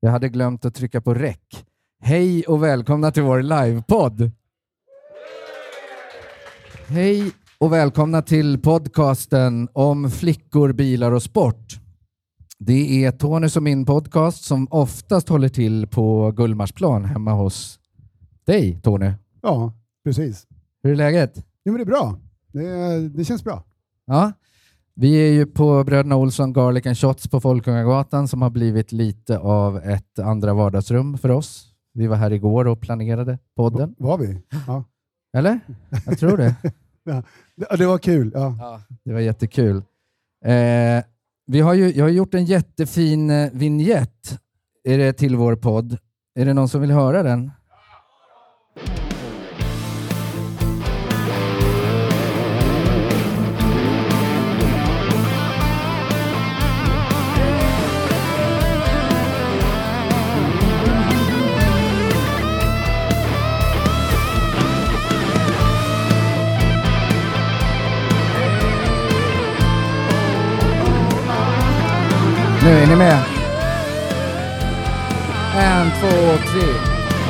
Jag hade glömt att trycka på räck. Hej och välkomna till vår livepodd. Hej och välkomna till podcasten om flickor, bilar och sport. Det är Tonys och min podcast som oftast håller till på Gullmarsplan hemma hos dig, Tony. Ja, precis. Hur är läget? Jo, men det är bra. Det, det känns bra. Ja, vi är ju på Bröderna Olsson Garlic and Shots på Folkungagatan som har blivit lite av ett andra vardagsrum för oss. Vi var här igår och planerade podden. Var vi? Ja. Eller? Jag tror det. ja. Det var kul. Ja. ja det var jättekul. Eh, vi har ju, jag har gjort en jättefin eh, vignett till vår podd. Är det någon som vill höra den? Nu, är ni med? En, två, tre.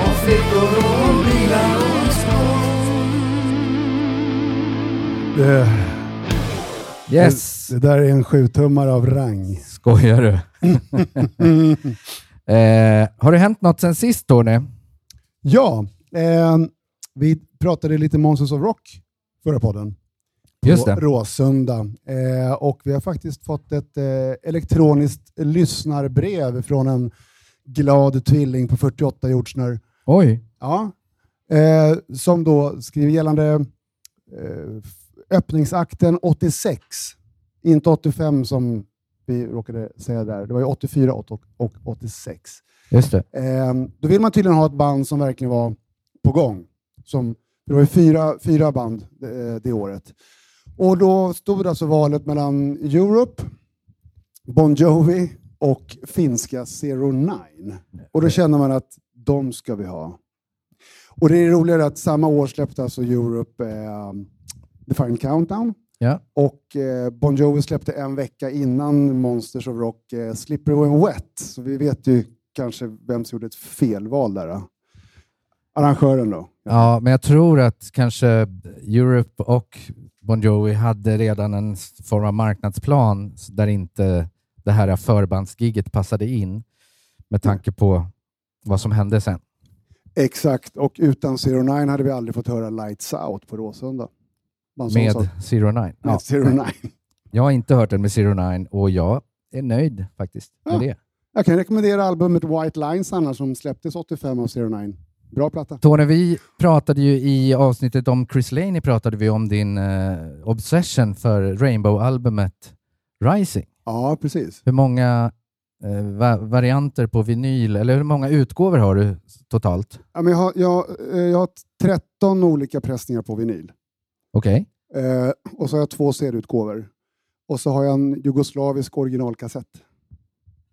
Om flickor och om bilar och Det, Yes! det där är en sjutummare av rang. Skojar du? eh, har det hänt något sen sist, Tony? Ja, eh, vi pratade lite Monsters of Rock förra podden. På. Råsunda. Eh, och vi har faktiskt fått ett eh, elektroniskt lyssnarbrev från en glad tvilling på 48 jordsnör. Oj. Ja, eh, som då skriver gällande eh, öppningsakten 86, inte 85 som vi råkade säga där. Det var ju 84 och, och 86. Just det. Eh, då vill man tydligen ha ett band som verkligen var på gång. Som, det var ju fyra, fyra band det, det året. Och då stod alltså valet mellan Europe, Bon Jovi och finska Zero Nine. Och då känner man att de ska vi ha. Och det är roligare att samma år släppte alltså Europe eh, The Final Countdown. Ja. Och eh, Bon Jovi släppte en vecka innan Monsters of Rock eh, Slippery When Wet. Så vi vet ju kanske vem som gjorde ett felval där. Då. Arrangören då. Ja, men jag tror att kanske Europe och Bon Jovi hade redan en form av marknadsplan där inte det här förbandsgiget passade in med tanke på vad som hände sen. Exakt, och utan Zero Nine hade vi aldrig fått höra Lights Out på Råsunda. Man Med sa- Zero Nine. med Ja. Zero Nine. Jag har inte hört den med Zero Nine och jag är nöjd faktiskt med Ja. det. Jag kan rekommendera albumet White Lines annars som släpptes 85 av Zero Nine. Bra platta. Tony, vi pratade ju i avsnittet om Chris Laney pratade vi om din eh, obsession för Rainbow-albumet Rising. Ja, precis. Hur många eh, va- varianter på vinyl, eller hur många utgåvor har du totalt? Ja, men jag, har, jag, eh, jag har 13 olika pressningar på vinyl. Okej. Eh, och så har jag två CD-utgåvor. Och så har jag en jugoslavisk originalkassett.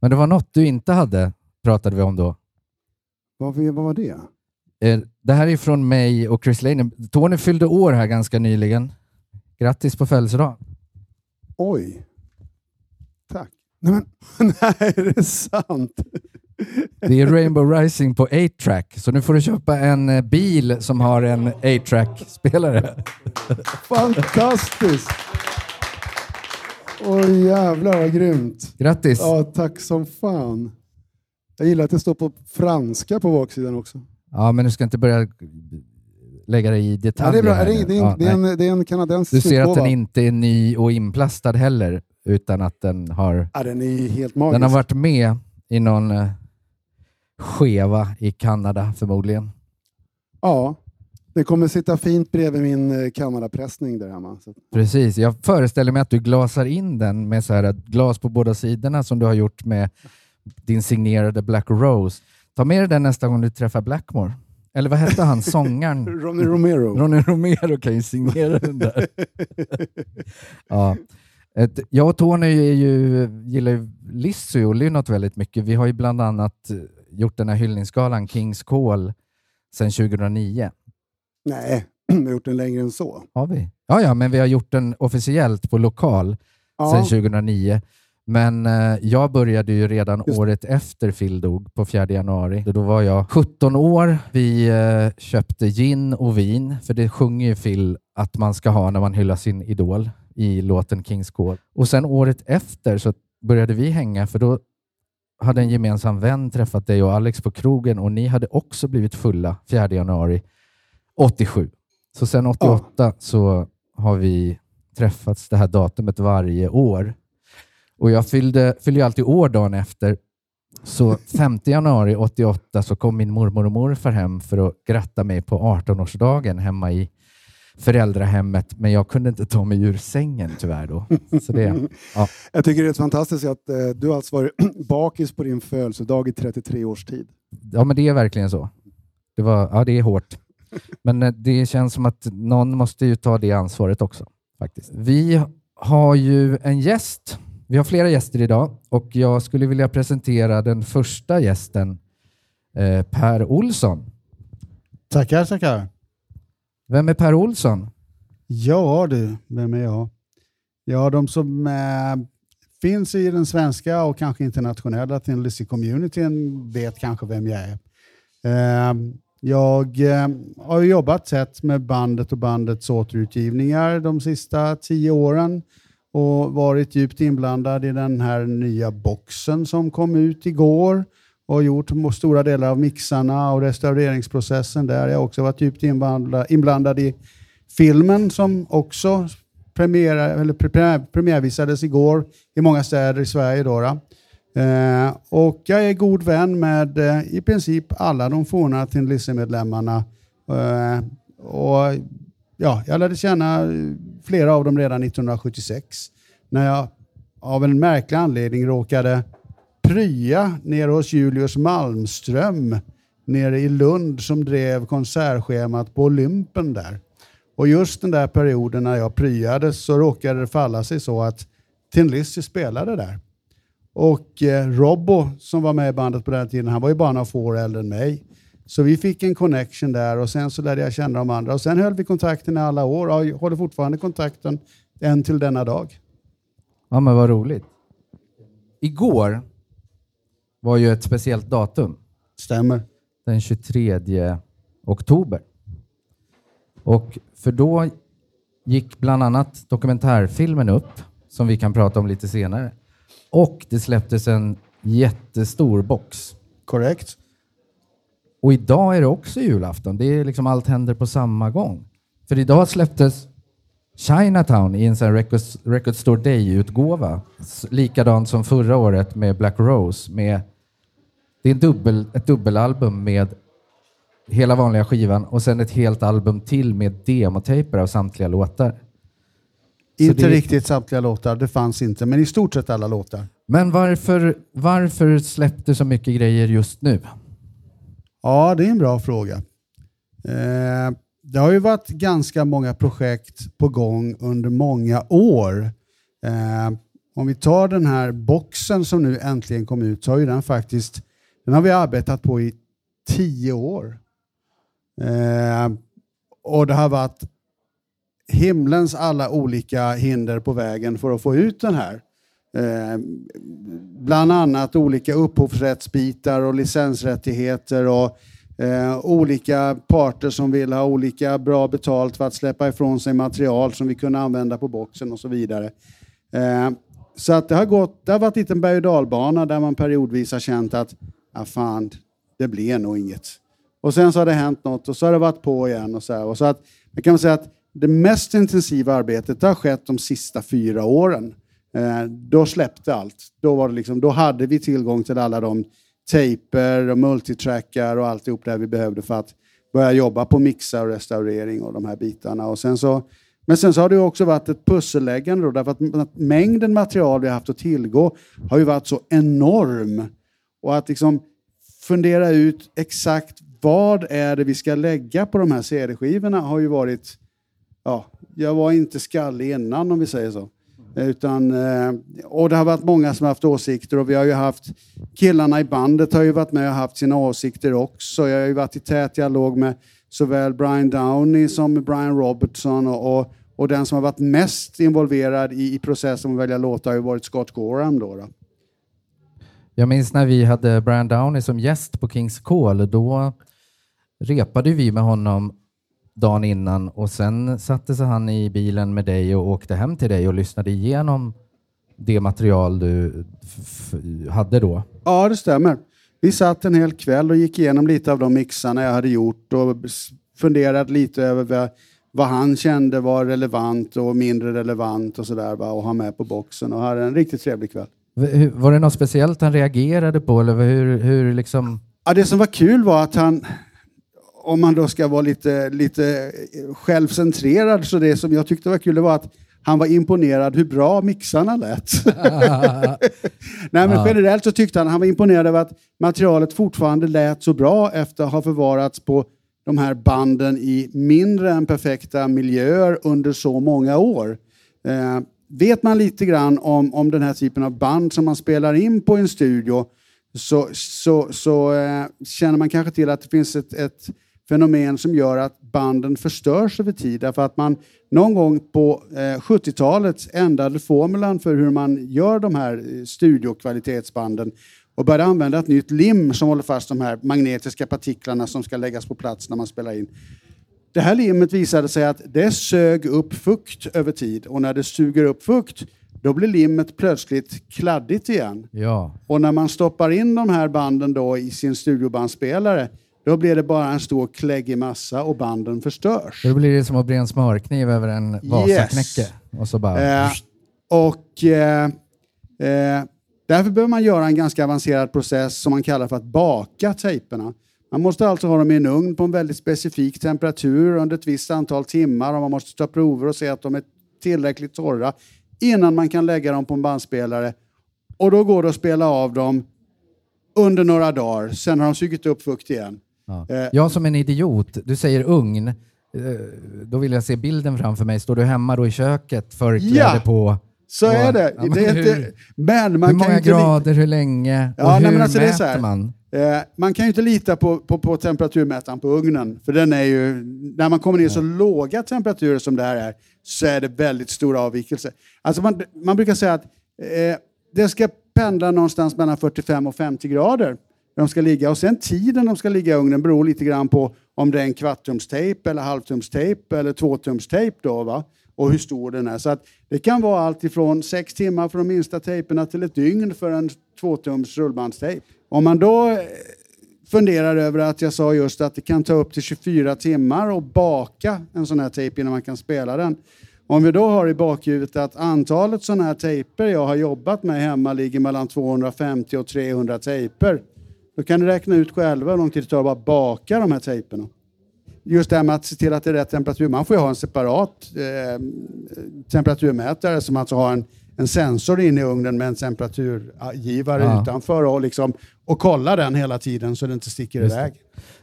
Men det var något du inte hade, pratade vi om då. Vad, vad var det? Eh, Det här är från mig och Chris Laney. Tony fyllde år här ganska nyligen. Grattis på födelsedagen. Oj. Tack. Nej, men, nej, är det sant? Det är Rainbow Rising på 8-track, så nu får du köpa en eh, bil som har en 8-track-spelare. Fantastiskt! Åh jävlar vad grymt. Grattis! Ja, tack som fan. Jag gillar att det står på franska på baksidan också. Ja, men du ska inte börja lägga dig i Ja, detaljer. det är bra. här Det är, det är, Ja, det är, en, det är en kanadensisk Du ser att utgåva. den inte är ny och inplastad heller, utan att den har, Ja, den är helt magisk. den har varit med i någon eh, skeva i Kanada förmodligen. Ja, det kommer sitta fint bredvid min eh, Kanadapressning där hemma. Så. Precis, jag föreställer mig att du glasar in den med så här glas på båda sidorna som du har gjort med din signerade Black Rose. Ta med dig den nästa gång du träffar Blackmore. Eller vad hette han, sångaren? Ronny Romero. Ronny Romero kan ju signera den där. ja. Ett, jag och Tony är ju, gillar ju Lizzy och Lynott väldigt mycket. Vi har ju bland annat eh, gjort den här hyllningsgalan Kings Call sedan 2009. Nej, jag har gjort den längre än så. Har vi? Ja, ja, men vi har gjort den officiellt på lokal Ja. sedan 2009. Men eh, jag började ju redan Just. året efter Phil dog, på 4 januari. Då var jag 17 år. Vi eh, köpte gin och vin, för det sjunger ju Phil att man ska ha när man hyllar sin idol i låten Kings Call. Och sen året efter så började vi hänga, för då hade en gemensam vän träffat dig och Alex på krogen och ni hade också blivit fulla 4 januari 87. Så sen 88 så har vi träffats det här datumet varje år. Och jag fyllde, fyllde alltid år dagen efter. Så 5 januari 88 så kom min mormor och morfar hem för att gratta mig på 18-årsdagen hemma i föräldrahemmet. Men jag kunde inte ta mig ur sängen tyvärr då. Så det, ja. Jag tycker det är fantastiskt att eh, du alltså varit bakis på din födelsedag i 33 års tid. ja, men det är verkligen så. Det, var, ja, det är hårt. Men eh, det känns som att någon måste ju ta det ansvaret också. faktiskt. Vi har ju en gäst. Vi har flera gäster idag och jag skulle vilja presentera den första gästen, eh, Per Olsson. Tackar, tackar. Vem är Per Olsson? Ja du, vem är jag? Ja, de som eh, finns i den svenska och kanske internationella Thin Lizzy-communityn vet kanske vem jag är. Eh, jag eh, har jobbat tätt med bandet och bandets återutgivningar de sista tio åren och varit djupt inblandad i den här nya boxen som kom ut igår och gjort stora delar av mixarna och restaureringsprocessen där. Jag har också varit djupt inblandad, i filmen som också premiär, eller premiär, premiärvisades igår i många städer i Sverige. Då, då. Eh, och jag är god vän med eh, i princip alla de forna Tin medlemmarna Eh, och ja, jag lärde känna eh, flera av dem redan 1976 när jag av en märklig anledning råkade prya nere hos Julius Malmström nere i Lund som drev konsertschemat på Olympen där. Och just den där perioden när jag pryade så råkade det falla sig så att Tin Lizzy spelade där. Och eh, Robbo som var med i bandet på den tiden, han var ju bara några få år äldre än mig. Så vi fick en connection där och sen så lärde jag känna de andra. Och sen höll vi kontakten i alla år och jag håller fortfarande kontakten än till denna dag. Ja, men vad roligt. Igår var ju ett speciellt datum. Stämmer. den 23 oktober. Och för då gick bland annat dokumentärfilmen upp, som vi kan prata om lite senare. Och det släpptes en jättestor box. Korrekt. Och idag är det också julafton. Det är liksom allt händer på samma gång. För idag släpptes Chinatown i en sån Record, Record Store Day-utgåva. Likadant som förra året med Black Rose. Med, det är en dubbel, ett dubbelalbum med hela vanliga skivan och sen ett helt album till med demotejper av samtliga låtar. Inte det- riktigt samtliga låtar, det fanns inte, men i stort sett alla låtar. Men varför, varför släppte så mycket grejer just nu? Ja, det är en bra fråga. Eh, det har ju varit ganska många projekt på gång under många år. Eh, om vi tar den här boxen som nu äntligen kom ut så har ju den faktiskt, den har vi arbetat på i tio år. Eh, och det har varit himlens alla olika hinder på vägen för att få ut den här. Eh, bland annat olika upphovsrättsbitar och licensrättigheter och eh, olika parter som vill ha olika bra betalt för att släppa ifrån sig material som vi kunde använda på boxen och så vidare. Eh, så att det har gått, det har varit en en berg och dalbana där man periodvis har känt att ah, fan, det blir nog inget. Och sen så har det hänt något och så har det varit på igen. Och så, här. och så att, jag kan säga att det mest intensiva arbetet har skett de sista fyra åren. Eh, då släppte allt. Då, var det liksom, då hade vi tillgång till alla de tejper och multitrackar och alltihop det vi behövde för att börja jobba på mixar och restaurering och de här bitarna. Och sen så, men sen så har det också varit ett pusselläggande då, därför att mängden material vi har haft att tillgå har ju varit så enorm. Och att liksom fundera ut exakt vad är det vi ska lägga på de här CD-skivorna har ju varit, ja, jag var inte skallig innan om vi säger så. Utan, eh, och det har varit många som har haft åsikter och vi har ju haft killarna i bandet har ju varit med och haft sina åsikter också. Jag har ju varit i tät dialog med såväl Brian Downey som Brian Robertson och, och, Och den som har varit mest involverad i, i processen att välja låtar har ju varit Scott Gorham. Då, då. Jag minns när vi hade Brian Downey som gäst på Kings Call. Då repade vi med honom dagen innan och sen satte sig han i bilen med dig och åkte hem till dig och lyssnade igenom det material du hade då. Ja, det stämmer. Vi satt en hel kväll och gick igenom lite av de mixarna jag hade gjort och funderade lite över vad, vad han kände var relevant och mindre relevant och sådär och ha med på boxen och hade en riktigt trevlig kväll. Var det något speciellt han reagerade på eller hur, hur liksom? Ja, det som var kul var att han, om man då ska vara lite, lite självcentrerad, så det som jag tyckte var kul det var att han var imponerad hur bra mixarna lät. Nej, men generellt så tyckte han han var imponerad över att materialet fortfarande lät så bra efter att ha förvarats på de här banden i mindre än perfekta miljöer under så många år. Eh, vet man lite grann om, om den här typen av band som man spelar in på en studio så, så, så eh, känner man kanske till att det finns ett, ett fenomen som gör att banden förstörs över tid. Därför att man någon gång på eh, 70-talet ändrade formulan för hur man gör de här eh, studiokvalitetsbanden och började använda ett nytt lim som håller fast de här magnetiska partiklarna som ska läggas på plats när man spelar in. Det här limmet visade sig att det sög upp fukt över tid och när det suger upp fukt då blir limmet plötsligt kladdigt igen. Ja. Och när man stoppar in de här banden då i sin studiobandspelare då blir det bara en stor kläggig massa och banden förstörs. Då blir det som att bre en smörkniv över en Vasaknäcke. Yes. Och så bara... Eh, och eh, eh, därför behöver man göra en ganska avancerad process som man kallar för att baka tejperna. Man måste alltså ha dem i en ugn på en väldigt specifik temperatur under ett visst antal timmar och man måste ta prover och se att de är tillräckligt torra innan man kan lägga dem på en bandspelare. Och då går det att spela av dem under några dagar. Sen har de sugit upp fukt igen. Ja. Eh, jag som en idiot, du säger ugn, eh, då vill jag se bilden framför mig. Står du hemma då i köket, förkläde ja. på? Så och, är det. Ja, men, det är hur, inte, men man hur många kan grader, hur länge ja, och hur nej, alltså mäter man? Eh, man kan ju inte lita på, på, på temperaturmätaren på ugnen, för den är ju, när man kommer ner i så låga temperaturer som det här är, så är det väldigt stora avvikelser. Alltså man, man brukar säga att eh, det ska pendla någonstans mellan 45 och 50 grader de ska ligga. Och sen tiden de ska ligga i ugnen beror lite grann på om det är en kvarttumstejp eller halvtumstejp eller tvåtumstejp då, va? och hur stor den är. Så att det kan vara allt ifrån sex timmar för de minsta tejperna till ett dygn för en tvåtums rullbandstejp. Om man då eh, funderar över att jag sa just att det kan ta upp till 24 timmar att baka en sån här tejp innan man kan spela den. Om vi då har i bakhuvudet att antalet sådana här tejper jag har jobbat med hemma ligger mellan 250 och 300 tejper då kan ni räkna ut själva hur lång tid det tar att bara baka de här tejperna. Just det här med att se till att det är rätt temperatur. Man får ju ha en separat eh, temperaturmätare som alltså har en, en sensor inne i ugnen med en temperaturgivare ja. utanför och, liksom, och kolla den hela tiden så det inte sticker Just iväg.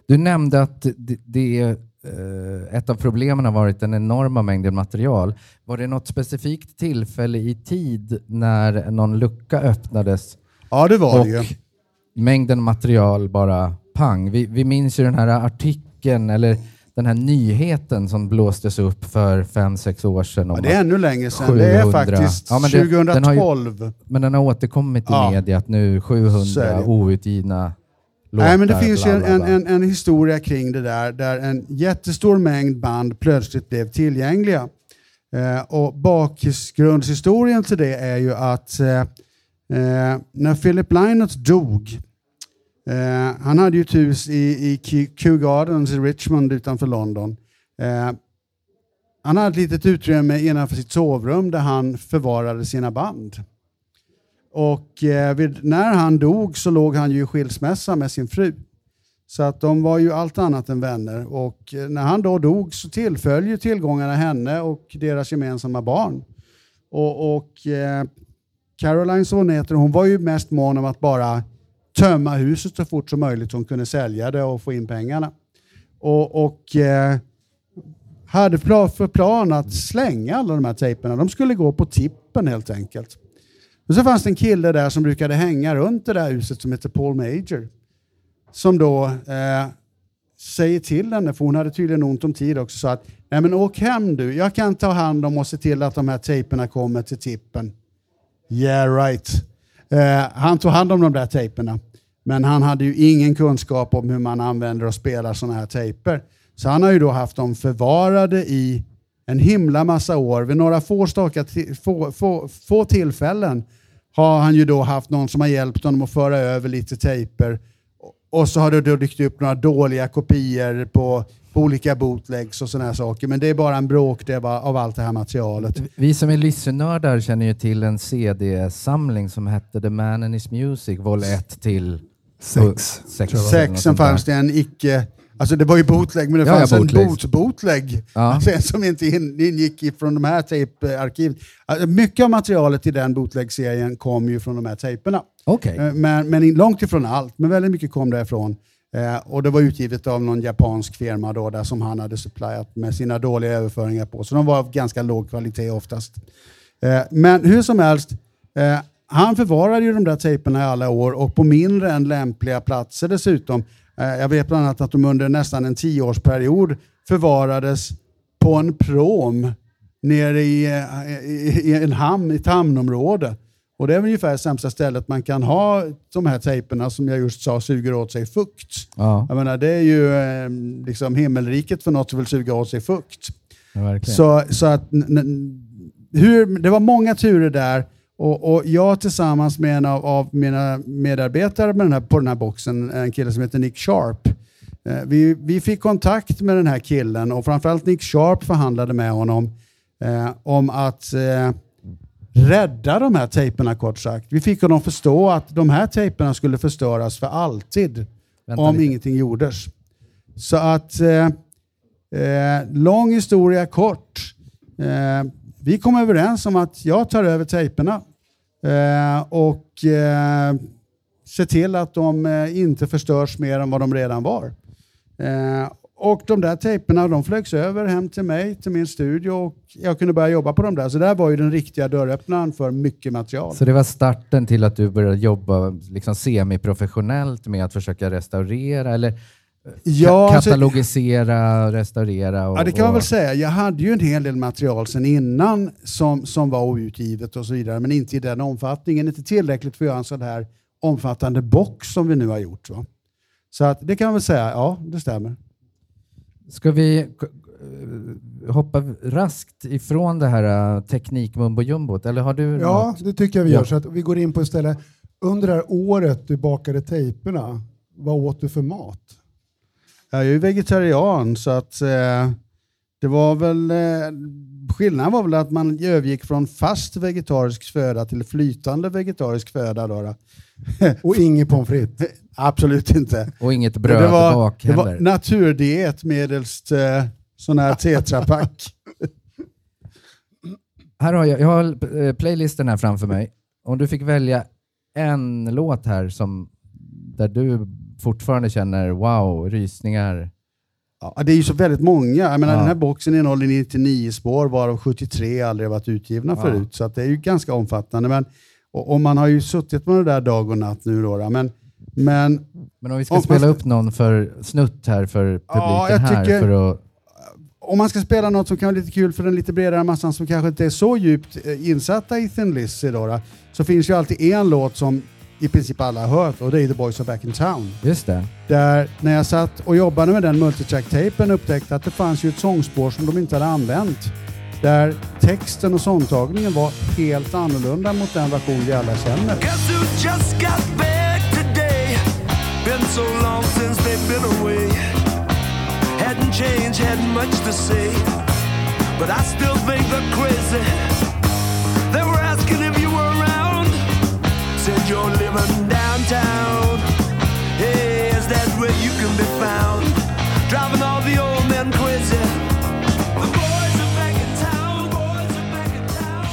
Du nämnde att det, det är eh, ett av problemen har varit den enorma mängden material. Var det något specifikt tillfälle i tid när någon lucka öppnades? Ja, det var det ju mängden material bara pang. Vi, vi minns ju den här artikeln, eller den här nyheten som blåstes upp för fem, sex år sedan. Ja, det är ännu längre sedan. 700. Det är faktiskt ja, men det, 2012. Den ju, men den har återkommit i ja. media att nu 700 outgivna låtar. Nej, men det finns ju en, en, en, en, historia kring det där, där en jättestor mängd band plötsligt blev tillgängliga. Eh, och bakgrundshistorien till det är ju att eh, Eh, när Philip Lynott dog, eh, han hade ju ett hus i, i Kew Gardens i Richmond utanför London. Eh, han hade ett litet utrymme innanför sitt sovrum där han förvarade sina band. Och eh, vid, när han dog så låg han ju i skilsmässa med sin fru. Så att de var ju allt annat än vänner. Och eh, när han då dog så tillföll ju tillgångarna henne och deras gemensamma barn. Och, och eh, Caroline som hon hon var ju mest mån om att bara tömma huset så fort som möjligt så hon kunde sälja det och få in pengarna. Och, och eh, hade för plan att slänga alla de här tejperna. De skulle gå på tippen helt enkelt. Och så fanns det en kille där som brukade hänga runt det där huset som heter Paul Major. Som då eh, säger till henne, för hon hade tydligen ont om tid också, sa att Nej, men åk hem du, jag kan ta hand om och se till att de här tejperna kommer till tippen. Yeah right. Eh, han tog hand om de där tejperna, men han hade ju ingen kunskap om hur man använder och spelar sådana här tejper. Så han har ju då haft dem förvarade i en himla massa år. Vid några få, staka, få, få, få tillfällen har han ju då haft någon som har hjälpt honom att föra över lite tejper. Och så har det då dykt upp några dåliga kopior på, på olika bootlegs och sådana här saker. Men det är bara en bråkdel av allt det här materialet. Vi som är lyssnördar känner ju till en CD-samling som hette The Man and His Music, vol 1 till Sex. sex. Sex, sen fanns det en icke... Alltså det var ju bootleg, men det Ja, fanns ja, en bootlegs. boot, bootleg. Ja. Alltså en som inte in, ingick från de här tejparkiven. Alltså mycket av materialet i den bootleg-serien kom ju från de här tejperna. Okej. Eh, Men, men långt ifrån allt, men väldigt mycket kom därifrån. Eh, och det var utgivet av någon japansk firma då, där som han hade supplyat med sina dåliga överföringar på. Så de var av ganska låg kvalitet oftast. Eh, men hur som helst, eh, han förvarade ju de där tejperna i alla år och på mindre än lämpliga platser dessutom. Eh, jag vet bland annat att de under nästan en tioårsperiod förvarades på en prom nere i, eh, i, i en hamn, i ett hamnområde. Och det är väl ungefär det sämsta stället man kan ha de här tejperna som jag just sa suger åt sig fukt. Ja, Jag menar, det är ju eh, liksom himmelriket för något som vill suga åt sig fukt. ja. Så, så att, hur, det var många turer där och, och jag tillsammans med en av, av mina medarbetare med den här, på den här boxen, en kille som heter Nick Sharp, eh, vi, vi fick kontakt med den här killen och framförallt Nick Sharp förhandlade med honom eh, om att eh, rädda de här tejperna kort sagt. Vi fick honom förstå att de här tejperna skulle förstöras för alltid Vänta om lite. ingenting gjordes. Så att, eh, eh, lång historia kort. Eh, vi kom överens om att jag tar över tejperna eh, och eh, till att de eh, inte förstörs mer än vad de redan var. Eh, och de där tejperna de flögs över hem till mig, till min studio och jag kunde börja jobba på dem där. Så där var ju den riktiga dörröppnaren för mycket material. Så det var starten till att du började jobba liksom semiprofessionellt med att försöka restaurera eller Ja, alltså- katalogisera, restaurera? Och, Ja, det kan man väl säga. Jag hade ju en hel del material sedan innan som, som var outgivet och så vidare, men inte i den omfattningen. Inte tillräckligt för att göra en sån här omfattande box som vi nu har gjort. Va? Så att, det kan man väl säga, ja det stämmer. Ska vi eh, hoppa raskt ifrån det här uh, teknik mumbo jumbot eller har du Ja, något? det tycker jag vi Ja. gör. Så att vi går in på istället. Under det här året du bakade tejperna, vad åt du för mat? Jag är ju vegetarian så att eh, det var väl eh, skillnaden var väl att man övergick från fast vegetarisk föda till flytande vegetarisk föda. Då, då. Och ingen pommes frites. Absolut inte. Och inget det bröd var, bak det var heller? naturdiet medelst eh, sån här tetrapack. Här har jag, jag har eh, playlisten här framför mig. Om du fick välja en låt här som, där du fortfarande känner wow, rysningar. Ja, det är ju så väldigt många. Jag menar, Ja. Den här boxen innehåller 99 spår varav 73 aldrig varit utgivna Ja. förut. Så att det är ju ganska omfattande. Men, och, och man har ju suttit med det där dag och natt nu. Då. Men, men Men om vi ska Om- spela man- upp någon för snutt här för publiken Ja, här. tycker- För att, om man ska spela något som kan vara lite kul för den lite bredare massan som kanske inte är så djupt eh, insatta i Thin Lizzy då, då, så finns ju alltid en låt som i princip alla har hört och det är The Boys Are Back In Town. just det. Där när jag satt och jobbade med den multitrack-tejpen upptäckte att det fanns ju ett sångspår som de inte hade använt. Där texten och sångtagningen var helt annorlunda mot den version vi alla känner. Hadn't changed, hadn't much to say. But I still think they're crazy. You're living downtown. Hey, is that where you can be found? Driving all the old men crazy. The boys are back in town. Boys are back in town.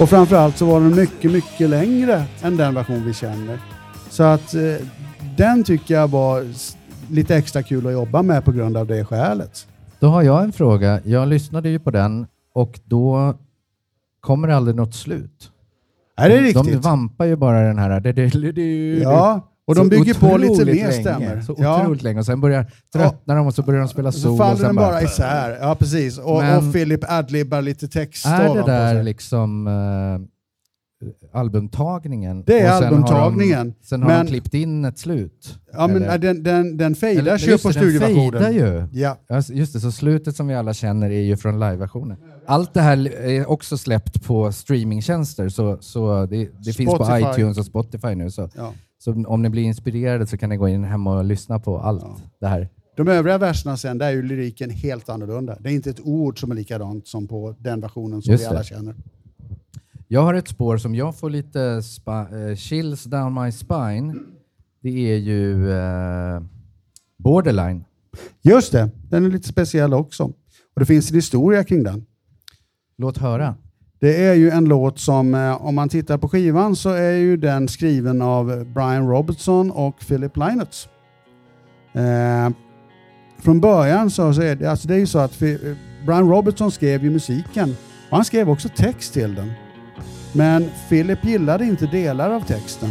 Och framförallt så var den mycket, mycket längre än den version vi känner. Så att eh, den tycker jag var lite extra kul att jobba med på grund av det skälet. Då har jag en fråga. Jag lyssnade ju på den och då kommer det aldrig något slut. Är det De riktigt? vampar ju bara den här... du- du- du- Ja, Och de Så bygger på lite mer länge, stämmer. Så Ja. otroligt länge och sen börjar tröttnar de och så börjar de spela Så solo. faller och sen den bara isär. Ja, precis. Och, Men- och Philip adlibbar lite text Är det där liksom eh, albumtagningen? Det är albumtagningen, Har de, sen har men- de klippt in ett slut? Ja, men Eller- den, den, den fejdas ju på studioversionen. ju. Ja. Ja, just det, så slutet som vi alla känner är ju från liveversionen. Allt det här är också släppt på streamingtjänster, så, så det, det finns på iTunes och Spotify nu. Så, Ja. så om ni blir inspirerade så kan ni gå in hem och lyssna på allt Ja. det här. De övriga verserna sen, där är ju lyriken helt annorlunda. Det är inte ett ord som är likadant som på den versionen som Just vi alla det. känner. Jag har ett spår som jag får lite eh, chills down my spine. Det är ju eh, Borderline. Just det, den är lite speciell också. Och det finns en historia kring den. Låt höra. Det är ju en låt som, eh, om man tittar på skivan så är ju den skriven av Brian Robertson och Philip Lynott. Eh, från början så, så är det, alltså det är ju så att Brian Robertson skrev ju musiken och han skrev också text till den. Men Philip gillade inte delar av texten.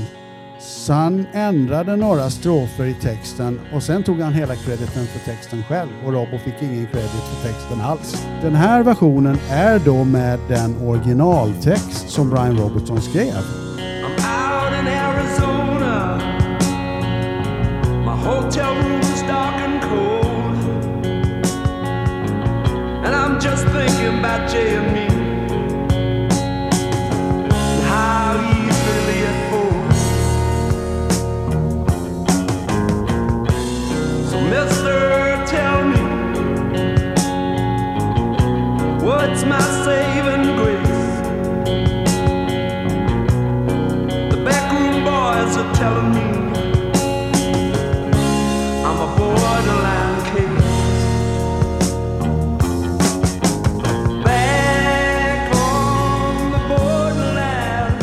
Så han ändrade några strofer i texten och sen tog han hela crediten för texten själv och Robbo fick ingen credit för texten alls. Den här versionen är då med den originaltext som Brian Robertson skrev. I'm what's my saving grace? The backroom boys are telling me I'm a borderline case. Back on the borderline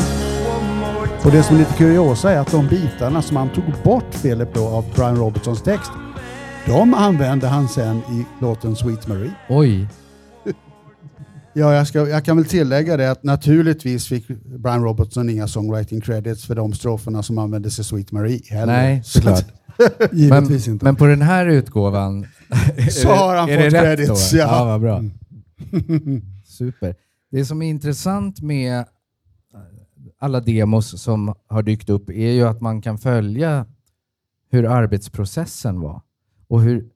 one more time. Och det som är lite kuriosa är att de bitarna som han tog bort Philip då av Brian Robertsons text, de använde han sen i låten Sweet Marie. Oj, Ja, jag, ska, jag kan väl tillägga det att naturligtvis fick Brian Robertson inga songwriting credits för de stroferna som användes i Sweet Marie heller. nej såklart. Men, inte. men på den här utgåvan Så har han fått credits, Då? ja. Ja, vad bra. Super. Det som är intressant med alla demos som har dykt upp är ju att man kan följa hur arbetsprocessen var. Och hur,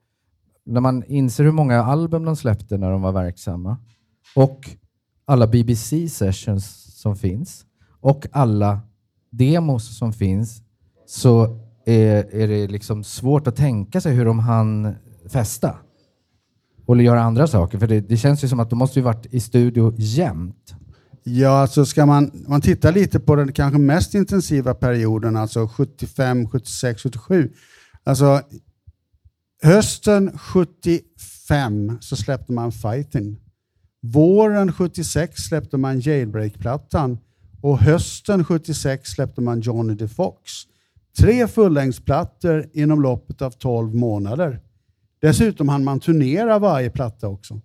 när man inser hur många album de släppte när de var verksamma och alla BBC sessions som finns och alla demos som finns så är, är det liksom svårt att tänka sig hur de hann festa och göra andra saker. För det, det känns ju som att de måste ju varit i studio jämt. Ja, alltså ska man, man titta lite på den kanske mest intensiva perioden, alltså 75, 76, 77. Alltså hösten 75 så släppte man Fighting. Våren 76 släppte man Jailbreak-plattan och hösten 76 släppte man Johnny the Fox. Tre fullängdsplattor inom loppet av 12 månader. Dessutom hann man turnera varje platta också.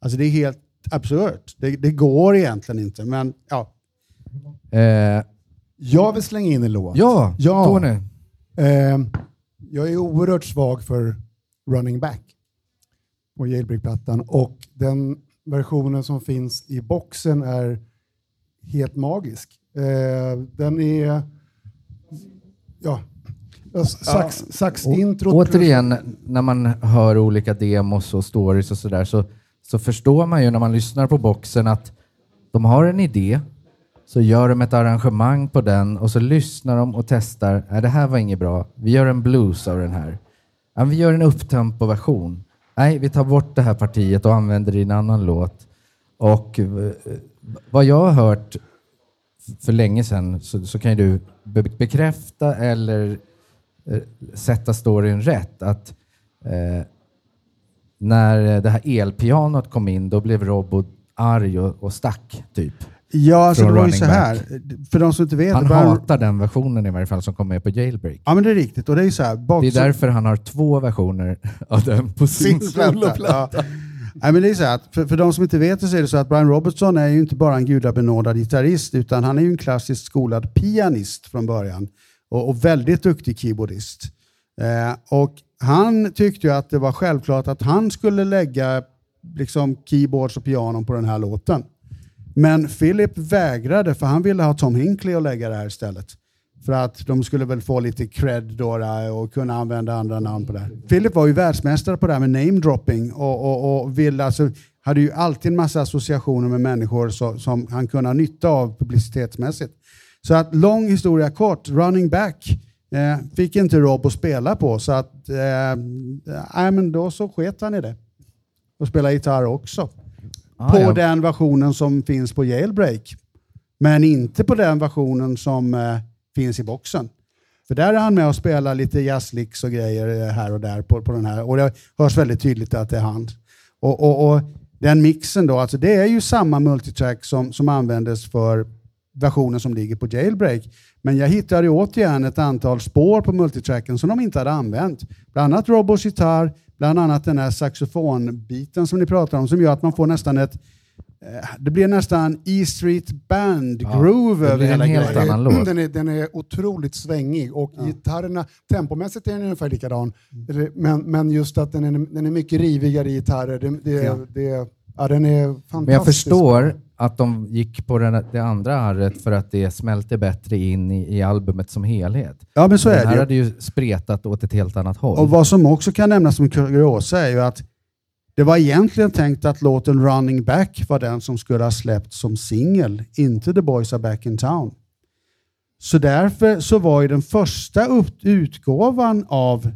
Alltså det är helt absurt. Det, det går egentligen inte, men ja. Eh, Jag vill slänga in en låt. ja, Ja. Tony. Eh, jag är oerhört svag för Running Back på Jailbreak-plattan och den versionen som finns i boxen är helt magisk. Eh, den är... Ja, sax, sax-introt. Återigen, när man hör olika demos och stories och sådär så, så förstår man ju när man lyssnar på boxen att de har en idé, så gör de ett arrangemang på den och så lyssnar de och testar. Nej, det här var inget bra. Vi gör en blues av den här. Ja, vi gör en upptempo-version. Nej, vi tar bort det här partiet och använder det i en annan låt. Och eh, vad jag har hört för länge sedan så, så kan ju du be- bekräfta eller eh, sätta storyn rätt. Att eh, när det här elpianot kom in, då blev Robot arg och, och stack, typ. Ja, alltså det var ju så här. För de som inte vet. Han Brian- hatar den versionen i varje fall som kom med på Jailbreak. Ja, men det är riktigt. Och det är ju så här. Box, Det är därför han har två versioner av den på sin sin platta. soloplatta. Ja. Nej, men det är så här att för, för de som inte vet så är det så att Brian Robertson är ju inte bara en gudabenådad gitarrist utan han är ju en klassiskt skolad pianist från början. och, och väldigt duktig keyboardist. Eh, och han tyckte ju att det var självklart att han skulle lägga liksom, keyboards och pianon på den här låten. Men Philip vägrade för han ville ha Tom Hinkley att lägga det här istället. För att de skulle väl få lite cred då eh, och kunna använda andra namn på det. Här. Philip var ju världsmästare på det här med namedropping och, och, och ville alltså, hade ju alltid en massa associationer med människor så, som han kunde ha nytta av publicitetsmässigt. Så att lång historia kort, running back eh, fick inte Rob att spela på så att eh, men då så sket han i det. Och spelade gitarr också. Ah, på ja. den versionen som finns på Jailbreak. Men inte på den versionen som eh, finns i boxen. För där är han med och spelar lite jazzlicks och grejer eh, här och där på, på den här. Och det hörs väldigt tydligt att det är han. Och, och, och den mixen då, alltså det är ju samma multitrack som, som användes för versionen som ligger på Jailbreak. Men jag hittade återigen ett antal spår på multitracken som de inte hade använt. Bland annat Robos gitarr, bland annat den här saxofonbiten som ni pratar om som gör att man får nästan ett eh, det blir nästan E Street Band-groove ja, över hela helt grejen. Annan låt. Den, är, den är otroligt svängig och ja. gitarrerna, tempomässigt är den ungefär likadan. Mm. Men, men just att den är, den är mycket rivigare i gitarrer. Det, det, ja. det, ja, den är fantastisk. Men jag förstår att de gick på den, det andra arret för att det smälter bättre in i, i albumet som helhet. Ja, men så är det. här hade ju spretat åt ett helt annat håll. Och vad som också kan nämnas som kuriosa är ju att det var egentligen tänkt att låten Running Back var den som skulle ha släppts som singel, inte The Boys Are Back In Town. Så därför så var ju den första utgåvan av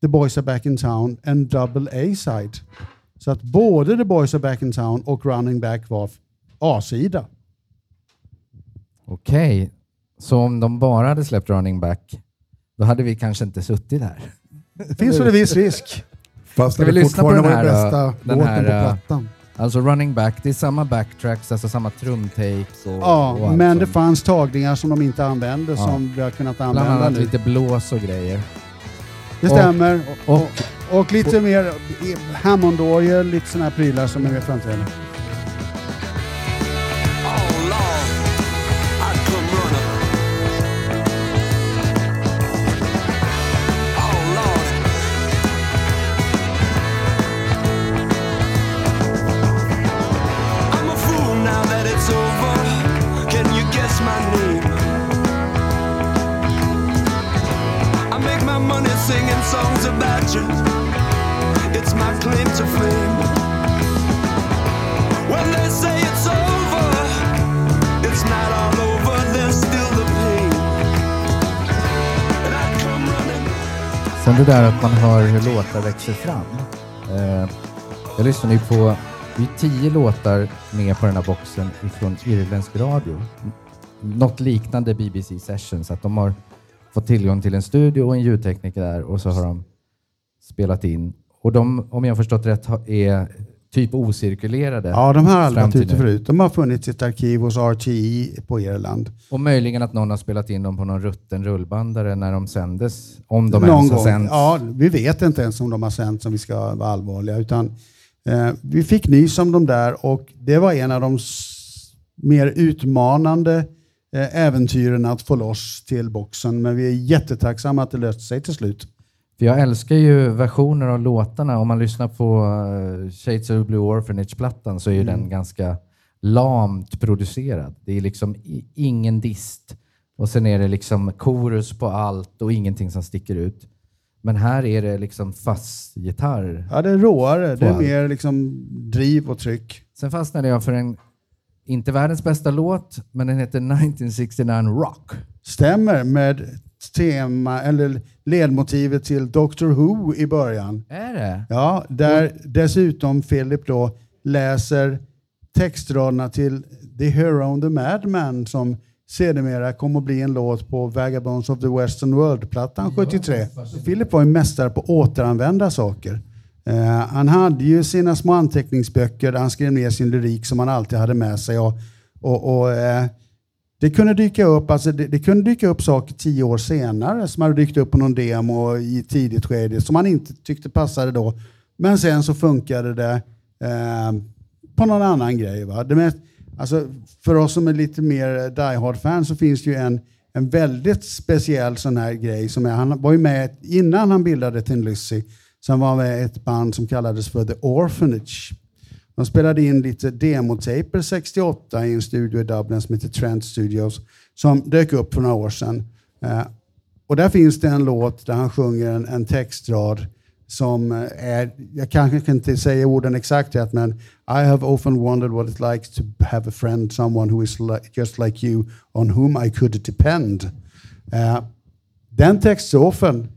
The Boys Are Back In Town en double A-side. Så att både The Boys Are Back In Town och Running Back var A-sida. Okej, okay. så om de bara hade släppt Running Back, då hade vi kanske inte suttit här. Finns det en viss risk. Fast Ska vi lyssna på den här, bästa den här, på plattan. Alltså running back, det är samma backtracks, alltså samma trumtakes. Och, ja, och men det fanns tagningar som de inte använde ja. som vi har kunnat använda Bland annat nu. lite blås och grejer. Det stämmer. Och, och, och, och lite mer Hammond-orgel, lite sådana här prylar som är framträdande. Sen det där att man hör hur låtar växer fram. Eh, jag lyssnar ju på, det är tio låtar med på den här boxen ifrån irländsk radio. Något liknande BBC Sessions, att de har fått tillgång till en studio och en ljudtekniker där och så har de spelat in. Och de, om jag förstått rätt, är typ ocirkulerade. Ja, de har aldrig varit ute förut. De har funnits i ett arkiv hos RTI på Irland. Och möjligen att någon har spelat in dem på någon rutten rullbandare när de sändes. Om de någon ens har gång. Ja, vi vet inte ens om de har sänts om vi ska vara allvarliga. Utan, eh, vi fick nys om dem där och det var en av de mer utmanande eh, äventyren att få loss till boxen. Men vi är jättetacksamma att det löste sig till slut. För jag älskar ju versioner av låtarna. Om man lyssnar på uh, Shades of Blue Orphanage-plattan så är mm. den ganska lamt producerad. Det är liksom ingen dist och sen är det liksom korus på allt och ingenting som sticker ut. Men här är det liksom fast gitarr. Ja, det är råare. Det är mer liksom driv och tryck. Sen fastnade jag för en, inte världens bästa låt, men den heter 1969 Rock. Stämmer, med tema, eller ledmotivet till Doctor Who i början. Är det? Ja, där dessutom Philip då läser textraderna till The Hero and the Madman som sedermera kom att bli en låt på Vagabonds of the Western World-plattan 73. Philip var ju mästare på att återanvända saker. Uh, han hade ju sina små anteckningsböcker där han skrev ner sin lyrik som han alltid hade med sig. Och, och, och uh, det kunde dyka upp, alltså det, det, kunde dyka upp saker tio år senare som hade dykt upp på någon demo i tidigt skede som man inte tyckte passade då. Men sen så funkade det eh, på någon annan grej. Va? Det mest, alltså, för oss som är lite mer Die Hard-fans så finns det ju en, en väldigt speciell sån här grej. Som är, han var ju med innan han bildade Tin Lizzy, så han var med i ett band som kallades för The Orphanage. De spelade in lite demotaper 68 i en studio i Dublin som heter Trent Studios som dök upp för några år sedan. Eh, och där finns det en låt där han sjunger en, en textrad som eh, är, jag kanske inte säger orden exakt rätt, men I have often wondered what it likes to have a friend, someone who is li just like you, on whom I could depend. Uh, den textstrofen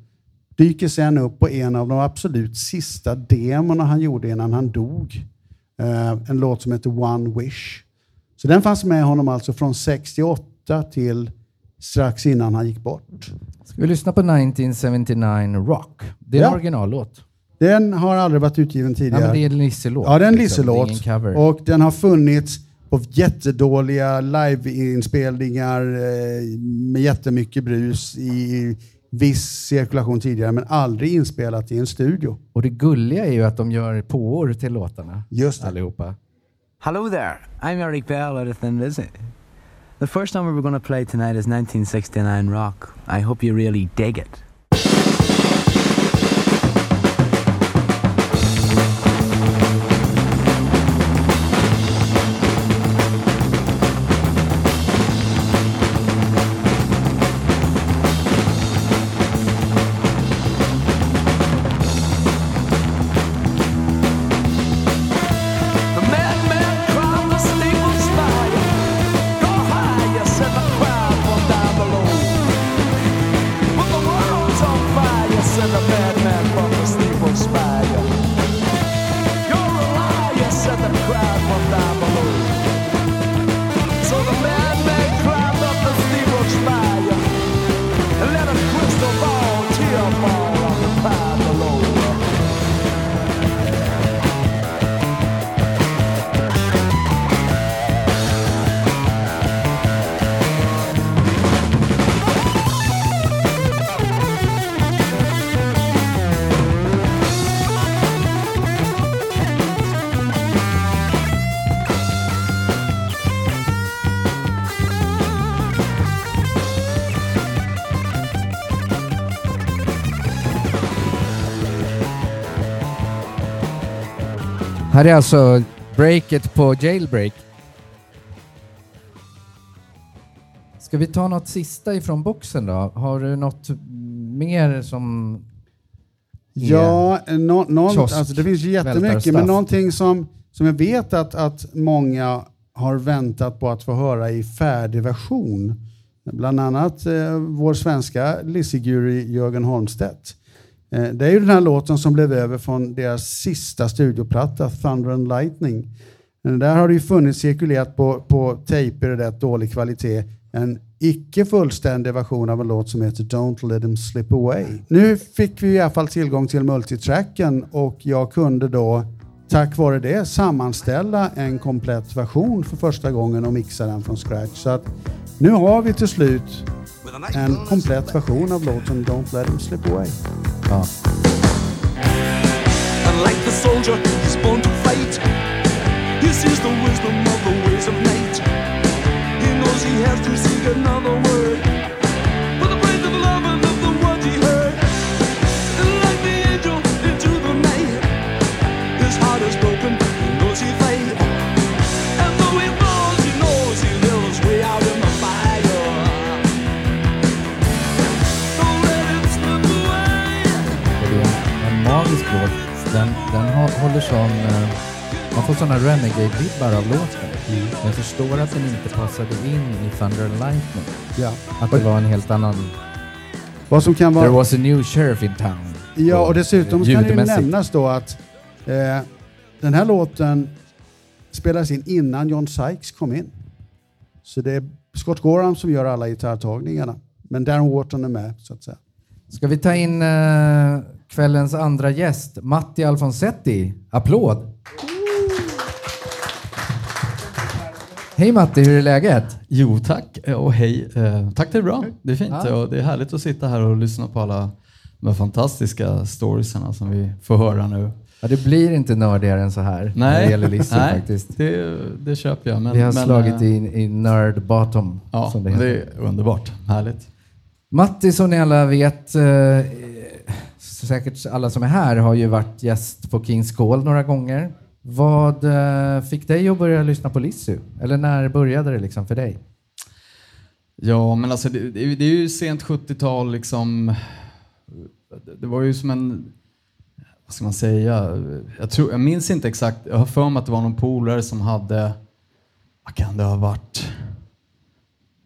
dyker sen upp på en av de absolut sista demorna han gjorde innan han dog. Uh, en låt som heter One Wish. Så den fanns med honom alltså från 68 till strax innan han gick bort. Ska vi lyssna på 1979 Rock? Det är en Ja. originallåt. Den har aldrig varit utgiven Ja, tidigare. men det är en Lisse-låt. Ja, det är en liksom. Lisse-låt. cover. Och den har funnits på jättedåliga liveinspelningar eh, med jättemycket brus i viss cirkulation tidigare, men aldrig inspelat i en studio. Och det gulliga är ju att de gör påor till låtarna. Just det. Allihopa. Hello there, I'm Eric Bell out of Thin Lizzy. The first number we're going to play tonight is 1969 Rock. I hope you really dig it. Här är alltså breaket på Jailbreak. Ska vi ta något sista ifrån boxen då? Har du något mer som... Ja, någon, Kiosk, alltså det finns ju jättemycket, men någonting som, som jag vet att, att många har väntat på att få höra i färdig version. Bland annat eh, vår svenska Lizzie-guru Jörgen Holmstedt. Eh, det är ju den här låten som blev över från deras sista studioplatta, Thunder and Lightning. Men där har det ju funnits cirkulerat på, på tejper i rätt dålig kvalitet en icke fullständig version av en låt som heter Don't Let Them Slip Away. Nu fick vi i alla fall tillgång till multitracken och jag kunde då tack vare det sammanställa en komplett version för första gången och mixa den från scratch. Så att nu har vi till slut en komplett version av låten Don't Let Them Slip Away. Ja. And like the soldier, he's born to fight. He sees the wisdom of the ways of night. He knows he has to seek another word. Den, håller sån... eh, Man får såna Renegade-vibbar av låten. Jag förstår att den inte passade in i Thunder and Lightning. Ja. Att det var en helt annan... Vad som kan There vara... was a new sheriff in town. Ja, och dessutom kan det ju nämnas då att eh, den här låten spelades in innan John Sykes kom in. Så det är Scott Gorham som gör alla gitarrtagningarna. Men Darren Wharton är med, så att säga. Ska vi ta in eh, kvällens andra gäst, Matti Alfonsetti. Applåd! Hej Matti, hur är läget? Jo tack och hej. Eh, tack det är bra. Det är fint Ja. och det är härligt att sitta här och lyssna på alla de här fantastiska storiesarna som vi får höra nu. Ja, det blir inte nördigare än så här när det Nej, gäller Lizzy nej faktiskt. det, det köper jag. Men, Vi har men, slagit eh, i, i nerd bottom, Ja, det det, är underbart. Härligt. Matti, som ni alla vet, eh, säkert alla som är här, har ju varit gäst på Kings Call några gånger. Vad eh, fick dig att börja lyssna på Lizzy? Eller när började det liksom för dig? Ja, men alltså det, det, det är ju sent 70-tal liksom. Det- Det var ju som en, vad ska man säga? Jag, tror, jag minns inte exakt. Jag har för mig att det var någon polare som hade, vad kan det ha varit?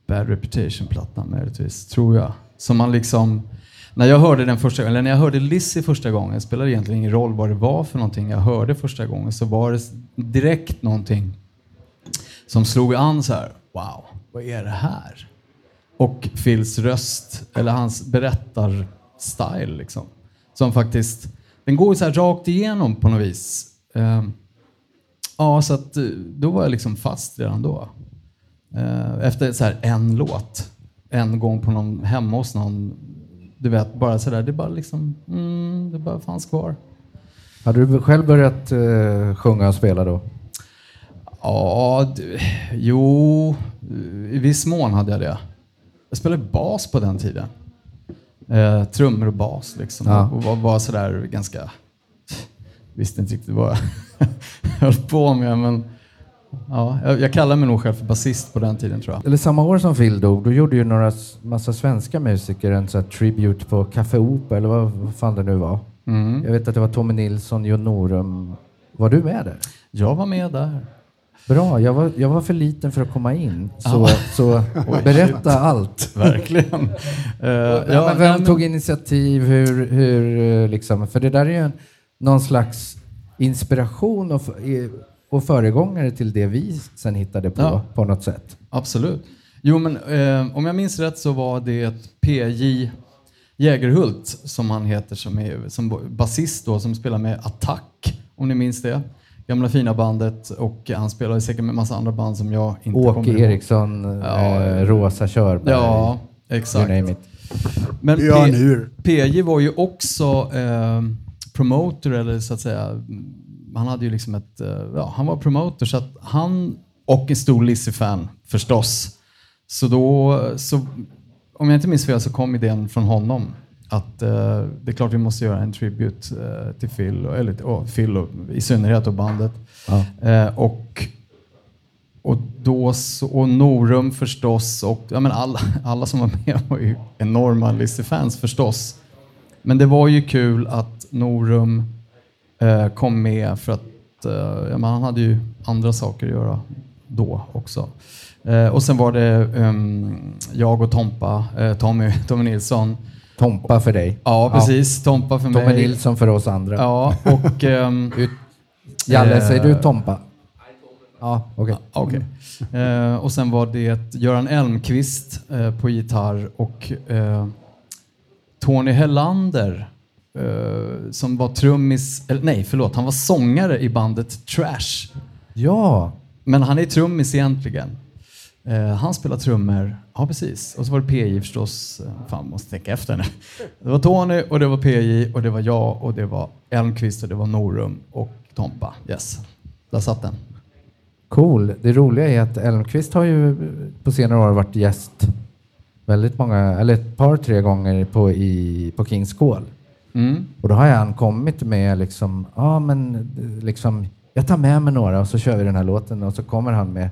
Bad Reputation-plattan möjligtvis, tror jag. Som man liksom, när jag hörde den första gången, eller när jag hörde Lizzie första gången, spelade egentligen ingen roll vad det var för någonting jag hörde första gången, så var det direkt någonting som slog an så här. Wow, vad är det här? Och Phils röst, eller hans berättarstil liksom. Som faktiskt, den går så här rakt igenom på något vis. Ehm, ja, så att eh, då var jag liksom fast redan då. Eh, efter så här en låt, en gång på någon, hemma hos någon, du vet, bara sådär, det bara liksom, mm, det bara fanns kvar. Hade du själv börjat eh, sjunga och spela då? Ja, du, jo, i viss mån hade jag det. Jag spelade bas på den tiden. Eh, trummor och bas liksom. Ja. Och var, var sådär ganska... Visste inte riktigt vad jag höll på med, men ja, jag, jag kallar mig nog själv för basist på den tiden tror jag. Eller samma år som Phil dog, då gjorde ju några massa svenska musiker en sån tribute på Café Opera, eller vad, vad fan det nu var. Mm. Jag vet att det var Tommy Nilsson, Jon Norum. Var du med där? Jag var med där. Bra, jag var, jag var för liten för att komma in. Så, Ah. så berätta allt. Verkligen. Eh, Ja, vem men- tog initiativ? Hur, hur, eh, liksom, för det där är ju en, någon slags inspiration och, och föregångare till det vi sen hittade på, Ja. på något sätt. Absolut. Jo, men eh, om jag minns rätt så var det PJ Jägerhult, som han heter, som är som basist då, som spelar med Attack, om ni minns det. Gamla fina bandet och han spelar säkert med massa andra band som jag inte Åke kommer ihåg. Eriksson, Ja, eh, Rosa Körberg, Ja, exakt. Men P-. PJ var ju också eh, promoter, eller så att säga, han hade ju liksom ett, eh, ja, han var promoter så att han, och en stor Lizzy-fan förstås. Så då, så, om jag inte minns fel så kom idén från honom att eh, det är klart vi måste göra en tribute eh, till Phil, och- eller och Phil och, i synnerhet och bandet. Ja. Eh, och och, då så, och Norum förstås och ja, men alla, alla som var med var ju enorma Lizzy-fans förstås. Men det var ju kul att Norum eh, kom med för att eh, ja, han hade ju andra saker att göra då också. Eh, och sen var det ehm, jag och Tompa, Tommy, Tommy Nilsson. Tompa för dig. Ja, precis. Tompa för Tommy mig. Nilsson för oss andra. Ja, och... Ut. Jalle, säger du Tompa? Ja, okej. Ja, Okej. Eh, och sen var det Göran Elmqvist eh, på gitarr och eh, Tony Hellander eh, som var trummis, eller nej förlåt, han var sångare i bandet Trash. Ja, Men han är trummis egentligen. Eh, han spelar trummor, ja precis. Och så var det PJ förstås. Eh, Fan, måste tänka efter nu. Det var Tony och det var PJ och det var jag och det var Elmqvist och det var Norum och Tompa. Yes, där satt den. cool. Det roliga är att Elmqvist har ju på senare år varit gäst väldigt många, eller ett par, tre gånger på, i, på Kings Call. Mm. Och då har han kommit med liksom, ja men eh, liksom, jag tar med mig några och så kör vi den här låten och så kommer han med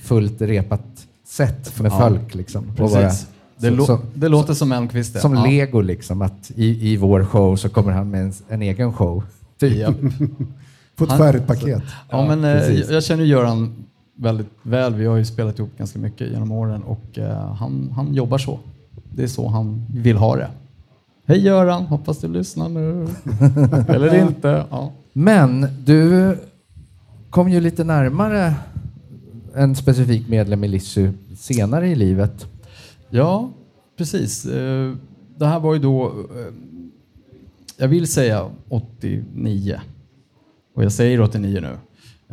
fullt repat set med Ja, folk liksom. Precis. det, så- så- det låter som Elmqvist det. Som ja. lego liksom, att i, i vår show så kommer han med en, en egen show. Typ. Ja. Få ett färdigt paket. Ja, men eh, jag känner Göran väldigt väl. Vi har ju spelat ihop ganska mycket genom åren och eh, han, han jobbar så. Det är så han vill ha det. Hej Göran, hoppas du lyssnar nu. Eller inte. Ja. Men du kom ju lite närmare en specifik medlem i Lissy senare i livet. Ja, precis. Eh, Det här var ju då, eh, jag vill säga 89. Och jag säger 89 nu.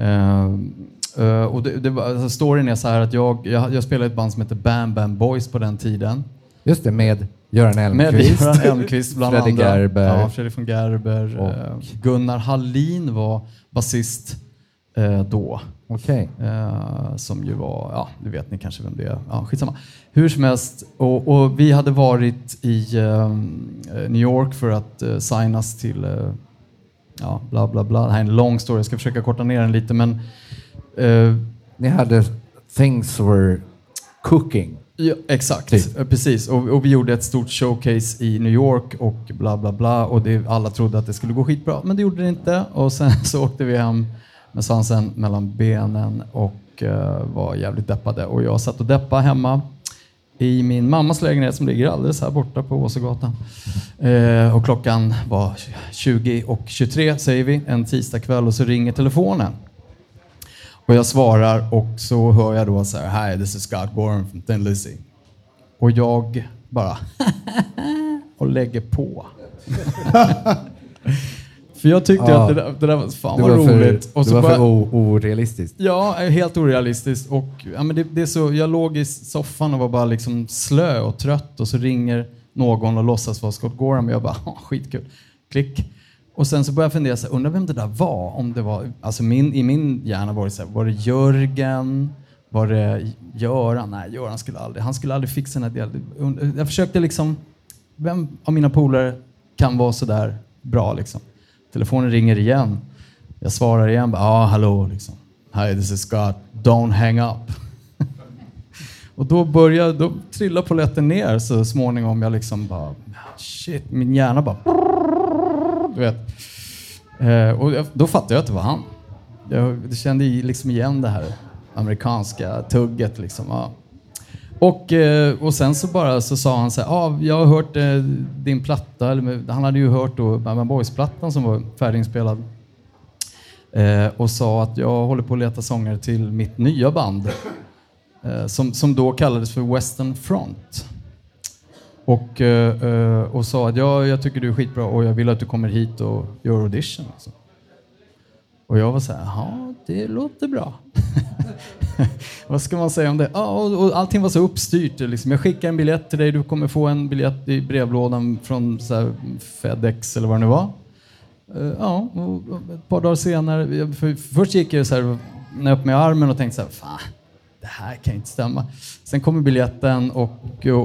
Eh, Och det, det alltså storyn är så här att jag, jag, jag spelade i ett band som hette Bam Bam Boys på den tiden. Just det, med Göran Med Elmqvist. Göran Elmqvist bland Fredrik andra. Gerber. Ja, Fredrik von Gerber. Och- Eh, Gunnar Hallin var basist eh, då. Okej. Eh, som ju var, ja, det vet ni kanske vem det är. Ja, skitsamma. Hur som helst, och, och vi hade varit i eh, New York för att eh, signas till, eh, ja, bla bla bla. Det här är en lång story, jag ska försöka korta ner den lite, men eh, Ni hade Things Were Cooking. Ja, exakt, Typ. Precis. Och, och vi gjorde ett stort showcase i New York och bla bla bla. Och det, alla trodde att det skulle gå skitbra, men det gjorde det inte. Och sen så åkte vi hem med svansen mellan benen och eh, var jävligt deppade. Och jag satt och deppade hemma i min mammas lägenhet som ligger alldeles här borta på Åsögatan. Eh, och klockan var 20 och 23 säger vi, en tisdagkväll och så ringer telefonen. Och jag svarar och så hör jag då så här, Hi, this is Scott Gorham from Thin Lizzy. Och jag bara och lägger på. för jag tyckte Ja. att det där, det där var fan Det vad var för, roligt. Och det så var bara- för orealistiskt. Ja, helt orealistiskt. Och, ja, men det, det är så, jag låg i soffan och var bara liksom slö och trött och så ringer någon och låtsas vara Scott Gorham och jag bara, "Ja, skitkul. Klick. Och sen så började jag fundera, så här, undrar vem det där var? Om det var alltså min, I min hjärna var det så här, var det Jörgen? Var det Göran? Nej, Göran skulle aldrig, han skulle aldrig fixa den här delen. Jag försökte liksom, vem av mina polare kan vara så där bra liksom? Telefonen ringer igen. Jag svarar igen, ja ja ah, hallå liksom. Hi this is Scott, don't hang up. och då börjar, då trillar polletten ner så småningom jag liksom bara, ah, shit, min hjärna bara, du vet. Eh, och jag, då fattade jag att det var han. Jag, kände liksom igen det här amerikanska tugget liksom. Ja. Och, eh, och sen så bara så sa han så här, ah, jag har hört eh, din platta, eller med- han hade ju hört då Bad Boys-plattan som var färdiginspelad. Eh, och sa att jag håller på att leta sångare till mitt nya band. Eh, som, som då kallades för Western Front. Och, eh, eh, och sa att ja, jag tycker du är skitbra och jag vill att du kommer hit och gör audition. Alltså. Och jag var så här, ja, det låter bra. Vad ska man säga om det? Ja, och, och allting var så uppstyrt. Liksom. Jag skickar en biljett till dig, du kommer få en biljett i brevlådan från så här, Fedex eller vad det nu var. Eh, ja, och, och ett par dagar senare, jag- för, först gick jag så här, när upp med armen och tänkte så här, fan, det här kan inte stämma. Sen kommer biljetten och,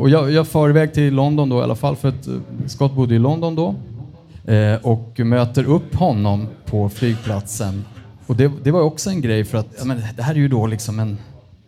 och jag, jag far iväg till London då i alla fall, för att eh, Scott bodde i London då. Eh, och möter upp honom på flygplatsen. Och det, det var också en grej för att ja, men det här är ju då liksom en,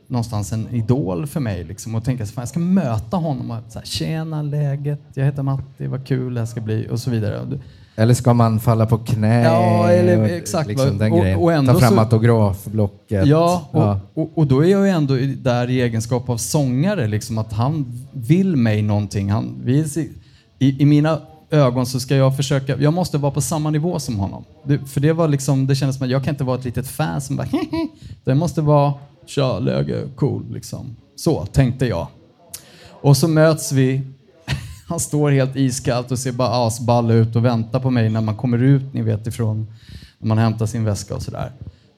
någonstans en idol för mig. Liksom, och tänka att jag ska möta honom och så här, tjena läget, jag heter Matti, vad kul det här ska bli och så vidare. Eller ska man falla på knä? Ja, eller och exakt. Liksom den Och- grejen. och ändå Ta fram så- autografblocket. Ja, och, Ja. Och, och då är jag ju ändå där i egenskap av sångare, liksom, att han vill mig någonting. Han i, I mina ögon så ska jag försöka, jag måste vara på samma nivå som honom. Det, för det var liksom, det kändes som att jag kan inte vara ett litet fan som bara Det måste vara, tja, läge, cool, liksom. Så tänkte jag. Och så möts vi. Han står helt iskallt och ser bara asball ut och väntar på mig när man kommer ut, ni vet ifrån, när man hämtar sin väska och sådär.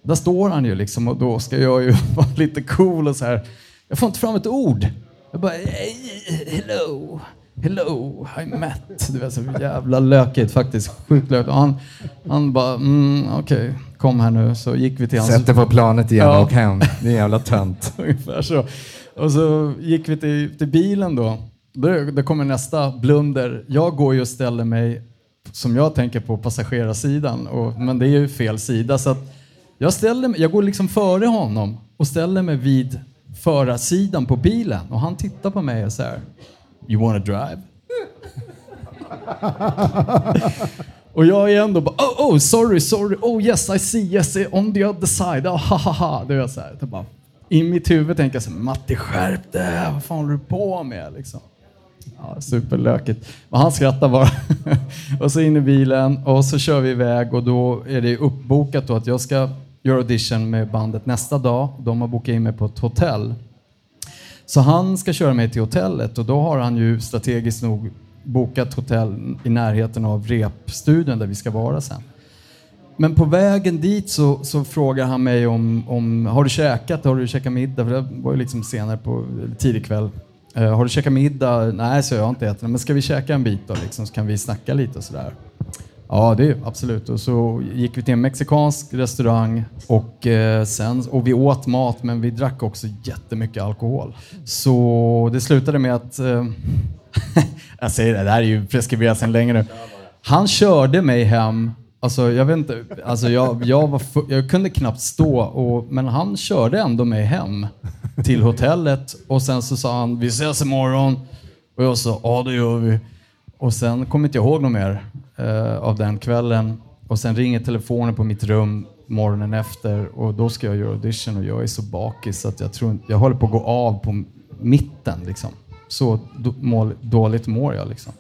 Där står han ju liksom och då ska jag ju vara lite cool och så här. Jag får inte fram ett ord. Jag bara, "Hey, hello, hello, I'm Matt. Du vet, så jävla lökigt faktiskt. Sjukt lökigt. Och han, han bara, mm, okej, kom här nu. Så gick vi till hans... Sätt dig på planet igen Ja. och hem. Det är jävla tönt. Ungefär så. Och så gick vi till, till bilen då. Det kommer nästa blunder. Jag går ju och ställer mig, som jag tänker på, passagerarsidan. Och, men det är ju fel sida. Så att jag, ställer mig, jag går liksom före honom och ställer mig vid förarsidan på bilen. Och han tittar på mig och så här. You wanna drive? Och jag är ändå bara, oh, oh, sorry, sorry, oh yes, I see, yes, eh, on the other side, oh, ha, ha, ha. Det är så här, det bara, I mitt huvud tänker jag så här, Matti skärp dig, vad fan håller du på med? Liksom. Ja, superlökigt. Men han skrattar bara. och så in i bilen och så kör vi iväg och då är det uppbokat då att jag ska göra audition med bandet nästa dag. De har bokat in mig på ett hotell. Så han ska köra mig till hotellet och då har han ju strategiskt nog bokat hotell i närheten av repstudion där vi ska vara sen. Men på vägen dit så, så frågar han mig om, om har du käkat, har du käkat middag? För det var ju liksom senare på tidig kväll. Eh, har du käkat middag? Nej, så jag har inte ätit. Men ska vi käka en bit då liksom, så kan vi snacka lite och sådär. Ja, det är absolut. Och så gick vi till en mexikansk restaurang och, eh, sen, och vi åt mat men vi drack också jättemycket alkohol. Så det slutade med att... Eh, jag säger det, det här är ju preskriberat sedan länge nu. Han körde mig hem Alltså, jag vet inte. Alltså, jag, jag, var jag kunde knappt stå, och, men han körde ändå mig hem till hotellet. Och sen så sa han, vi ses imorgon. Och jag sa, ja det gör vi. Och sen kommer inte jag ihåg något mer eh, av den kvällen. Och sen ringer telefonen på mitt rum morgonen efter och då ska jag göra audition och jag är så bakis så att jag tror jag håller på att gå av på mitten liksom. Så dåligt mår jag liksom.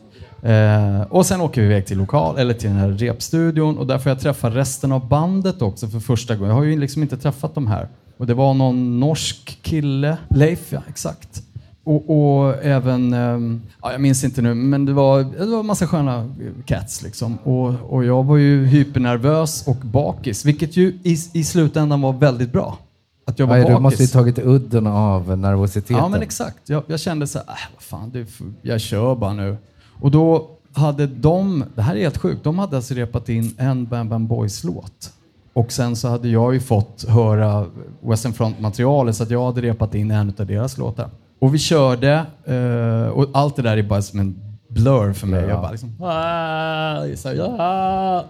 Eh, och sen åker vi iväg till lokal, eller till den här repstudion och där får jag träffa resten av bandet också för första gången. Jag har ju liksom inte träffat dem här. Och det var någon norsk kille, Leif, ja exakt. Och, och även, ehm, ja, jag minns inte nu, men det var, det var en massa sköna cats liksom. Och, och jag var ju hypernervös och bakis, vilket ju i, i slutändan var väldigt bra. Att jag var Aj, bakis. du måste ju tagit udden av nervositeten. Ja, men exakt. Jag, jag kände så här, äh, vad fan, det jag kör bara nu. Och då hade de, det här är helt sjukt, de hade alltså repat in en Bam Bam Boys-låt. Och sen så hade jag ju fått höra Western Front-materialet så att jag hade repat in en av deras låtar. Och vi körde, eh, och allt det där är bara som en blur för mig. Jag bara liksom, "Ah", så här, "Ah",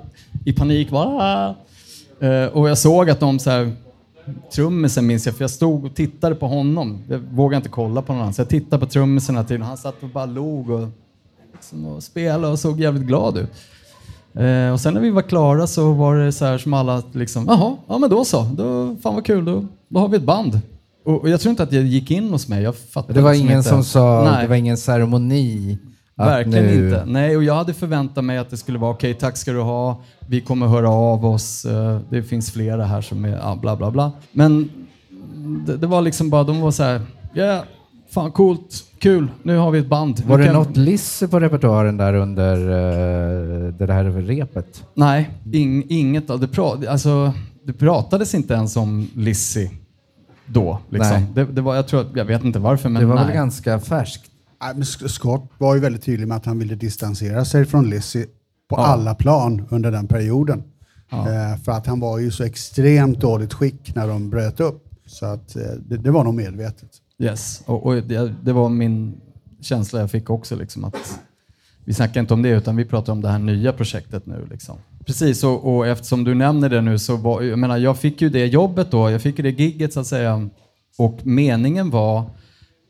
i panik. bara, "Ah". Eh, och jag såg att de så här, trummisen minns jag, för jag stod och tittade på honom. Jag vågade inte kolla på någon annan, så jag tittade på trummisen hela tiden. Han satt och bara log och, liksom, och spelade och såg jävligt glad ut. Eh, och sen när vi var klara så var det så här som alla liksom, jaha, ja men då så, då, fan vad kul, då, då har vi ett band. Och, och jag tror inte att det gick in hos mig, jag fattade Det var liksom ingen inte. som sa, Nej. det var ingen ceremoni. Verkligen nu- inte. Nej, och jag hade förväntat mig att det skulle vara okej, tack ska du ha, vi kommer höra av oss, eh, det finns flera här som är, ja, bla bla bla. Men det, det var liksom bara, de var så här, ja, fan coolt, kul, nu har vi ett band. Var Nu det kan- något Lisse på repertoaren där under eh, det här repet? Nej, ing, inget av det. Pra, alltså, det pratades inte ens om Lizzie då. Liksom. Nej. Det, det var, jag, tror, jag vet inte varför, men det var nej. väl ganska färskt? Scott var ju väldigt tydlig med att han ville distansera sig från Lizzie på Ja. alla plan under den perioden. Ja. Eh, för att han var ju så extremt dåligt skick när de bröt upp. Så att, eh, det, det var nog medvetet. Yes, och, och det, det var min känsla jag fick också. Liksom, att vi snackar inte om det, utan vi pratar om det här nya projektet nu. Liksom. Precis, och, och eftersom du nämner det nu så var, jag menar, jag fick ju det jobbet då, jag fick ju det gigget så att säga. Och meningen var,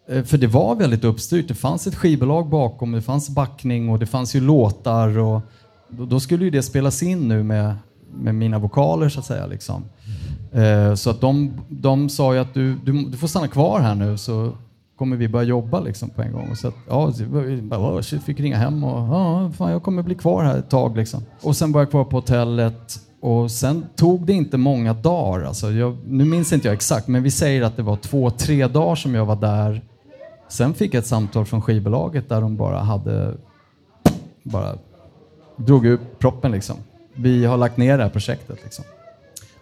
eh, för det var väldigt uppstyrt, det fanns ett skivbolag bakom, det fanns backning och det fanns ju låtar och då, då skulle ju det spelas in nu med, med mina vokaler så att säga. Liksom. Eh, så att de, de sa ju att du, du, du får stanna kvar här nu så kommer vi börja jobba liksom på en gång. Och så att, ja, vi fick ringa hem och ja, fan, jag kommer bli kvar här ett tag. Liksom. Och sen var jag kvar på hotellet och sen tog det inte många dagar. Alltså, jag, nu minns inte jag exakt, men vi säger att det var två, tre dagar som jag var där. Sen fick jag ett samtal från skivbolaget där de bara hade bara drog upp proppen liksom. Vi har lagt ner det här projektet liksom.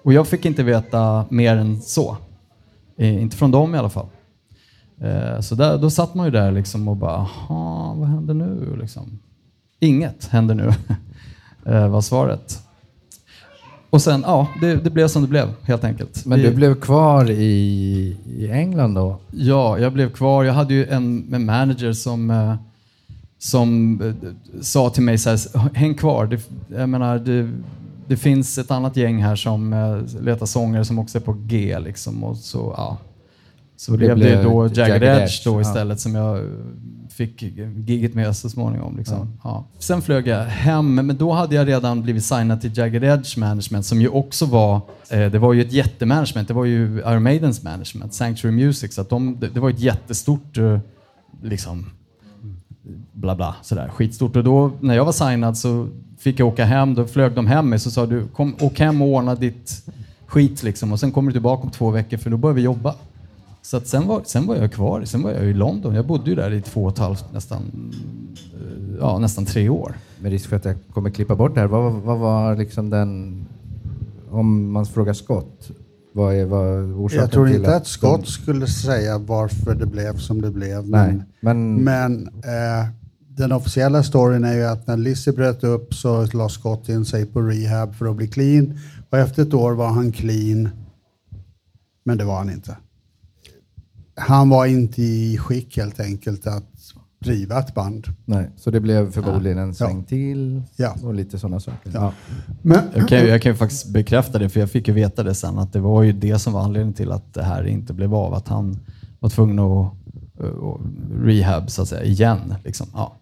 Och jag fick inte veta mer än så. Eh, inte från dem i alla fall. Eh, så där, då satt man ju där liksom och bara, "Jaha, vad händer nu? Liksom. Inget händer nu, eh, var svaret. Och sen, ja, det, det blev som det blev helt enkelt. Men Vi- du blev kvar i, i England då? Ja, jag blev kvar. Jag hade ju en, en manager som, eh, som sa till mig så här, häng kvar. Det, jag menar, det, det finns ett annat gäng här som eh, letar sångare som också är på G. Liksom, och så, ja. så det blev det då Jagged, Jagged Edge då ja. istället som jag fick giget med så småningom. Liksom. Ja. Sen flög jag hem, men då hade jag redan blivit signad till Jagged Edge Management som ju också var, eh, det var ju ett jättemanagement, det var ju Iron Maidens management, Sanctuary Music, så att de, det, det var ett jättestort, eh, liksom, bla bla, sådär, skitstort. Och då, när jag var signad så fick jag åka hem, då flög de hem mig så sa du, kom, åk hem och ordna ditt skit liksom och sen kommer du tillbaka om två veckor för då börjar vi jobba. Så att sen, var, sen var jag kvar, sen var jag i London. Jag bodde ju där i två och ett halvt, nästan, ja, nästan tre år. Med risk för att jag kommer klippa bort det här. Vad, vad var liksom den... Om man frågar Scott. Vad är vad orsaken Jag tror till inte att de- Scott skulle säga varför det blev som det blev. Nej, Men, men, men eh, den officiella storyn är ju att när Lizzie bröt upp så la Scott in sig på rehab för att bli clean. Och efter ett år var han clean. Men det var han inte. Han var inte i skick helt enkelt att driva ett band. nej, så det blev förmodligen en sväng till Ja. och lite sådana saker. Ja. Men, Jag kan, ju- jag kan faktiskt bekräfta det, för jag fick ju veta det sen, att det var ju det som var anledningen till att det här inte blev av. Att han var tvungen att, att rehab, så att säga, igen. Liksom. Ja.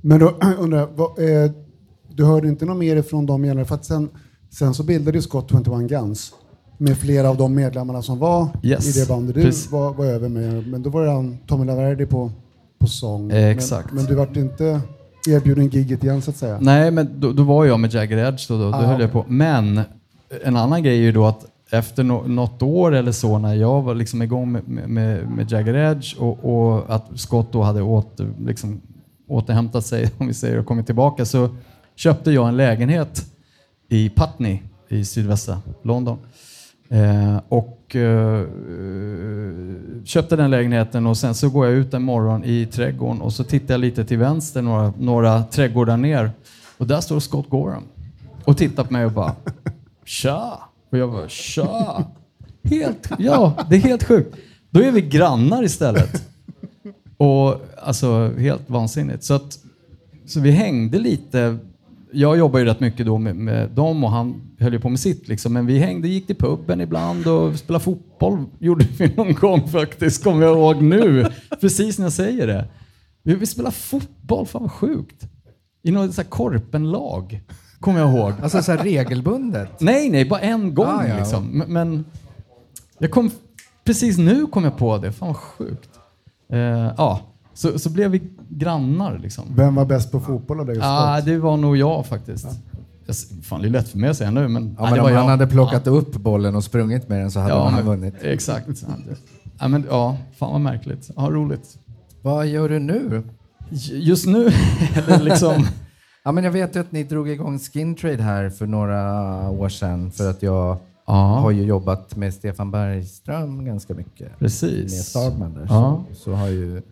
Men då undrar jag, eh, du hörde inte något mer ifrån dem gällande, för att sen, sen så bildade ju Scott 21 Guns med flera av de medlemmarna som var Yes, i det bandet du precis. var, var över med. Men då var det han, Tommy Laverdi på, på sång. Eh, exakt. Men, men du vart inte erbjuden gigget igen så att säga? Nej, men då, då var jag med Jagged Edge då, då, då Ah, höll jag okej. på. Men en annan grej är ju då att efter no, något år eller så när jag var liksom igång med, med- med, med Jagged Edge och, och att Scott då hade åter, liksom, återhämtat sig, om vi säger, och kommit tillbaka, så köpte jag en lägenhet i Putney i sydvästra London. Eh, och eh, köpte den lägenheten och sen så går jag ut en morgon i trädgården och så tittar jag lite till vänster några, några trädgårdar ner och där står Scott Gorham och tittar på mig och bara Tja! Och jag bara Tja! Helt, ja, det är helt sjukt. Då är vi grannar istället. Och alltså helt vansinnigt. Så, att, så vi hängde lite. Jag jobbar ju rätt mycket då med, med dem och han höll ju på med sitt liksom. Men vi hängde, gick till puben ibland och spelade fotboll. Gjorde vi någon gång faktiskt, kommer jag ihåg nu. Precis när jag säger det. Vi, vi spelade fotboll, fan vad sjukt. I något så här korpenlag, kommer jag ihåg. Alltså så här regelbundet. Nej, nej, bara en gång Ah, ja. liksom. Men, men jag kom, precis nu kom jag på det. Fan vad sjukt. Eh, ja, så, så blev vi grannar liksom. Vem var bäst på fotboll av dig Ja, Scott? det var nog jag faktiskt. Jag, s- fan, det är lätt för mig att säga nu, men, Ja, ja, men det om han jag. hade plockat upp bollen och sprungit med den så hade ja, han men- vunnit. Exakt. Ja, men, ja, fan vad märkligt. Ja, roligt. Vad gör du nu? Just nu, eller liksom... Ja, men jag vet ju att ni drog igång Skin Trade här för några år sedan för att jag Ja, har ju jobbat med Stefan Bergström ganska mycket. Med precis. Starkman Ja. så, så har ju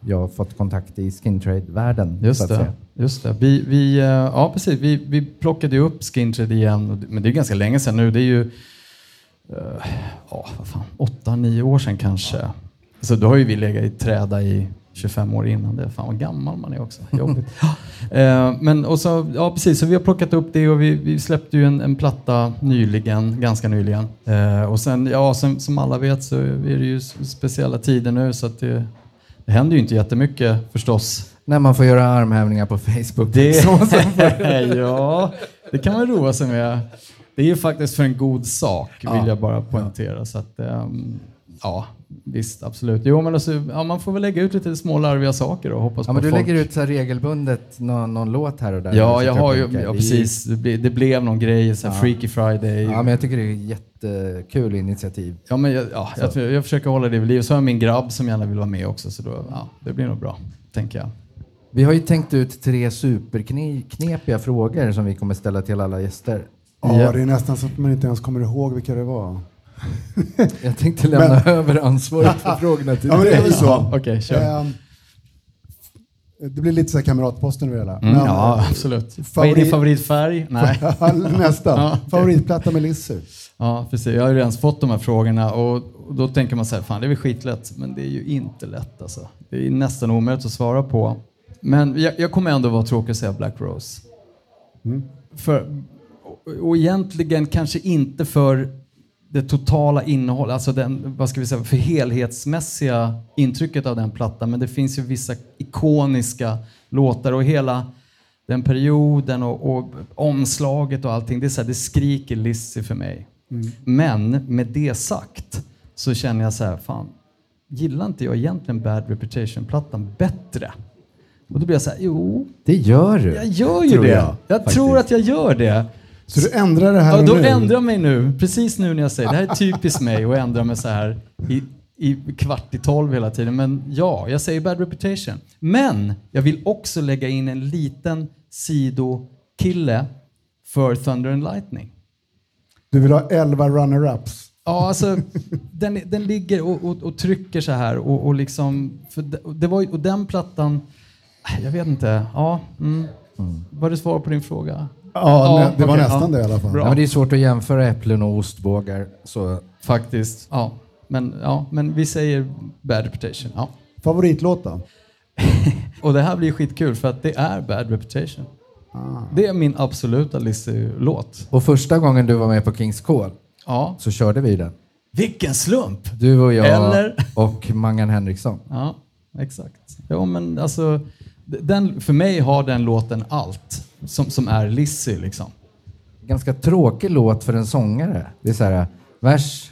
jag fått kontakt i Skin Trade-världen. så Just det. Just det. Vi, vi, eh, ja, precis. Vi, vi plockade ju upp Skintrade igen, men det är ganska länge sedan nu. Det är ju eh, ja, vad fan, åtta, nio år sedan kanske. Så då har ju vi legat i träda i 25 år innan det. Fan vad gammal man är också. Jobbigt. Eh, men och så, ja, precis, så vi har plockat upp det och vi, vi släppte ju en, en platta nyligen, ganska nyligen. Eh, och sen, ja, sen, som alla vet så är det ju speciella tider nu så att det, det händer ju inte jättemycket förstås. När man får göra armhävningar på Facebook. Det, ja, det kan man roa sig med. Det är ju faktiskt för en god sak, vill Ja. jag bara poängtera. Så att, ehm, ja, visst, absolut. Jo, men alltså, ja, man får väl lägga ut lite små larviga saker och hoppas Ja, på men du folk. lägger ut så här regelbundet någon, någon låt här och där. Ja, jag har ju, ja, precis. Det, ble, det blev någon grej, så här Ja. Freaky Friday. Ja, men jag tycker det är ett jättekul initiativ. Ja, men jag, ja, jag, jag försöker hålla det vid liv. Så har jag min grabb som gärna vill vara med också, så då, ja, det blir nog bra, tänker jag. Vi har ju tänkt ut tre superknepiga frågor som vi kommer ställa till alla gäster. Ja, Ja. det är nästan så att man inte ens kommer ihåg vilka det var. Jag tänkte lämna över ansvaret för frågorna till Ja, men det är dig. väl så. Ja, Okej, kör. Ehm, det blir lite så här kamratposten över hela. Mm, Men, ja, absolut. Vad är favorit- din favoritfärg? Nej. Nästan. Ja, okej. Favoritplatta med Lizzy. Ja, precis. Jag har ju redan fått de här frågorna och, och då tänker man så här, fan det är väl skitlätt, men det är ju inte lätt alltså. Det är nästan omöjligt att svara på. Men jag, jag kommer ändå vara tråkig att säga Black Rose. För, och, och egentligen kanske inte för det totala innehållet, alltså den, vad ska vi säga, för helhetsmässiga intrycket av den plattan, men det finns ju vissa ikoniska låtar och hela den perioden och, och omslaget och allting, det, är så här, det skriker Lizzy för mig. Men med det sagt så känner jag så här, fan, gillar inte jag egentligen Bad Reputation-plattan bättre? Och då blir jag så här, jo, Det gör du. jag gör ju det. jag, Jag, tror att jag gör det. Så du ändrar det här Ja, och då nu? ändrar jag mig nu, precis nu när jag säger det här är typiskt mig att ändra mig så här i, i kvart i tolv hela tiden. Men ja, jag säger bad reputation. Men jag vill också lägga in en liten sidokille för Thunder and Lightning. Du vill ha 11 runner-ups? Ja, alltså, den, den ligger och, och, och trycker så här och, och liksom, för det, det var, och den plattan, jag vet inte, ja, mm. var det svar på din fråga? Ja, nä- det var nästan ja. det i alla fall. Ja, men det är svårt att jämföra äpplen och ostbågar. Så Faktiskt, ja. Men, ja, men vi säger bad reputation. Ja. Favoritlåt då? Och det här blir skitkul för att det är bad reputation. Det är min absoluta Lizzy-låt. Och första gången du var med på Kings Call Ja. så körde vi den. Vilken slump! Du och jag Eller? och Mangan Henriksson. Ja, exakt. Ja, men alltså, den, för mig har den låten allt som, som är Lizzy liksom. Ganska tråkig låt för en sångare. Det är så här, vers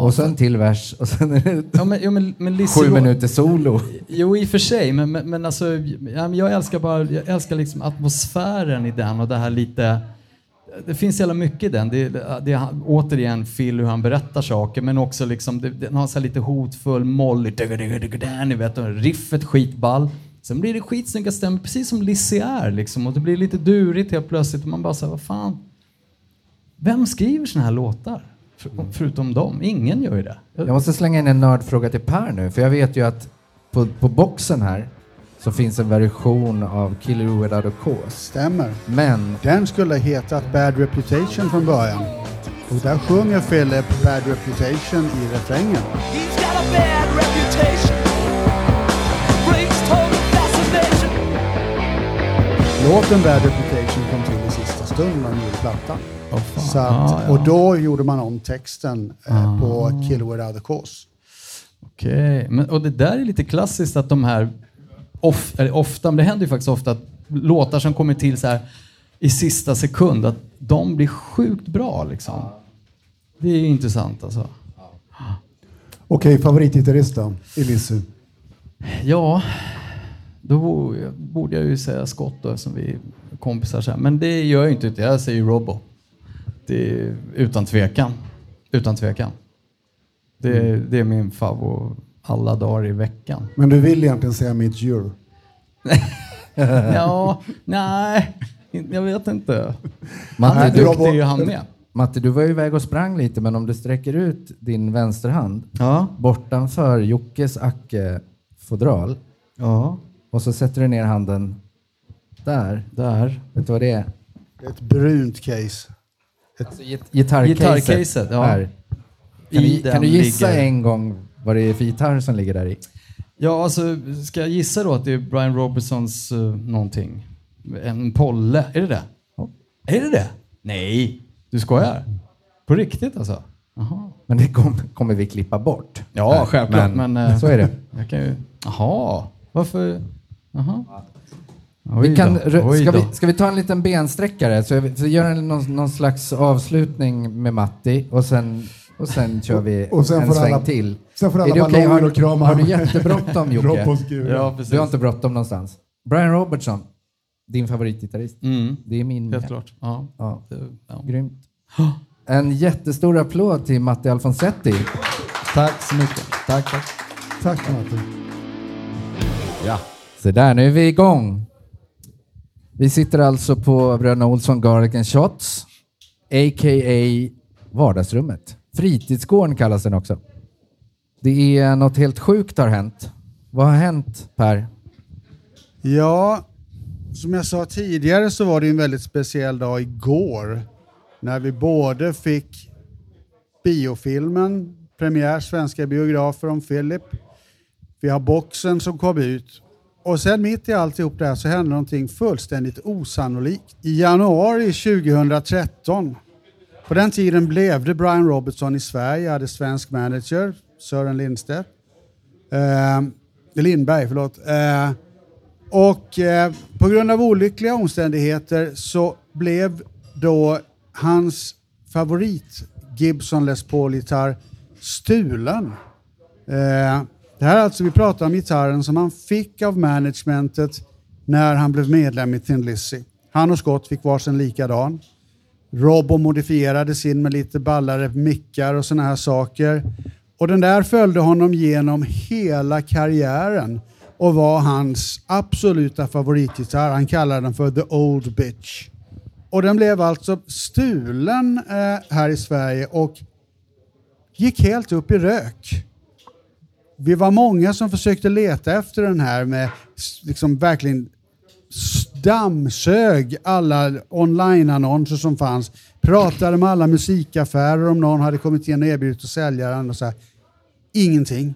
och sen till vers och sen är det Ja, men, ja, men, men Lizzy sju minuter solo. Jo, i och för sig, men, men, men alltså, ja, jag älskar bara jag älskar liksom atmosfären i den och det här lite... Det finns jävla mycket i den. Det, det, är återigen Phil hur han berättar saker, men också liksom, det, den har så lite hotfull mollig... Ni vet, och riffet skitball. Sen blir det skitsnygga stämmor, precis som Lizzy är. Liksom, och det blir lite durigt helt plötsligt. Och man bara säger vad fan. Vem skriver såna här låtar? För, förutom dem. Ingen gör ju det. Jag måste slänga in en nördfråga till Per nu, för jag vet ju att på, på boxen här så finns en version av Killer Without a Cause. Stämmer. Men Den skulle hetat Bad Reputation från början. Och där sjunger Philip Bad Reputation i refrängen. Låten Bad Reputation kom till i sista stund när de gjorde plattan. Så att, Ah, ja. Och då gjorde man om texten eh, på Kill Without a Cause. Okej, men och det där är lite klassiskt att de här, of, ofta, men det händer ju faktiskt ofta att låtar som kommer till så här i sista sekund, att de blir sjukt bra liksom. Det är ju intressant alltså. Okej, favoritgitarrist då? Lizzy? Ja, då bo- borde jag ju säga Scott då, som vi är kompisar sen. Men det gör jag ju inte, jag säger Robbo. Det är utan tvekan. Utan tvekan. Det, det är min favorit alla dagar i veckan. Men du vill egentligen säga Midge Ure? Ja, nej, jag vet inte. Han är du, duktig är han med. Matte, du var ju iväg och sprang lite, men om du sträcker ut din vänsterhand Ja. bortanför Jockes Acke-fodral Ja. Och så sätter du ner handen där. Där. Vet du vad det är? Ett brunt case. Alltså, git- gitarrcaset. Gitarrcaset, ja. Här. I Kan, du, kan du gissa ligger- en gång vad det är för gitarr som ligger där i? Ja, alltså, ska jag gissa då att det är Brian Robertsons uh, någonting? En polle? Är det det? Är det det? Nej, du skojar? På riktigt alltså? Jaha. Men det kom, kommer vi klippa bort. Ja, självklart. Men, eh, så är det. Jag kan ju... Jaha, varför? Jaha. Oj Vi kan, ska, vi, ska vi ta en liten bensträckare? Så, jag- så gör en, någon, någon slags avslutning med Matti och sen, och sen kör vi Och sen en får sväng alla- till. Sen får Är alla ballonger Har, och krama. har du jättebråttom Jocke? Ja, precis. Du har inte bråttom någonstans. Brian Robertson, din favoritgitarrist. Mm, Det är min helt klart. Ja. Ja, ja. grymt. En jättestor applåd till Matti Alfonsetti. Tack så mycket. Tack, tack. Tack Matte. Så där, nu är vi igång. Vi sitter alltså på Bröderna Olsson Garlic and Shots, a.k.a. vardagsrummet. Fritidsgården kallas den också. Det är något helt sjukt har hänt. Vad har hänt Per? Ja, som jag sa tidigare så var det en väldigt speciell dag igår när vi både fick biofilmen, premiär svenska biografer om Philip. Vi har boxen som kom ut och sen mitt i alltihop det här så hände någonting fullständigt osannolikt. I januari 2013, på den tiden blev det Brian Robertson i Sverige, jag hade svensk manager, Sören Lindstedt. Eh, Lindberg, förlåt. Eh, och eh, på grund av olyckliga omständigheter så blev då hans favorit Gibson Les Paul-gitarr stulen. Eh, det här är alltså, vi pratar om gitarren som han fick av managementet när han blev medlem i Thin Lizzy. Han och Scott fick varsin likadan. Robbo modifierade sin med lite ballare mickar och sådana här saker. Och den där följde honom genom hela karriären och var hans absoluta favoritgitarr. Han kallade den för The Old Bitch. Och den blev alltså stulen eh, här i Sverige och gick helt upp i rök. Vi var många som försökte leta efter den här med liksom verkligen dammsög alla online-annonser som fanns. Pratade med alla musikaffärer om någon hade kommit in och erbjudit att sälja den och så här. Ingenting.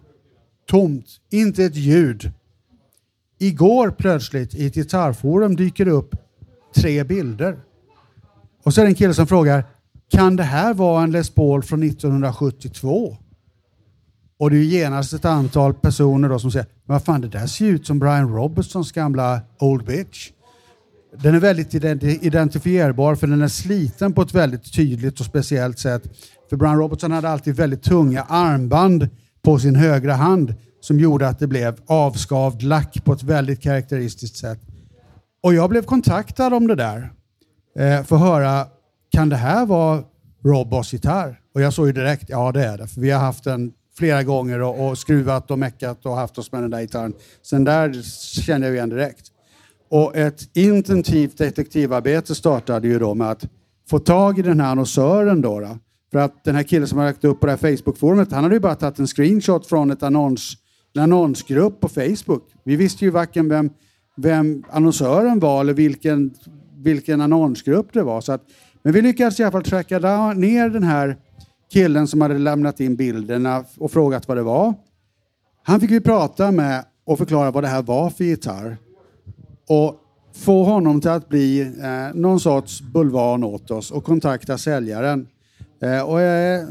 Tomt. Inte ett ljud. Igår plötsligt i ett gitarrforum dyker det upp tre bilder. Och så är det en kille som frågar, kan det här vara en Les Paul från 1972? Och det är ju genast ett antal personer då som säger, vad fan det där ser ut som Brian Robertsons gamla Old Bitch. Den är väldigt identifierbar för den är sliten på ett väldigt tydligt och speciellt sätt. För Brian Robertson hade alltid väldigt tunga armband på sin högra hand som gjorde att det blev avskavd lack på ett väldigt karaktäristiskt sätt. Och jag blev kontaktad om det där eh, för att höra, kan det här vara Robos gitarr? Och jag såg ju direkt, ja det är det. För vi har haft en flera gånger och, och skruvat och meckat och haft oss med den där gitarren. Sen där kände jag igen direkt. Och ett intensivt detektivarbete startade ju då med att få tag i den här annonsören då. då. För att den här killen som har lagt upp på det här Facebook-forumet, han hade ju bara tagit en screenshot från ett annons, en annonsgrupp på Facebook. Vi visste ju varken vem, vem annonsören var eller vilken, vilken annonsgrupp det var. Så att, men vi lyckades i alla fall tracka ner den här killen som hade lämnat in bilderna och frågat vad det var. Han fick vi prata med och förklara vad det här var för gitarr och få honom till att bli eh, någon sorts bulvan åt oss och kontakta säljaren. Eh, och, eh,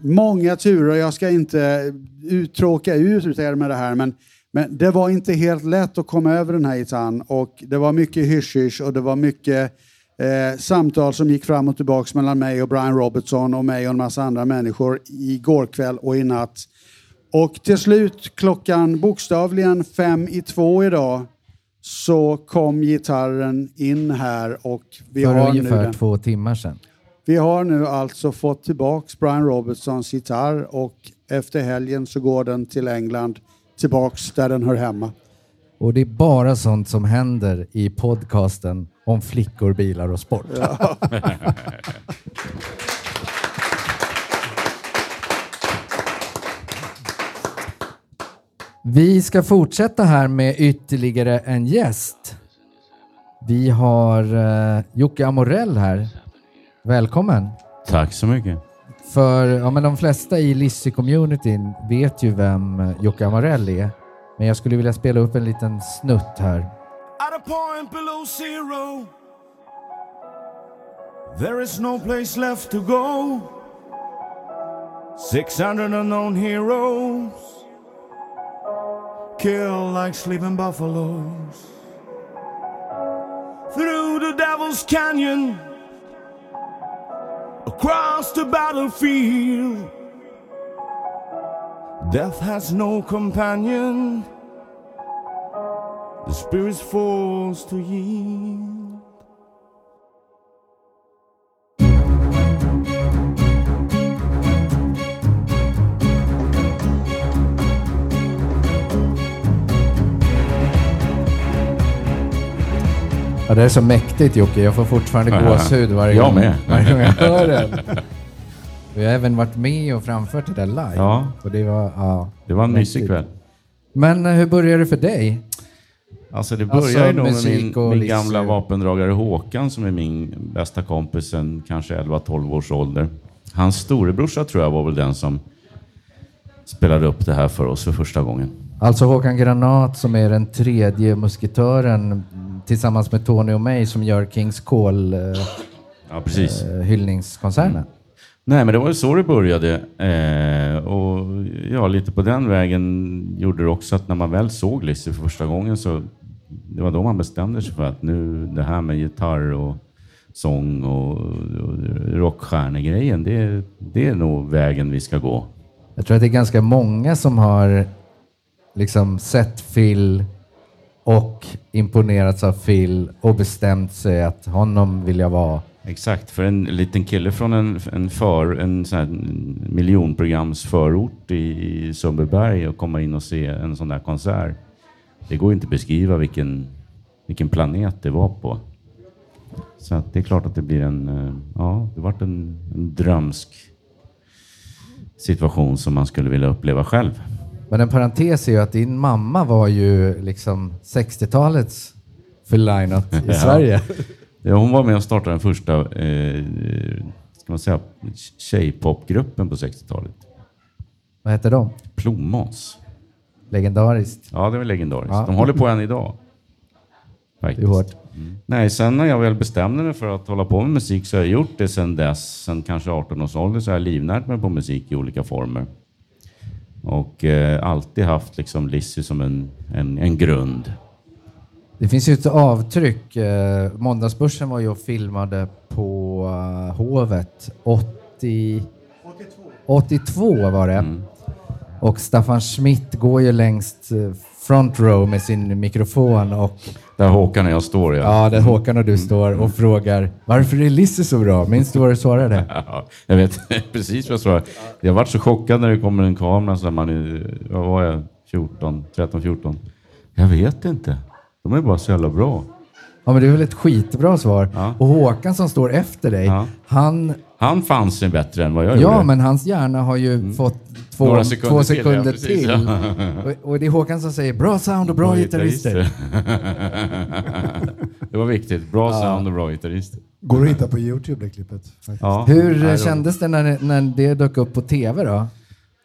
många turer, jag ska inte uttråka ut er med det här, men, men det var inte helt lätt att komma över den här gitarren och det var mycket hysch och det var mycket eh, samtal som gick fram och tillbaks mellan mig och Brian Robertson och mig och en massa andra människor igår kväll och i natt. Och till slut klockan bokstavligen fem i två idag så kom gitarren in här och vi För har, nu ungefär den. två timmar sedan. vi har nu alltså fått tillbaks Brian Robertsons gitarr och efter helgen så går den till England tillbaks där den hör hemma. Och det är bara sånt som händer i podcasten om flickor, bilar och sport. Vi ska fortsätta här med ytterligare en gäst. Vi har uh, Jocke Amorell här. Välkommen! Tack så mycket. För ja, men de flesta i Lissy-communityn vet ju vem eh, Jocke Amorell är. Men jag skulle vilja spela upp en liten snutt här. Point below zero, there is no place left to go. 600 unknown heroes kill like sleeping buffaloes. Through the devil's canyon, across the battlefield, death has no companion. The spirit's forced to yield. Ja, det är så mäktigt Jocke, jag får fortfarande gåshud varje Jag gång. med. Varje gång jag hör den. Vi har även varit med och framfört det där live. Ja. Och det var, ja, Det var en mysig kväll. Men eh, hur började det för dig? Alltså det började Alltså, ju nog med min, min gamla vapendragare Håkan som är min bästa kompis sen kanske 11-12 års ålder. Hans storebrorsa tror jag var väl den som spelade upp det här för oss för första gången. Alltså Håkan Granat som är den tredje musketören mm, tillsammans med Tony och mig som gör Kings Call eh, Ja, precis. eh, hyllningskonserten. Nej, men det var ju så det började. Eh, och ja, lite på den vägen gjorde det också att när man väl såg Lizzy för första gången så det var då man bestämde sig för att nu det här med gitarr och sång och, och rockstjärnegrejen, det, det är nog vägen vi ska gå. Jag tror att det är ganska många som har liksom sett Phil och imponerats av Phil och bestämt sig att honom vill jag vara. Exakt, för en liten kille från en, en, för, en sån här miljonprogramsförort i, i Sundbyberg och komma in och se en sån där konsert. Det går inte att beskriva vilken, vilken planet det var på. Så att det är klart att det blir en, eh, ja, det vart en, en drömsk situation som man skulle vilja uppleva själv. Men en parentes är ju att din mamma var ju liksom 60-talets Felinat i Ja. Sverige. Ja, hon var med och startade den första eh, ska man säga, tjejpopgruppen på 60-talet. Vad heter de? Plommons. Legendariskt. Ja, det var legendariskt. Ja. De håller på än idag. Det är Faktiskt. hårt. Nej, sen när jag väl bestämde mig för att hålla på med musik så har jag gjort det sen dess. Sen kanske 18 års ålder så har jag livnärt mig på musik i olika former. Och eh, alltid haft liksom Lizzy som en, en, en grund. Det finns ju ett avtryck. Eh, Måndagsbörsen var ju och filmade på eh, Hovet 80... 82 var det. Mm. Och Staffan Schmidt går ju längst eh, front row med sin mikrofon och Där Håkan och jag står. Ja. ja, där Håkan och du står och frågar varför är Lizzy så bra? Minns du vad du svarade? Ja, jag vet precis vad jag sa. Jag varit så chockad när det kommer en kamera. Så man är, vad var jag? 14, 13, 14. Jag vet inte. De är bara så jävla bra. Ja, men det är väl ett skitbra svar. Ja. Och Håkan som står efter dig, Ja. han... Han fann sig bättre än vad jag Ja, gjorde. men hans hjärna har ju fått två, Några sekunder två till, sekunder ja, precis, till. ja. Och, och det är Håkan som säger bra sound och bra gitarrister. det var viktigt. Bra sound och bra gitarrister. Går att hitta på Youtube det klippet. Ja. Hur kändes det när, när det dök upp på tv då?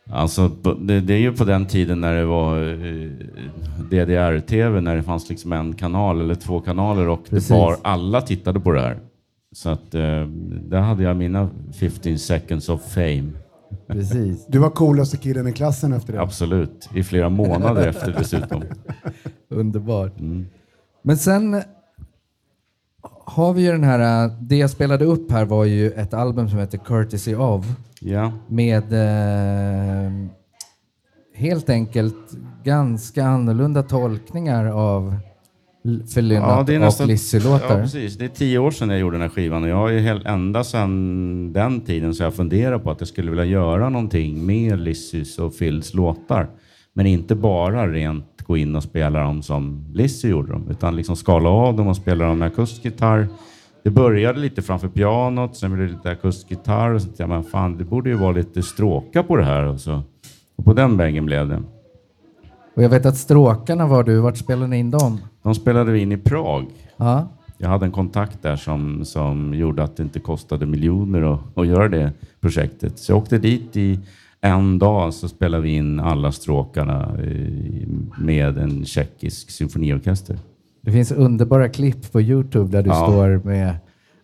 Alltså, det, det är ju på den tiden när det var eh, DDR-TV, när det fanns liksom en kanal eller två kanaler och Precis. det var, alla tittade på det här. Så att eh, där hade jag mina 15 seconds of fame. Precis. Du var coolaste killen i klassen efter det. Absolut. I flera månader efter dessutom. Underbart. Mm. Men sen har vi ju den här, eh, det jag spelade upp här var ju ett album som heter Courtesy of Ja. med eh, helt enkelt ganska annorlunda tolkningar av L- Förlynnat och Lizzy-låtar. Ja, precis. Det är tio år sedan jag gjorde den här skivan och jag har ju hel- ända sedan den tiden så jag funderat på att jag skulle vilja göra någonting med Lizzys och Phils låtar. Men inte bara rent gå in och spela dem som Lizzy gjorde dem, utan liksom skala av dem och spela dem med akustikgitarr. Det började lite framför pianot, sen blev det lite akustikgitarr och så tänkte jag, men fan, det borde ju vara lite stråkar på det här. Och, så. och på den vägen blev det. Och jag vet att stråkarna var du, vart spelade ni in dem? De spelade vi in i Prag. Ja. Jag hade en kontakt där som, som gjorde att det inte kostade miljoner att, att göra det projektet. Så jag åkte dit i en dag så spelade vi in alla stråkarna eh, med en tjeckisk symfoniorkester. Det finns underbara klipp på Youtube där du Ja. står med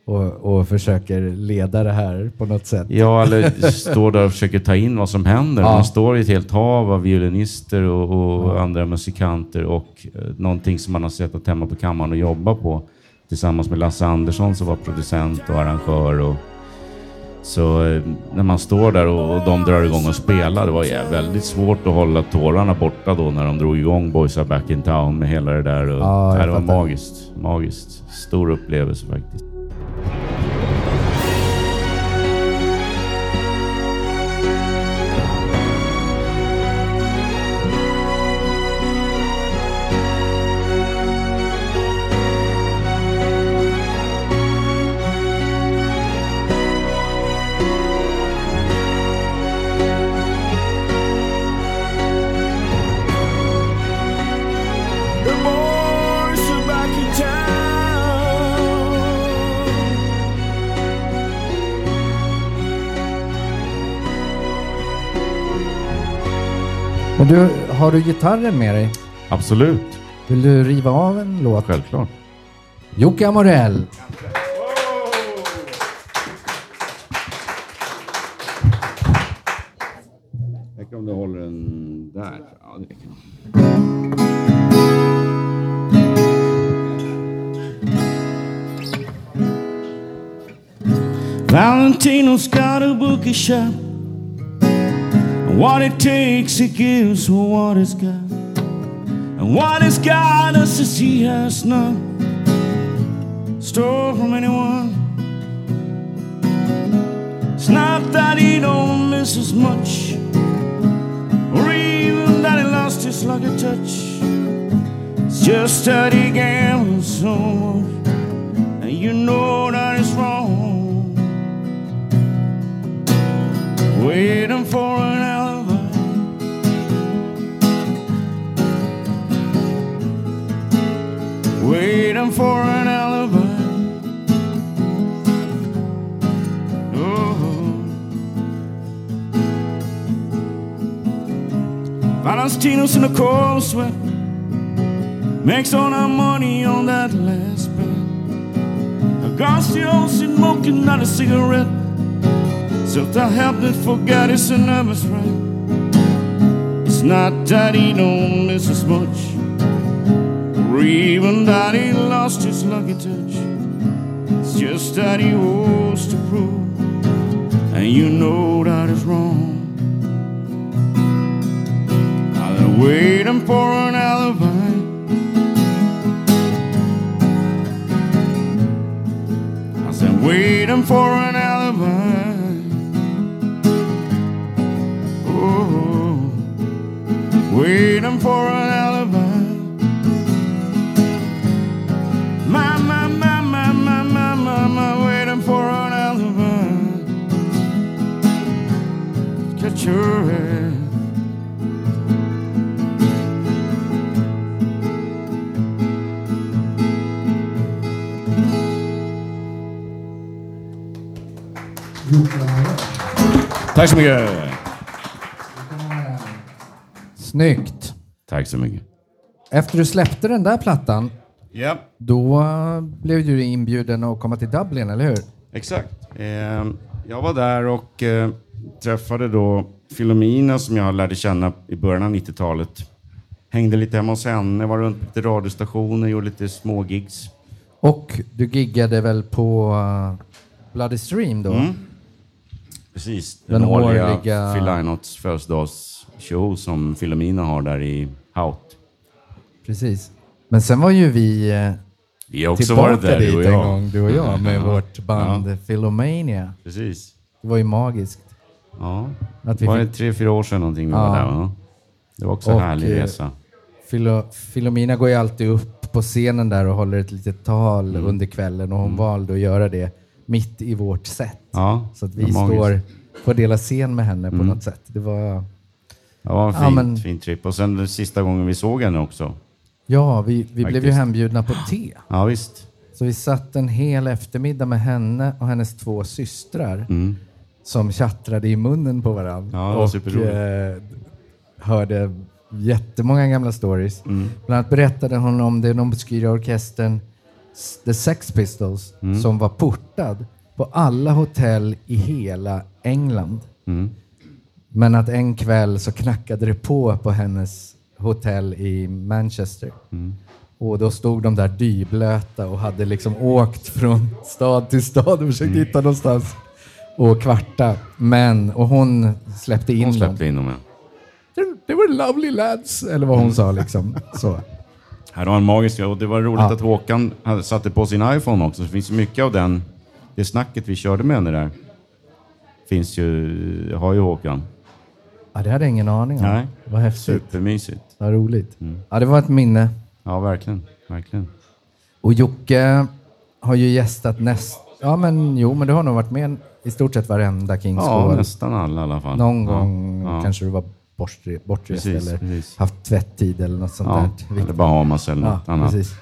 och, och försöker leda det här på något sätt. Ja, eller står där och försöker ta in vad som händer. Ja. Man står i ett helt hav av violinister och, och andra musikanter och eh, någonting som man har sett hemma på kammaren och jobba på tillsammans med Lasse Andersson som var producent och arrangör. Och, så eh, när man står där och, och de drar igång och spelar, det var ja, väldigt svårt att hålla tårarna borta då när de drog igång Boys Are Back In Town med hela det där. Och, Ja, det var magiskt. Magiskt. Stor upplevelse faktiskt. Men du, har du gitarren med dig? Absolut. Vill du riva av en låt? Självklart. Jocke Amorell. Räcker om du håller den där. Ja, det räcker. Valentino's got a bookie shop. What it takes, he gives what he's got. And what he's got is as he has not. Stole from anyone. It's not that he don't miss as much, or even that he lost his lucky touch. It's just that he gambles so much, and you know that is wrong. Waiting for Valentinos in a cold sweat. Makes all our money on that last bet. Garcia smoking not a cigarette. So help me forget it's a nervous wreck. It's not that he don't miss as much. Or even that he lost his lucky touch. It's just that he wants to prove. And you know that is wrong. Waiting for an alibi. I said, waiting for an alibi. Oh, waiting for an alibi. My, my, my, my, my, my, my, my, waiting for an alibi. Catch your head. Tack så mycket! Snyggt. Tack så mycket. Efter du släppte den där plattan, Ja, då blev du inbjuden att komma till Dublin, eller hur? exakt. Eh, jag var där och eh, träffade då Filomena som jag lärde känna i början av 90-talet. Hängde lite hemma hos henne, var runt på lite radiostationer, gjorde lite små gigs. Och du giggade väl på uh, Bloody Stream då? Mm. Precis. Den, Den årliga årliga- Phil Lynotts födelsedagsshow som Filomena har där i Haut. Precis. Men sen var ju vi eh, Vi har också tillbaka varit där, dit en gång, du och jag, med Ja. vårt band Ja. Philomania. Precis. Det var ju magiskt. Ja. Att vi var det fick- tre, fyra år sedan någonting vi Ja. var där? Va? Det var också en Och, härlig eh, resa. Philo, Philomena går ju alltid upp på scenen där och håller ett litet tal Mm. under kvällen och hon valde att göra det mitt i vårt set. Ja, Så att vi står på dela scen med henne på Mm. något sätt. Det var... En Ja, fin, men- fin trip. Och sen den sista gången vi såg henne också. Ja, vi, vi blev ju hembjudna på te. Ja, visst. Så vi satt en hel eftermiddag med henne och hennes två systrar Mm. som tjattrade i munnen på varandra. Ja, och eh, hörde jättemånga gamla stories. Mm. Bland annat berättade hon om den obskyra orkestern The Sex Pistols Mm. som var portad på alla hotell i hela England. Mm. Men att en kväll så knackade det på på hennes hotell i Manchester. Mm. Och då stod de där dyblöta och hade liksom åkt från stad till stad och försökt Mm. hitta någonstans och kvarta. Men, och hon släppte in Hon dem. släppte in dem, ja. They- They were lovely lads, eller vad hon sa liksom. Så. Här var en magisk och det var roligt Ja. att Håkan satte på sin iPhone också. Det finns mycket av den, det snacket vi körde med henne där. Finns ju, har ju Håkan. Ja, det hade jag ingen aning om. Nej. Vad häftigt. Supermysigt. Vad roligt. Mm. Ja, det var ett minne. Ja, verkligen. verkligen. Och Jocke har ju gästat näst... Ja, men jo, men du har nog varit med i stort sett varenda Kings Ja, nästan alla i alla fall. Någon Ja, gång ja. kanske du var bortre- bortrest Precis, eller precis. haft tvätttid eller något sånt Ja, där. eller Bahamas eller något ja, annat. Precis.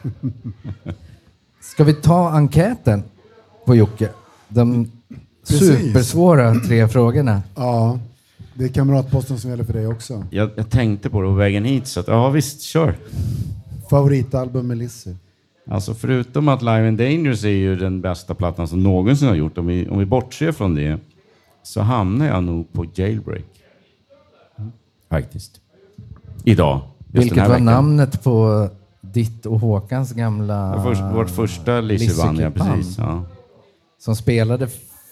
Ska vi ta enkäten på Jocke? De Precis. supersvåra tre frågorna. Ja, det är kamratposten som gäller för dig också. Jag, jag tänkte på det på vägen hit, så att, ja visst, kör. Favoritalbum med Lizzy? Alltså förutom att Live and Dangerous är ju den bästa plattan som någonsin har gjort, om vi, om vi bortser från det, så hamnar jag nog på Jailbreak. Faktiskt. Idag. Vilket var veckan. namnet på ditt och Håkans gamla först, vårt första ja Lizzyband, precis. Ja. Som spelade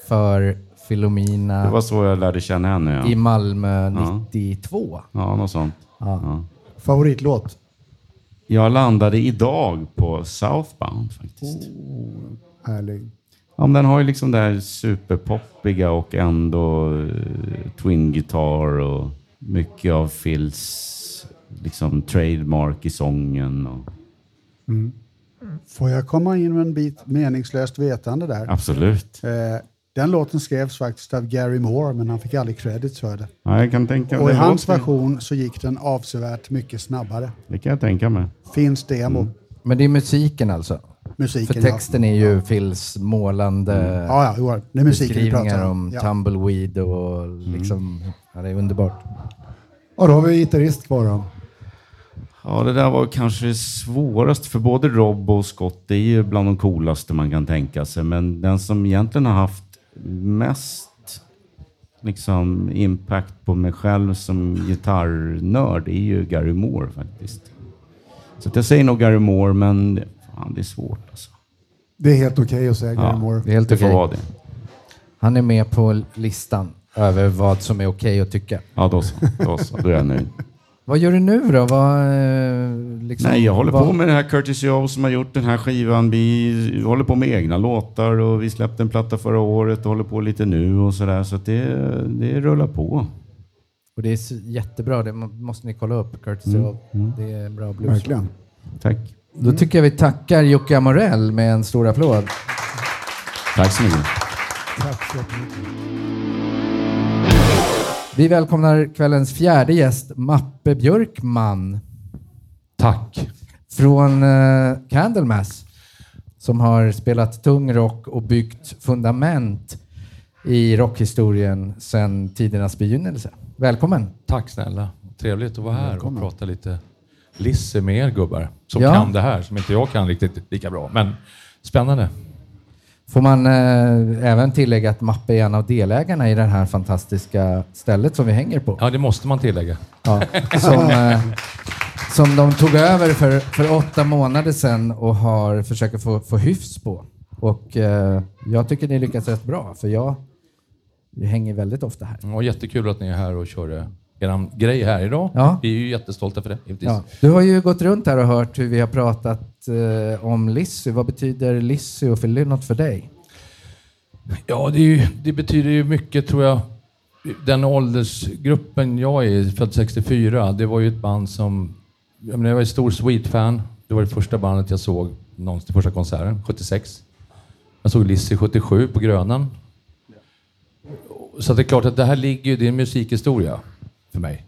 för Filomina Det var så jag lärde känna henne. Ja, i Malmö Ja. 92. ja något sånt. Ja. Ja. Favoritlåt? Jag landade idag på Southbound faktiskt. Härlig. Ja, men den har ju liksom det här superpoppiga och ändå uh, twin guitar och mycket av Phils liksom trademark i sången. Och, Får jag komma in med en bit meningslöst vetande där? absolut. Eh, den låten skrevs faktiskt av Gary Moore, men han fick aldrig credits för det. Ja, jag kan tänka Och i hans låter- version så gick den avsevärt mycket snabbare. Det kan jag tänka mig. Finns demo. Men det är musiken alltså? Musiken, För texten är ju Phils målande Ja, ja, jo, det är musiken vi beskrivningar pratar om om. Ja. tumbleweed och liksom, ja, det är underbart. Ja, då har vi gitarrist kvar då. Ja, det där var kanske svårast för både Rob och Scott. Det är ju bland de coolaste man kan tänka sig. Men den som egentligen har haft mest liksom, impact på mig själv som gitarrnörd är ju Gary Moore faktiskt. Så att jag säger nog Gary Moore, men fan, det är svårt alltså. Det är helt okej att säga Gary Moore. Det är helt Det får okej. vara det. Han är med på listan över vad som är okej att tycka. Ja, då så. Då, så. då är jag nöjd. Vad gör du nu då? Vad, eh, liksom, Nej, jag håller vad, på med det här Curtis Joe som har gjort den här skivan. Vi håller på med egna låtar och vi släppte en platta förra året och håller på lite nu och sådär. Så att det, det rullar på. Och det är så jättebra, det må- måste ni kolla upp. Curtis Mm, Joe. Det är bra blues. Verkligen. Tack. Då tycker jag vi tackar Jocke Amorell med en stor applåd. Tack så mycket. Tack så jättemycket. Vi välkomnar kvällens fjärde gäst, Mappe Björkman Tack. från uh, Candlemass som har spelat tung rock och byggt fundament i rockhistorien sedan tidernas begynnelse. Välkommen! Tack snälla. Trevligt att vara här och prata lite Lisse med er gubbar som Ja. kan det här som inte jag kan riktigt lika bra. Men spännande. Får man eh, även tillägga att Mappe är en av delägarna i det här fantastiska stället som vi hänger på. Ja, det måste man tillägga. Ja, som, eh, som de tog över för, för åtta månader sedan och har försökt få, få hyfs på. Och eh, jag tycker ni lyckats rätt bra, för jag, jag hänger väldigt ofta här. Och jättekul att ni är här och kör eh, er grej här idag. Ja. Vi är ju jättestolta för det. Ja. Du har ju gått runt här och hört hur vi har pratat eh, om Lissy. Vad betyder Lissy och för något för dig? Ja, det, ju, det betyder ju mycket tror jag. Den åldersgruppen jag är född 64, det var ju ett band som... Jag, menar, jag var ett stor Sweet-fan. Det var det första bandet jag såg någonsin, första konserten, 76. Jag såg Lizzy 77 på Grönan. Så det är klart att det här ligger ju, det är en musikhistoria för mig.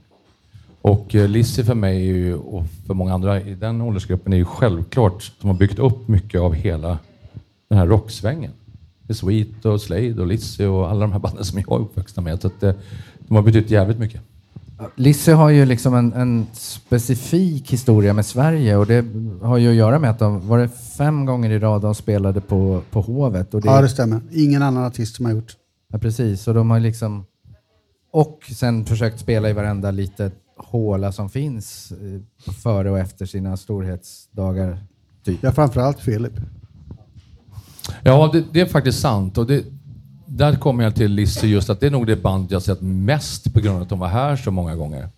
Och eh, Lizzy för mig är ju, och för många andra i den åldersgruppen är ju självklart som har byggt upp mycket av hela den här rocksvängen. Det är Sweet och Slade och Lizzy och alla de här banden som jag är uppväxta med. Så att, eh, de har betytt jävligt mycket. Lissy har ju liksom en, en specifik historia med Sverige och det har ju att göra med att de var det fem gånger i rad de spelade på, på Hovet. Och det, Ja, det stämmer. Ingen annan artist som har gjort. Ja, precis. Och de har liksom... Och sen försökt spela i varenda litet håla som finns eh, före och efter sina storhetsdagar. Typ. Ja, framförallt Philip. Ja, det, det är faktiskt sant. Och det, där kommer jag till Lizzy just att det är nog det band jag sett mest på grund av att de var här så många gånger.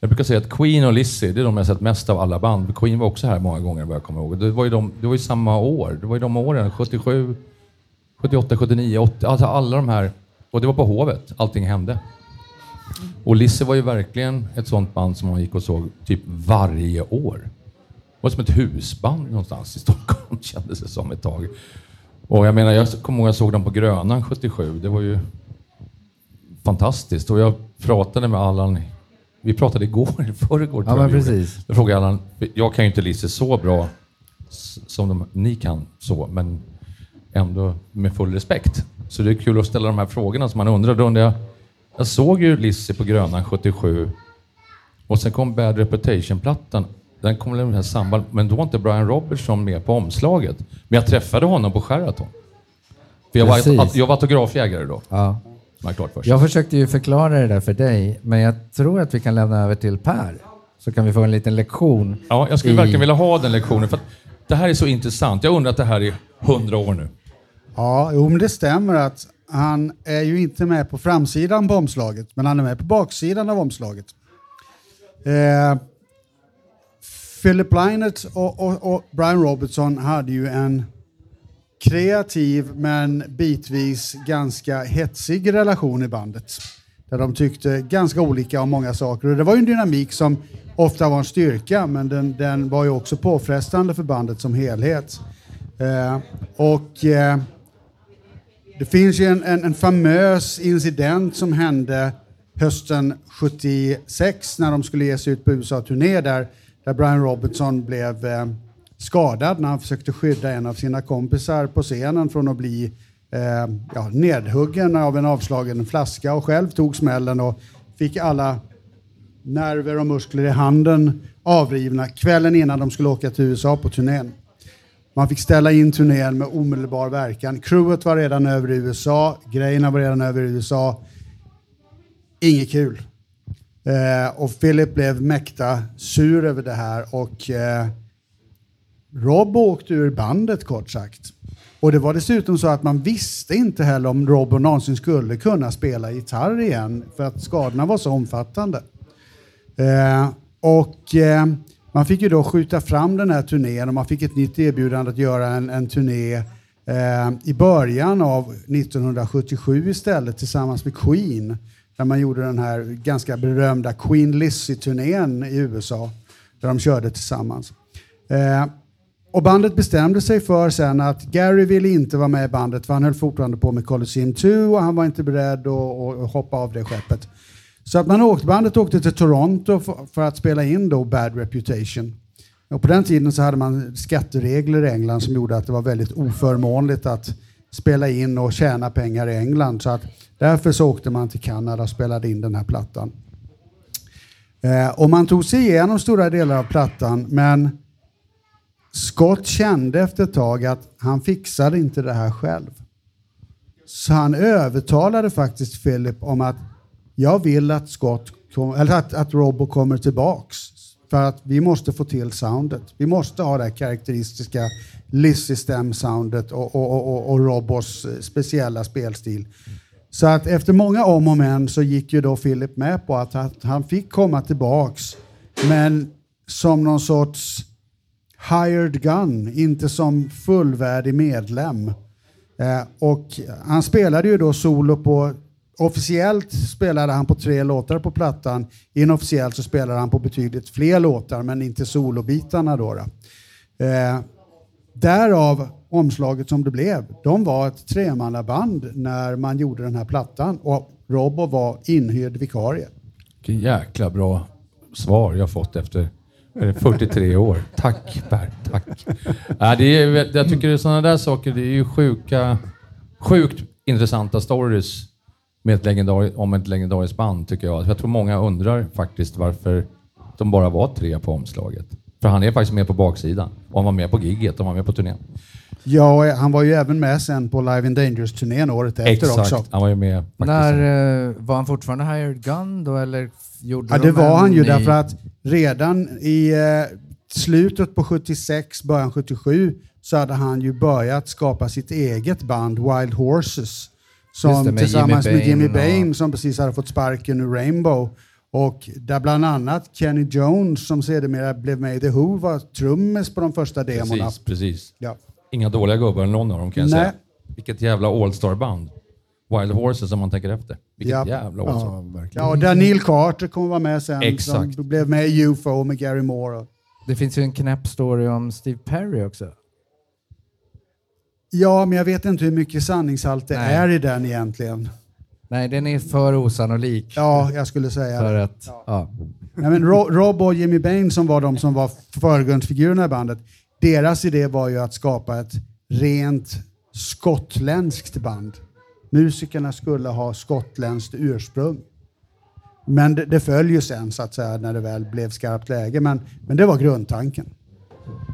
Jag brukar säga att Queen och Lizzy, det är de jag sett mest av alla band. Queen var också här många gånger vad jag kommer ihåg. Det var ju, de, det var ju samma år. Det var ju de åren, 77, 78, 79, 80. Alltså alla de här. Och det var på Hovet allting hände. Och Lizzy var ju verkligen ett sånt band som man gick och såg typ varje år. Det var som ett husband någonstans i Stockholm kändes det som ett tag. Och jag menar, jag kommer ihåg jag såg dem på Grönan 77. Det var ju fantastiskt. Och jag pratade med Allan, vi pratade igår, i förrgår Ja, men precis. Jag frågade Allan, jag kan ju inte Lise så bra som de, ni kan så, men ändå med full respekt. Så det är kul att ställa de här frågorna som man undrar. Då undrar jag, jag såg ju Lizzy på Grönan 77 och sen kom Bad Reputation-plattan. Den kom väl med samband, men då var inte Brian Robertson med på omslaget. Men jag träffade honom på Sheraton. För jag, Precis. var, jag var autografjägare då. Ja. jag försökte ju förklara det där för dig, men jag tror att vi kan lämna över till Per. Så kan vi få en liten lektion. Ja, jag skulle i- verkligen vilja ha den lektionen. För det här är så intressant. Jag undrar att det här är hundra år nu. Ja, jo, men det stämmer att han är ju inte med på framsidan på omslaget, men han är med på baksidan av omslaget. Eh, Philip Lynott och, och, och Brian Robertson hade ju en kreativ men bitvis ganska hetsig relation i bandet. Där de tyckte ganska olika om många saker. Och det var ju en dynamik som ofta var en styrka, men den, den var ju också påfrestande för bandet som helhet. Eh, och eh, det finns ju en, en, en famös incident som hände hösten 76 när de skulle ge sig ut på USA-turné där, där Brian Robertson blev eh, skadad när han försökte skydda en av sina kompisar på scenen från att bli eh, ja, nedhuggen av en avslagen flaska och själv tog smällen och fick alla nerver och muskler i handen avrivna kvällen innan de skulle åka till USA på turnén. Man fick ställa in turnén med omedelbar verkan. Crewet var redan över i USA, grejerna var redan över i USA. Inget kul. Eh, och Philip blev mäkta sur över det här och eh, Rob åkte ur bandet kort sagt. Och det var dessutom så att man visste inte heller om Rob någonsin skulle kunna spela gitarr igen för att skadorna var så omfattande. Eh, och eh, man fick ju då skjuta fram den här turnén och man fick ett nytt erbjudande att göra en, en turné eh, i början av 1977 istället tillsammans med Queen. Där man gjorde den här ganska berömda Queen Lizzy turnén i USA. Där de körde tillsammans. Eh, och bandet bestämde sig för sen att Gary ville inte vara med i bandet för han höll fortfarande på med Colosseum 2 och han var inte beredd att, att hoppa av det skeppet. Så att man åkte, bandet åkte till Toronto för, för att spela in då Bad Reputation. Och på den tiden så hade man skatteregler i England som gjorde att det var väldigt oförmånligt att spela in och tjäna pengar i England. Så att därför så åkte man till Kanada och spelade in den här plattan. Eh, och man tog sig igenom stora delar av plattan men Scott kände efter ett tag att han fixade inte det här själv. Så han övertalade faktiskt Philip om att jag vill att Scott kom, eller att, att Robo kommer tillbaks. För att vi måste få till soundet. Vi måste ha det här karaktäristiska Lizzy-stäm-soundet och, och, och, och Robos eh, speciella spelstil. Så att efter många om och men så gick ju då Philip med på att, att han fick komma tillbaks. Men som någon sorts hired gun, inte som fullvärdig medlem. Eh, och han spelade ju då solo på Officiellt spelade han på tre låtar på plattan. Inofficiellt så spelade han på betydligt fler låtar, men inte solobitarna. Då, då. Eh, därav omslaget som det blev. De var ett tremannaband när man gjorde den här plattan och Robbo var inhyrd vikarie. Vilken jäkla bra svar jag fått efter 43 år. Tack Per, tack. Äh, det är, jag tycker sådana där saker, det är ju sjuka, sjukt intressanta stories med ett om ett legendariskt band tycker jag. Jag tror många undrar faktiskt varför de bara var tre på omslaget. För han är faktiskt med på baksidan. Och han var med på gigget han var med på turnén. Ja, han var ju även med sen på Live in Dangerous-turnén året efter Exakt, också. han var ju med. När, eh, var han fortfarande hired gun då eller gjorde Ja, de det var han ju ny- därför att redan i eh, slutet på 76, början 77 så hade han ju börjat skapa sitt eget band Wild Horses. Som det, med tillsammans Jimmy med Jimmy Bain och- som precis hade fått sparken ur Rainbow. Och där bland annat Kenny Jones som sedermera blev med i The Who var trummis på de första demorna. Precis, precis. Ja. Inga dåliga gubbar, någon av dem kan jag Nej. säga. Vilket jävla all-star-band. Wild Horses om man tänker efter. Vilket Ja. jävla all-star. Ja, och där Neil Carter kommer vara med sen. Exakt. Som blev med i UFO med Gary Moore. Det finns ju en knäpp story om Steve Perry också. Ja, men jag vet inte hur mycket sanningshalt det Nej. är i den egentligen. Nej, den är för osannolik. Ja, jag skulle säga För det. att, ja. Nej, men Ro- Rob och Jimmy Bain som var de som var förgrundsfigurerna i bandet, deras idé var ju att skapa ett rent skotländskt band. Musikerna skulle ha skotländskt ursprung. Men det, det föll ju sen så att säga när det väl blev skarpt läge. Men, men det var grundtanken.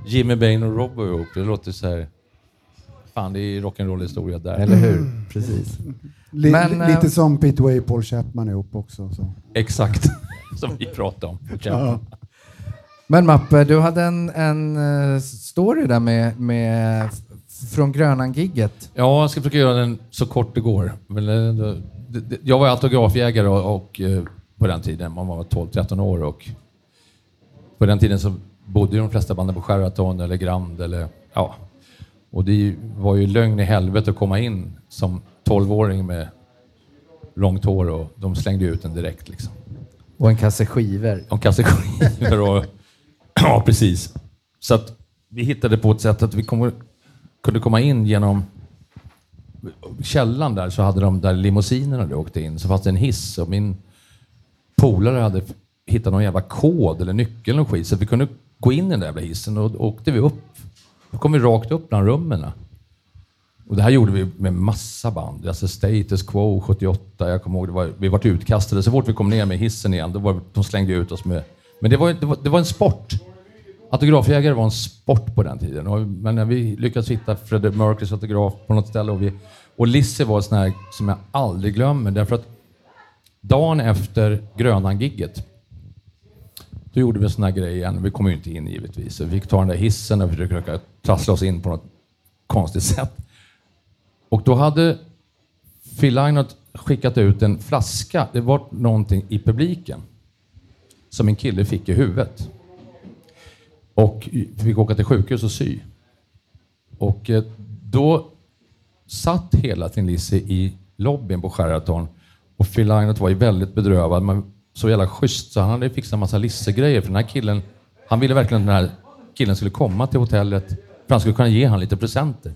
Jimmy Bain och Rob var ihop. Det låter så här... Fan, det är rock'n'roll historia där. Eller hur? Precis. Li, Men, eh, lite som Pete Way Paul Chapman ihop också. Så. Exakt. Som vi pratade om. Ja. Men Mappe, du hade en, en eh, story där med, med från Grönan-gigget. Ja, jag ska försöka göra den så kort det går. Men, eh, jag var autografjägare och, och, på den tiden. Man var 12-13 år och på den tiden så bodde de flesta banden på Sheraton eller Grand eller ja. Och det var ju lögn i helvete att komma in som 12-åring med långt hår och de slängde ut en direkt liksom. Och en kasse skivor. De kastade skivor och... Ja, precis. Så att vi hittade på ett sätt att vi kom, kunde komma in genom källan där så hade de där limousinerna hade åkt in så fanns det en hiss och min polare hade hittat någon jävla kod eller nyckel och skit så vi kunde gå in i den där jävla hissen och då åkte vi upp. Då kom vi rakt upp bland rummen. Och det här gjorde vi med massa band. Alltså Status Quo 78, jag kommer ihåg, det var, vi var utkastade. Så fort vi kom ner med hissen igen, då var, de slängde ut oss med... Men det var, det var, det var en sport. Autografjägare var en sport på den tiden. Och, men när vi lyckades hitta Freddie Mercurys autograf på något ställe och, vi, och Lisse var en sån här som jag aldrig glömmer. Därför att dagen efter Grönan-gigget, då gjorde vi en sån här grej igen. Vi kom ju inte in givetvis. Så vi fick ta den där hissen och försöka trassla oss in på något konstigt sätt. Och då hade Phil Einert skickat ut en flaska. Det var någonting i publiken som en kille fick i huvudet. Och fick åka till sjukhus och sy. Och eh, då satt hela Tin Lizzy i lobbyn på Sheraton och Phil Einert var ju väldigt bedrövad, Man så jävla schysst så han hade fixat en massa lissegrejer för den här killen, han ville verkligen att den här killen skulle komma till hotellet för han skulle kunna ge han lite presenter.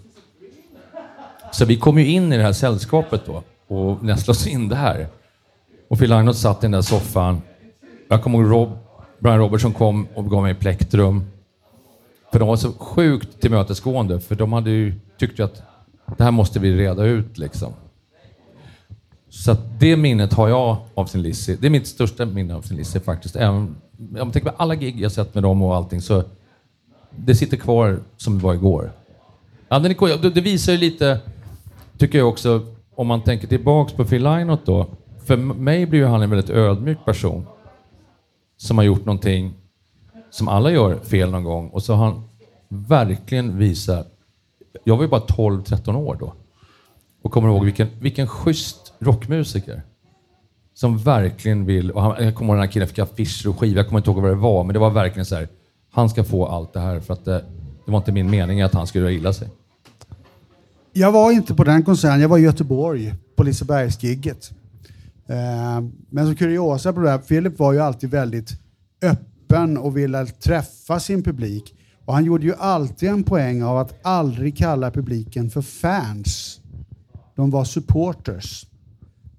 Så vi kom ju in i det här sällskapet då och nästlade oss in där. Och Phil Lynott satt i den där soffan. Jag kommer ihåg Rob, Brian Robertson kom och gav mig plektrum. För de var så sjukt tillmötesgående, för de hade ju tyckt att det här måste vi reda ut liksom. Så att det minnet har jag av sin Lizzy. Det är mitt största minne av sin Lizzy faktiskt. Även, om jag tänker på alla gig jag sett med dem och allting, så det sitter kvar som det var igår. Ja, den är. Det- Det visar ju lite, tycker jag också, om man tänker tillbaks på Phil Lynott då. För mig blir ju han en väldigt ödmjuk person som har gjort någonting som alla gör fel någon gång och så har han verkligen visat. Jag var ju bara 12-13 år då och kommer ihåg vilken, vilken schysst rockmusiker som verkligen vill, och han, jag kommer ihåg den här killen fick affischer och skivor, jag kommer inte ihåg vad det var, men det var verkligen så här, han ska få allt det här för att det, det var inte min mening att han skulle göra illa sig. Jag var inte på den konserten, jag var i Göteborg på Lisebergsgigget. Eh, Men som kuriosa på det här, Philip var ju alltid väldigt öppen och ville träffa sin publik. Och han gjorde ju alltid en poäng av att aldrig kalla publiken för fans. De var supporters.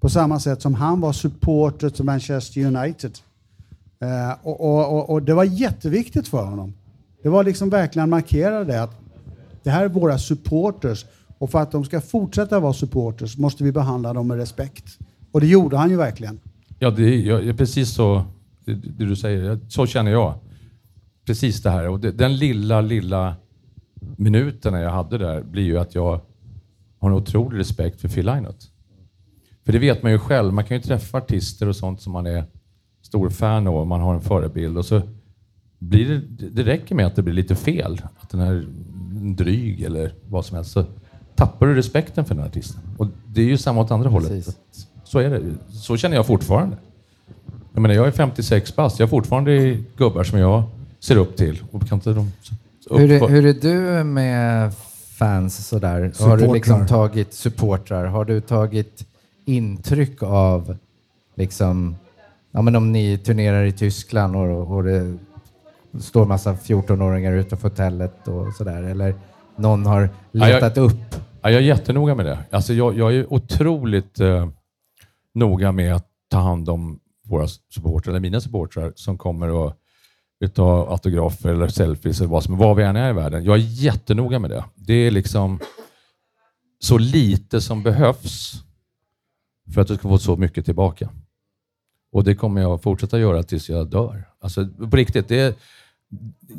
På samma sätt som han var supporter till Manchester United. Eh, och, och, och, och det var jätteviktigt för honom. Det var liksom verkligen markera det att det här är våra supporters och för att de ska fortsätta vara supporters måste vi behandla dem med respekt. Och det gjorde han ju verkligen. Ja, det är, är precis så det, det du säger. Så känner jag. Precis det här. Och det, den lilla, lilla minuterna jag hade där blir ju att jag har en otrolig respekt för Phil Lynott. För det vet man ju själv. Man kan ju träffa artister och sånt som man är stor fan av. Man har en förebild och så blir det, det räcker med att det blir lite fel. Att den är dryg eller vad som helst. Så tappar du respekten för den artisten. Och det är ju samma åt andra hållet. Precis. Att Så är det. Så känner jag fortfarande. Jag menar, jag är 56 bast. Jag har fortfarande gubbar som jag ser upp till. Och kan inte de Hur är, hur är du med fans sådär? Har du liksom Supportrar. tagit supportrar? Har du tagit intryck av liksom, ja men om ni turnerar i Tyskland och, och det står massa 14-åringar utanför hotellet och sådär, eller någon har Ja, jag- letat upp? Ja, jag är jättenoga med det. Alltså jag, jag är otroligt eh, noga med att ta hand om våra supportrar, eller mina supportrar, som kommer och vill ta autografer eller selfies eller vad som vad vi än är i världen. Jag är jättenoga med det. Det är liksom så lite som behövs för att du ska få så mycket tillbaka. Och det kommer jag fortsätta göra tills jag dör. Alltså på riktigt, det är,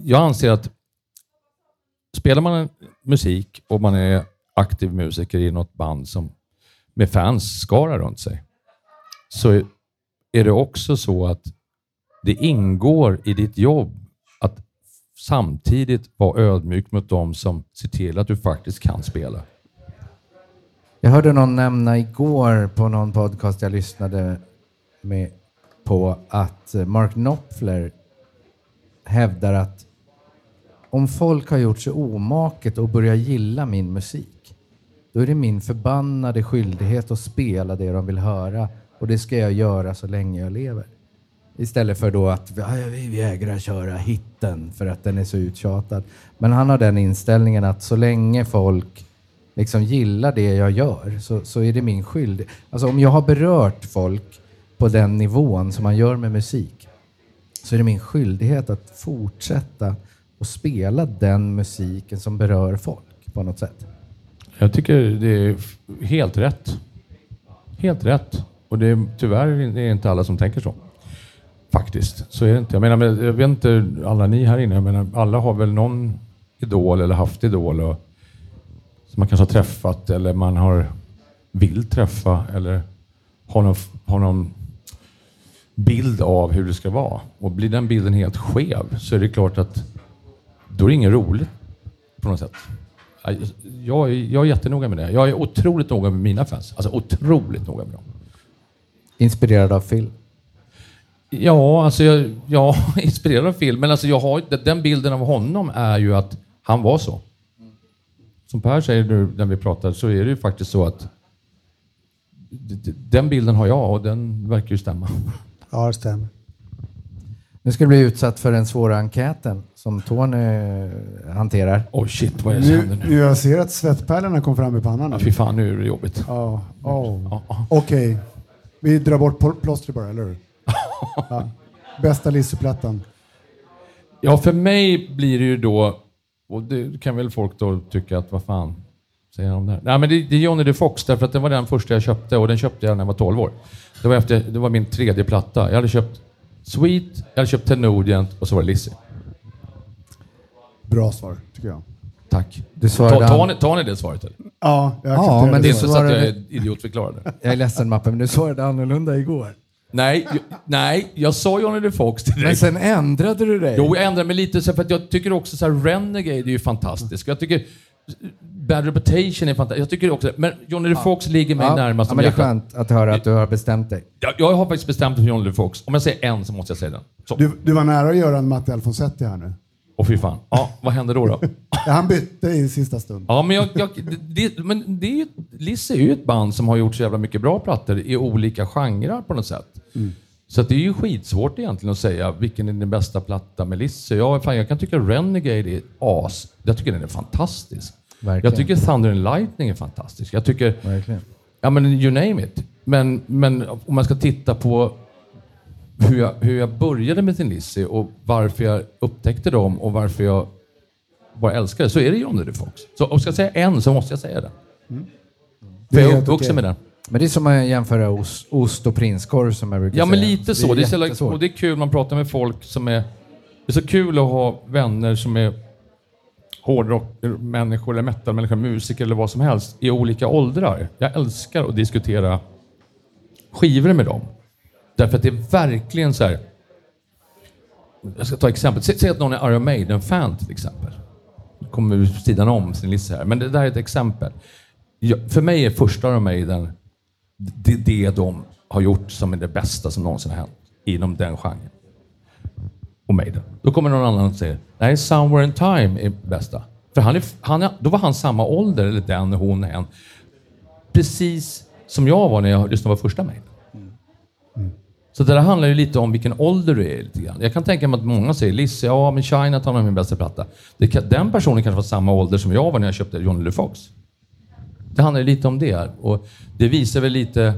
jag anser att spelar man musik och man är aktiv musiker i något band som med fans skara runt sig, så är det också så att det ingår i ditt jobb att samtidigt vara ödmjuk mot dem som ser till att du faktiskt kan spela. Jag hörde någon nämna igår på någon podcast jag lyssnade med på att Mark Knopfler hävdar att om folk har gjort sig omaket och börjar gilla min musik, då är det min förbannade skyldighet att spela det de vill höra och det ska jag göra så länge jag lever. Istället för då att vi vägrar köra hitten för att den är så uttjatad. Men han har den inställningen att så länge folk liksom gillar det jag gör så, så är det min skyldighet. Alltså om jag har berört folk på den nivån som man gör med musik så är det min skyldighet att fortsätta och spela den musiken som berör folk på något sätt. Jag tycker det är helt rätt. Helt rätt. Och det är, tyvärr är det inte alla som tänker så. Faktiskt, så är det inte. Jag menar, jag vet inte, alla ni här inne, jag menar, alla har väl någon idol eller haft idol och, som man kanske har träffat eller man har vill träffa eller har någon, har någon bild av hur det ska vara. Och blir den bilden helt skev så är det klart att då är det inget roligt på något sätt. Jag är, jag är jättenoga med det. Jag är otroligt noga med mina fans. Alltså otroligt noga med dem. Inspirerad av Phil. Ja, alltså jag, ja, inspirerad av film. Men alltså jag har, den bilden av honom är ju att han var så. Som Per säger nu när vi pratar så är det ju faktiskt så att den bilden har jag och den verkar ju stämma. Ja, det stämmer. Nu ska du bli utsatt för den svåra enkäten som Tony eh, hanterar. Oj shit, vad är det som Nu, nu? jag ser att svettpärlorna kom fram i pannan. Ja, nu. fy fan, nu är det jobbigt. Ja, oh. Ja, ja. Okej, vi drar bort pl- plåstret bara, eller hur? ja. Bästa Lisseplattan. Ja, för mig blir det ju då, och det kan väl folk då tycka att vad fan säger han om det här? Nej, men det, det är Johnny the Fox, därför att det var den första jag köpte och den köpte jag när jag var 12 år. Det var, efter, det var min tredje platta. Jag hade köpt Sweet, jag hade köpt Tenodient och så var det Lizzie. Bra svar, tycker jag. Tack. Du Ta, svarade tar, ni, tar ni det svaret eller? Ja, jag Ja, men Det är det inte så att jag är idiotförklarad. Jag är ledsen Mappe, men du svarade annorlunda igår. Nej, jag, nej, jag sa Johnny the Fox till dig. Men sen ändrade du dig. Jo, jag ändrar mig lite så för att jag tycker också så här Renegade är ju fantastisk. Jag tycker Bad Reputation är fantastisk. Jag tycker också Men Johnny the Fox ligger mig ja, närmast ja, men det är skönt att höra att du har bestämt dig. Jag, jag har faktiskt bestämt mig för Johnny the Fox. Om jag säger en så måste jag säga den. Så. Du, du var nära att göra en Matte Alfonsetti här nu. Och fy fan. Ja, vad hände då? då? Ja, han bytte i sista stund. Ja, men, jag, jag, det, men det är ju, Lizzie är ju ett band som har gjort så jävla mycket bra plattor i olika genrer på något sätt. Så att det är ju skitsvårt egentligen att säga vilken är den bästa platta med Lizzie. Jag, fan, jag kan tycka Renegade är as. Jag tycker den är fantastisk. Verkligen. Jag tycker Thunder and Lightning är fantastisk. Jag tycker, Verkligen. ja men you name it. Men, men om man ska titta på hur jag, hur jag började med Lizzy och varför jag upptäckte dem och varför jag bara älskar det, så är det Johnny the Fox. Så om jag ska säga en så måste jag säga det. Det För är jag är uppvuxen med den. Men det är som att jämföra ost, ost och prinskorv som jag brukar Ja, men säga. lite så. Det är, så jättesvårt. och det är kul man pratar med folk som är... Det är så kul att ha vänner som är hårdrockmänniskor, eller metalmänniskor, musiker eller vad som helst i olika åldrar. Jag älskar att diskutera skivor med dem. Därför att det är verkligen så här... Jag ska ta exempel. Säg, säg att någon är Iron Maiden-fan till exempel. Nu kommer vi sidan om sin lista här, men det där är ett exempel. Jag, för mig är första Iron Maiden det, det de har gjort som är det bästa som någonsin har hänt inom den genren. Och Maiden. Då kommer någon annan och säger nej, Somewhere in Time är bästa. För han är, han är, då var han samma ålder, eller den, hon, hen. Precis som jag var när jag lyssnade på första Maiden. Så det där handlar ju lite om vilken ålder du är. Lite grann. Jag kan tänka mig att många säger Lizzie, ja men Chinatown är min bästa platta. Det kan, den personen kanske var samma ålder som jag var när jag köpte Johnny LeFox. Det handlar ju lite om det. Och det visar väl lite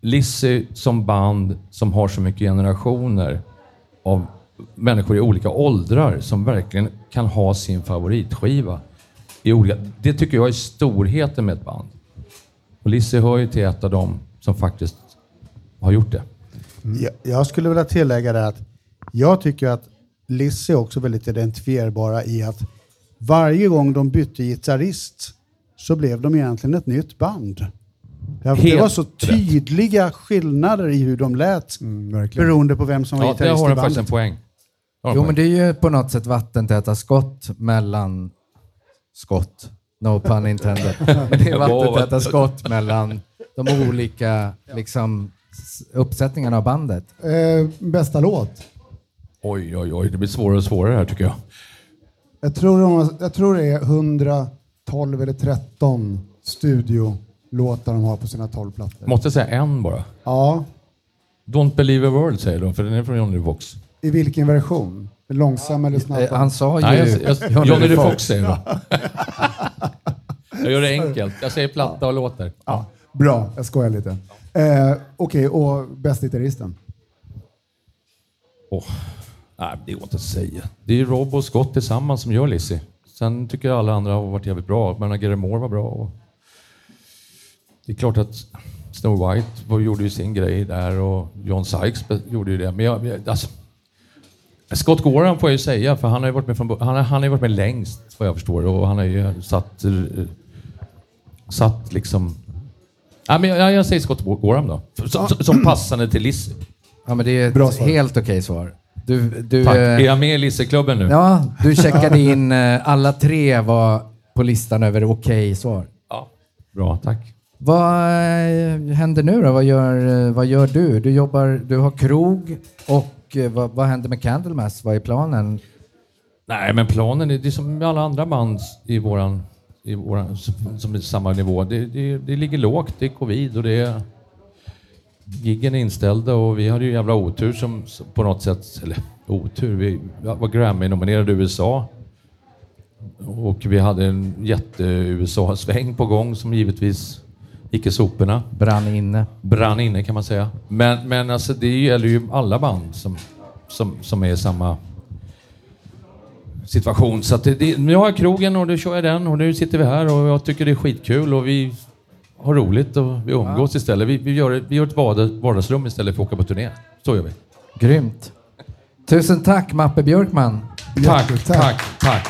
Lizzie som band som har så mycket generationer av människor i olika åldrar som verkligen kan ha sin favoritskiva. I olika, det tycker jag är storheten med ett band. Och Lizzie hör ju till ett av dem som faktiskt har gjort det. Jag, jag skulle vilja tillägga det att jag tycker att Lizzie är också väldigt identifierbara i att varje gång de bytte gitarrist så blev de egentligen ett nytt band. Det det Helt var så rätt. tydliga skillnader i hur de lät Mm, verkligen. beroende på vem som var Ja, gitarrist har i den faktiskt en bandet. poäng. Där har Jo, en men poäng. det är ju på något sätt vattentäta skott mellan skott. No pun intended. Men det är vattentäta skott mellan de olika liksom, uppsättningarna av bandet. Eh, bästa låt? Oj, oj, oj. Det blir svårare och svårare här tycker jag. Jag tror, de, jag tror det är 112 eller 13 studiolåtar de har på sina 12 plattor. Måste jag säga en bara? Ja, Don't believe a word säger de, för den är från Johnny Fox. i vilken version? Långsam eller snabb? Eh, Han sa ju... Nej, jag, jag, Johnny Johnny the Fox. Fox säger de. Jag gör det enkelt. Jag säger platta och låter. Ja, bra, jag skojar lite. Eh, Okej, och bäst gitarristen? Oh, nej, det går inte att säga. Det är Rob och Scott tillsammans som gör Lizzy. Sen tycker jag alla andra har varit jävligt bra. Men Gary Moore var bra. Och det är klart att Snow White gjorde ju sin grej där och John Sykes gjorde ju det. Men jag, jag, alltså, Scott Gorham får jag ju säga, för han har ju varit med, från, han har, han har varit med längst vad jag förstår och han har ju satt, eh, satt liksom... Ja, men jag, jag säger Scott Gorham då, som, som- passande till Lizzie. Ja, men det är ett Bra svar. helt okej svar. Du, du, Tack. eh, Är jag med i Lizzie-klubben nu? Ja, du checkade in eh, alla tre var på listan över okej-svar. Ja. Bra, tack. Vad eh, händer nu då? Vad gör, eh, vad gör du? Du jobbar, du har krog och eh, vad, vad händer med Candlemass? Vad är planen? Nej, men planen är, det är som med alla andra band i våran, i våran, som- är samma nivå. Det, det, det ligger lågt, det är covid och det är... Giggen är inställda och vi hade ju jävla otur som, som på något sätt, eller otur, vi var Grammy-nominerade i USA. Och vi hade en jätte-USA-sväng på gång som givetvis gick i soporna. Brann inne. Brann inne kan man säga. Men, men alltså det gäller ju alla band som, som, som är samma situation. Så det, det, nu har jag krogen och då kör jag den och nu sitter vi här och jag tycker det är skitkul och vi har roligt och vi umgås istället. Vi, vi, gör, vi gör ett vardag- vardagsrum istället för att åka på turné. Så gör vi. Grymt. Tusen tack Mappe Björkman. Tack, Jättetack. tack, tack.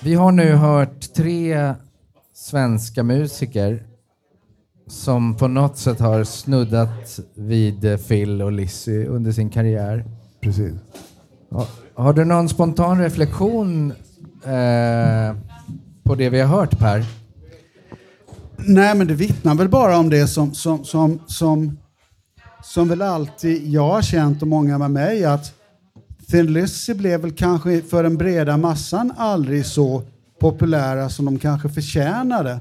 Vi har nu hört tre svenska musiker som på något sätt har snuddat vid Phil och Lizzy under sin karriär. Precis. Ha- Har du någon spontan reflektion eh, på det vi har hört Per? Nej, men det vittnar väl bara om det som, som, som, som, som väl alltid jag har känt och många med mig att Thin Lizzy blev väl kanske för den breda massan aldrig så populära som de kanske förtjänade.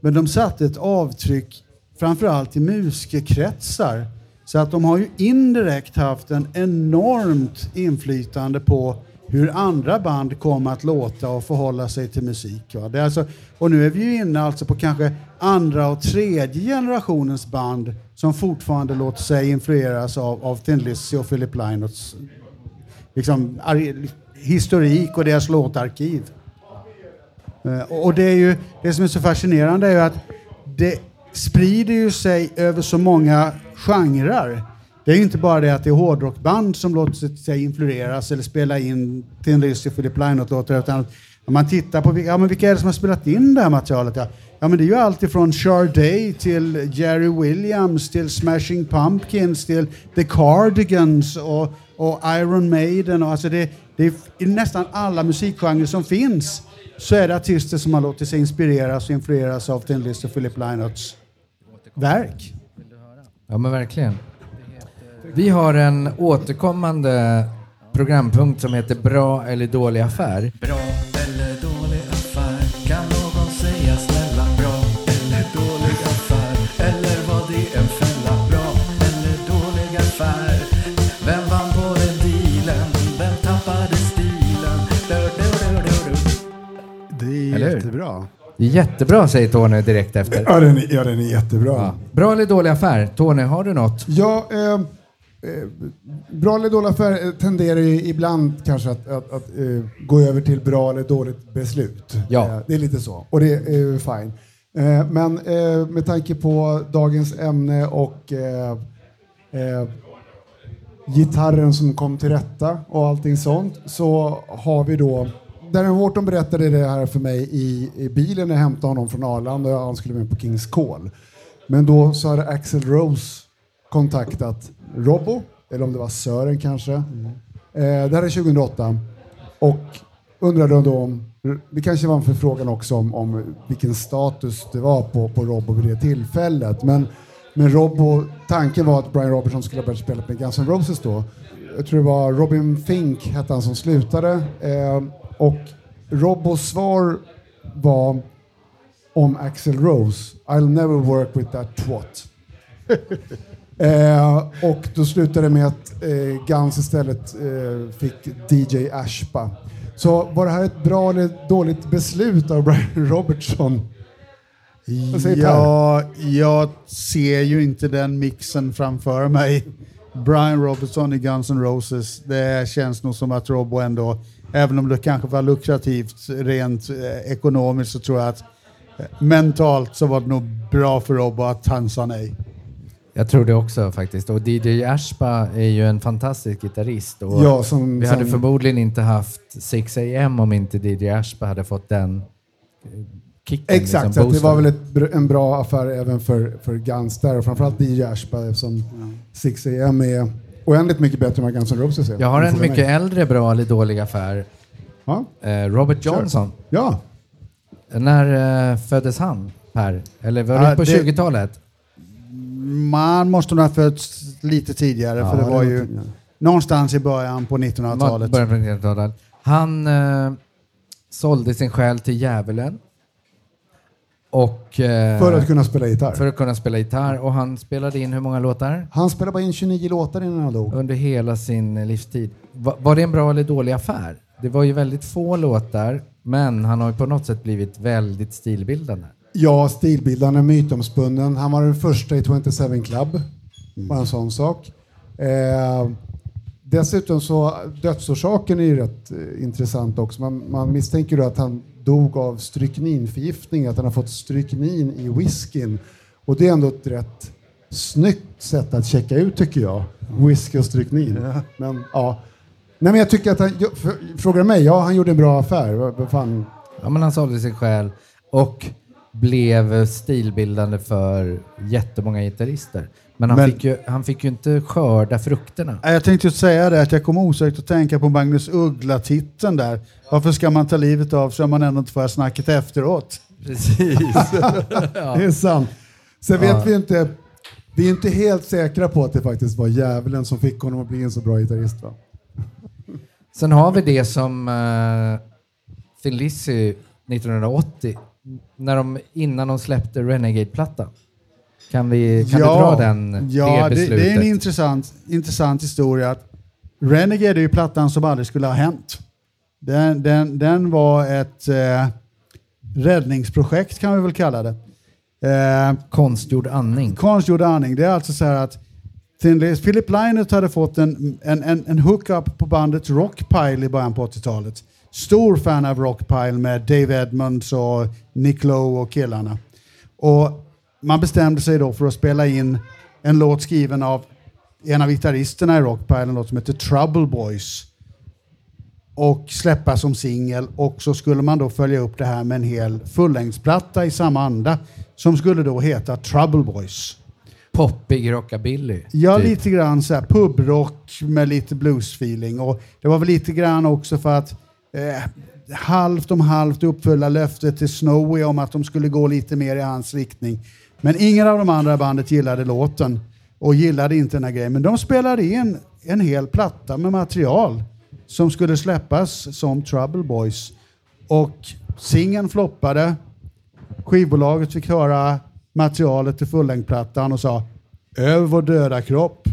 Men de satte ett avtryck framförallt i musikerkretsar. Så att de har ju indirekt haft en enormt inflytande på hur andra band kommer att låta och förhålla sig till musik. Va? Det är alltså, och nu är vi ju inne alltså på kanske andra och tredje generationens band som fortfarande låter sig influeras av, av Thin Lizzy och Philip Lynotts liksom, historik och deras låtarkiv. Eh, och och det, är ju, det som är så fascinerande är ju att det sprider ju sig över så många genrer. Det är ju inte bara det att det är hårdrockband som låter sig influeras eller spela in Thin Lizzy Philip Lynott-låtar utan om man tittar på vilka, ja, men vilka är det som har spelat in det här materialet? Ja, ja men det är ju allt ifrån till Jerry Williams till Smashing Pumpkins till The Cardigans och, och Iron Maiden. Och alltså det, det är nästan alla musikgenrer som finns så är det artister som har låtit sig inspireras och influeras av Thin Lizzy och Philip Lynotts verk. Ja, men verkligen. Vi har en återkommande programpunkt som heter Bra eller dålig affär. Bra eller Eller hur? jättebra. Jättebra, säger Tony direkt efter. Ja, den är, ja, den är jättebra. Ja. Bra eller dålig affär? Tony, har du något? Ja, eh, eh, bra eller dålig affär eh, tenderar ju ibland kanske att, att, att eh, gå över till bra eller dåligt beslut. Ja. Eh, det är lite så, och det är ju fine. Men med tanke på dagens ämne och gitarren som kom till rätta och allting sånt så har vi då Darren Wharton berättade det här för mig i, i bilen när jag hämtade honom från Arlanda och han skulle med på Kings Call. Men då så hade Axel Rose kontaktat Robbo, eller om det var Sören kanske. Eh, det här är 2008. Och undrade då om, det kanske var en förfrågan också om, om vilken status det var på, på Robbo vid det tillfället. Men, men Robbo, tanken var att Brian Robertson skulle ha börjat spela med Guns N' Roses då. Jag tror det var Robin Fink hette han som slutade. Eh, och Robbos svar var om Axel Rose. I'll never work with that twat. eh, och då slutade det med att eh, Guns istället eh, fick DJ Ashba. Så var det här ett bra eller dåligt beslut av Brian Robertson? Ja, jag ser ju inte den mixen framför mig. Brian Robertson i Guns N' Roses. Det känns nog som att Robbo ändå, även om det kanske var lukrativt rent eh, ekonomiskt, så tror jag att eh, mentalt så var det nog bra för Robbo att han sa nej. Jag tror det också faktiskt. Och DJ Ashba är ju en fantastisk gitarrist. Och Ja, som- vi hade som- förmodligen inte haft 6am om inte DJ Ashba hade fått den eh, kicken. Exakt, liksom, så att det var väl ett, en bra affär även för, för Guns där och framförallt DJ Ashba eftersom 6AM är oändligt mycket bättre än vad Guns N' Roses är. Jag har en mycket äldre bra eller dålig affär. Ja. Eh, Robert Johnson. Ja, När eh, föddes han, Per? Eller var det på det- 20-talet? Man måste nog ha fötts lite tidigare, Ja, för det det var var ju tidigare. någonstans i början på 1900-talet. Början på 1900-talet. Han eh, sålde sin själ till djävulen. Och, eh, för att kunna spela gitarr. för att kunna spela gitarr. Och han spelade in hur många låtar? Han spelade bara in 29 låtar innan han dog. Under hela sin livstid. Va, var det en bra eller dålig affär? Det var ju väldigt få låtar, men han har ju på något sätt blivit väldigt stilbildande. Ja, stilbildande, mytomspunnen. Han var den första i 27 Club. Bara en sån sak. Eh, dessutom så, dödsorsaken är ju rätt eh, intressant också. Man, man misstänker då att han dog av strykninförgiftning, att han har fått stryknin i whiskyn. Och det är ändå ett rätt snyggt sätt att checka ut tycker jag. Whisky och stryknin. Men ja. Nej men jag tycker att han, frågar mig, ja han gjorde en bra affär. Vad fan, Ja, men han sålde sin själ och blev stilbildande för jättemånga gitarrister. Men han, Men- fick, ju, han fick ju inte skörda frukterna. Jag tänkte just säga det, att jag kom osökt att tänka på Magnus Uggla-titeln där. Varför ska man ta livet av sig om man ändå inte får snacket efteråt? Precis. Det är sant. Sen vet vi inte, vi är inte helt säkra på att det faktiskt var djävulen som fick honom att bli en så bra gitarrist. Va? Sen har vi det som uh, Thin Lizzy 1980, när de, innan de släppte Renegade-plattan. Kan vi, kan vi dra den, ja det det, beslutet? det är en intressant, intressant historia. Att Renegade är ju plattan som aldrig skulle ha hänt. Den, den, den var ett eh, räddningsprojekt kan vi väl kalla det. Eh, Konstgjord andning. konstgjord andning. Det är alltså så här att Philip Lynott hade fått en, en, en, en hookup på bandet Rockpile i början på 80-talet. Stor fan av Rockpile med Dave Edmunds och Nick Lowe och killarna. Och man bestämde sig då för att spela in en låt skriven av en av gitarristerna i Rockpile, en låt som heter Trouble Boys. Och släppa som singel och så skulle man då följa upp det här med en hel fullängdsplatta i samma anda som skulle då heta Trouble Boys. Poppig rockabilly. Ja, typ. lite grann så här pubrock med lite bluesfeeling. Och det var väl lite grann också för att eh, halvt om halvt uppfylla löftet till Snowy om att de skulle gå lite mer i hans riktning. Men ingen av de andra bandet gillade låten och gillade inte den här grejen. Men de spelade in en hel platta med material som skulle släppas som Trouble Boys. Och singeln floppade. Skivbolaget fick höra materialet till fullängdplattan och sa över vår döda kropp.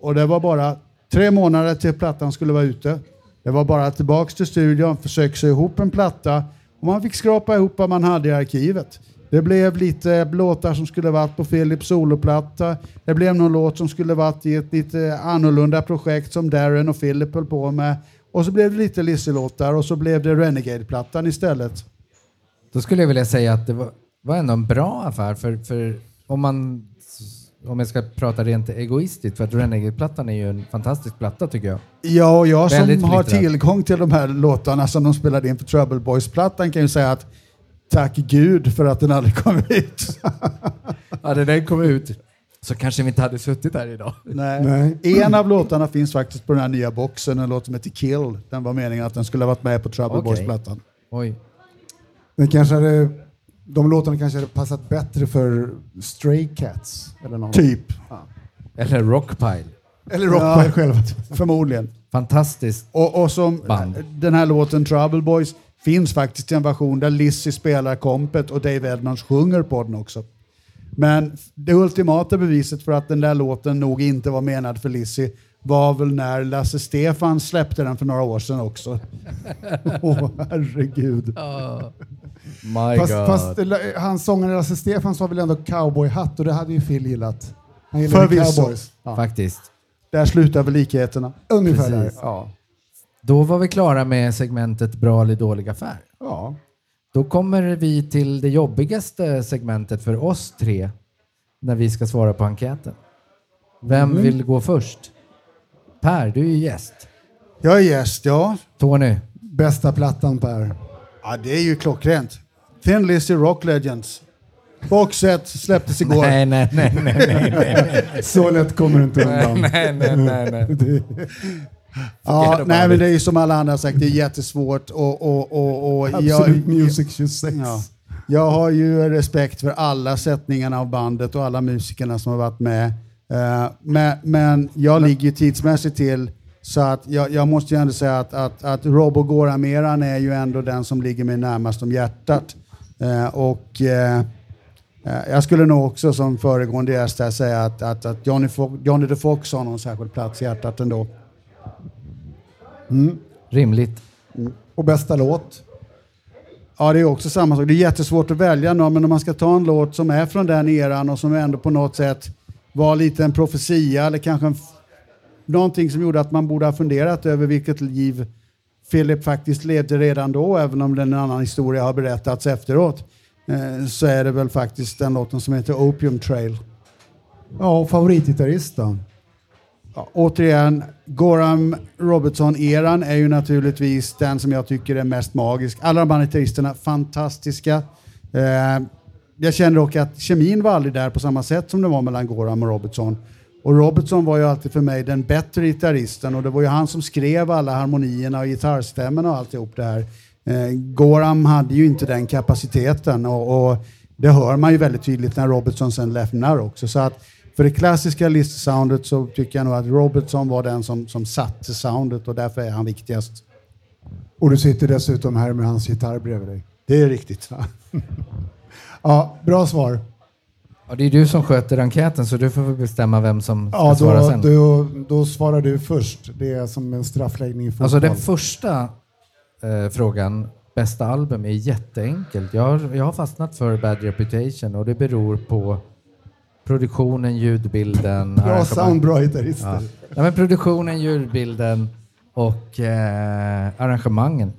Och det var bara tre månader till plattan skulle vara ute. Det var bara tillbaks till studion, försöka sy ihop en platta och man fick skrapa ihop vad man hade i arkivet. Det blev lite låtar som skulle varit på Philips soloplatta. Det blev någon låt som skulle varit i ett lite annorlunda projekt som Darren och Philip höll på med. Och så blev det lite Lizzy-låtar och så blev det Renegade-plattan istället. Då skulle jag vilja säga att det var, var ändå en bra affär för, för om man om jag ska prata rent egoistiskt, för att Renegade-plattan är ju en fantastisk platta tycker jag. Ja, och jag som Väldigt har splittrad. tillgång till de här låtarna som de spelade in för Trouble Boys-plattan kan ju säga att tack gud för att den aldrig kom ut. Hade den kommit ut så kanske vi inte hade suttit här idag. Nej. Nej. En av låtarna finns faktiskt på den här nya boxen, en låt som heter Kill. Den var meningen att den skulle ha varit med på Trouble Okej. Boys-plattan. Oj. Den kanske hade, de låtarna kanske hade passat bättre för Stray Cats. Eller, någon. Typ. Eller Rockpile. eller Rockpile Ja. själva. Förmodligen. Fantastiskt. Och, och som Band. den här låten Trouble Boys finns faktiskt en version där Lizzy spelar kompet och Dave Edmunds sjunger på den också. Men det ultimata beviset för att den där låten nog inte var menad för Lizzy var väl när Lasse Stefan släppte den för några år sedan också. Åh herregud. My Fast, God. fast eh, hans sångare Lasse Stefans har väl ändå cowboyhatt och det hade ju Phil gillat. Han gillade Förvisso. cowboys. Ja. Faktiskt. där slutar väl likheterna. Ungefär där. Precis. Ja. Då var vi klara med segmentet bra eller dålig affär. Ja. Då kommer vi till det jobbigaste segmentet för oss tre när vi ska svara på enkäten. Vem Mm. vill gå först? Per, du är ju gäst. Jag är gäst, ja. Tony, Bästa plattan Per. Ja, det är ju klockrent. Thin Lizzy Rock Legends. Boxset släpptes igår. nej, nej, nej, nej, nej, nej, Så lätt kommer du inte undan. nej, nej, nej, nej. Ja, nej, men det är ju som alla andra har sagt, det är jättesvårt och, och, och, och Absolut jag, Music 26. ja, jag har ju respekt för alla sättningarna av bandet och alla musikerna som har varit med. Eh, men, men jag ligger ju tidsmässigt till så att jag, jag måste ju ändå säga att, att, att Robo Gorameran är ju ändå den som ligger mig närmast om hjärtat. Eh, och eh, jag skulle nog också som föregående gäst här säga att, att, att Johnny, Fo- Johnny the Fox har någon särskild plats i hjärtat ändå. Rimligt. Och bästa låt? Ja, det är också samma sak. Det är jättesvårt att välja någon, men om man ska ta en låt som är från den eran och som ändå på något sätt var lite en profetia eller kanske en, någonting som gjorde att man borde ha funderat över vilket liv Philip faktiskt levde redan då, även om den en annan historia har berättats efteråt, eh, så är det väl faktiskt den låten som heter Opium Trail. Ja, och favoritgitarrist då? Ja, återigen, Goran Robertson-eran är ju naturligtvis den som jag tycker är mest magisk. Alla de här gitarristerna, fantastiska. Eh, jag känner dock att kemin var aldrig där på samma sätt som det var mellan Goran och Robertson. Och Robertson var ju alltid för mig den bättre gitarristen och det var ju han som skrev alla harmonierna och gitarrstämmorna och alltihop det här. Eh, Goran hade ju inte den kapaciteten och, och det hör man ju väldigt tydligt när Robertson sen lämnar också. Så att för det klassiska listsoundet så tycker jag nog att Robertson var den som, som satte soundet och därför är han viktigast. Och du sitter dessutom här med hans gitarr bredvid dig. Det är riktigt. Ja, bra svar. Ja, det är du som sköter enkäten så du får bestämma vem som ska Ja, svara då, sen. då, då svarar du först. Det är som en straffläggning i fotboll. Alltså den första eh, frågan, bästa album, är jätteenkelt. Jag har, jag har fastnat för Bad Reputation och det beror på produktionen, ljudbilden, Bra sound, bra gitarrister. Ja. Ja, men produktionen, ljudbilden och eh, arrangemangen.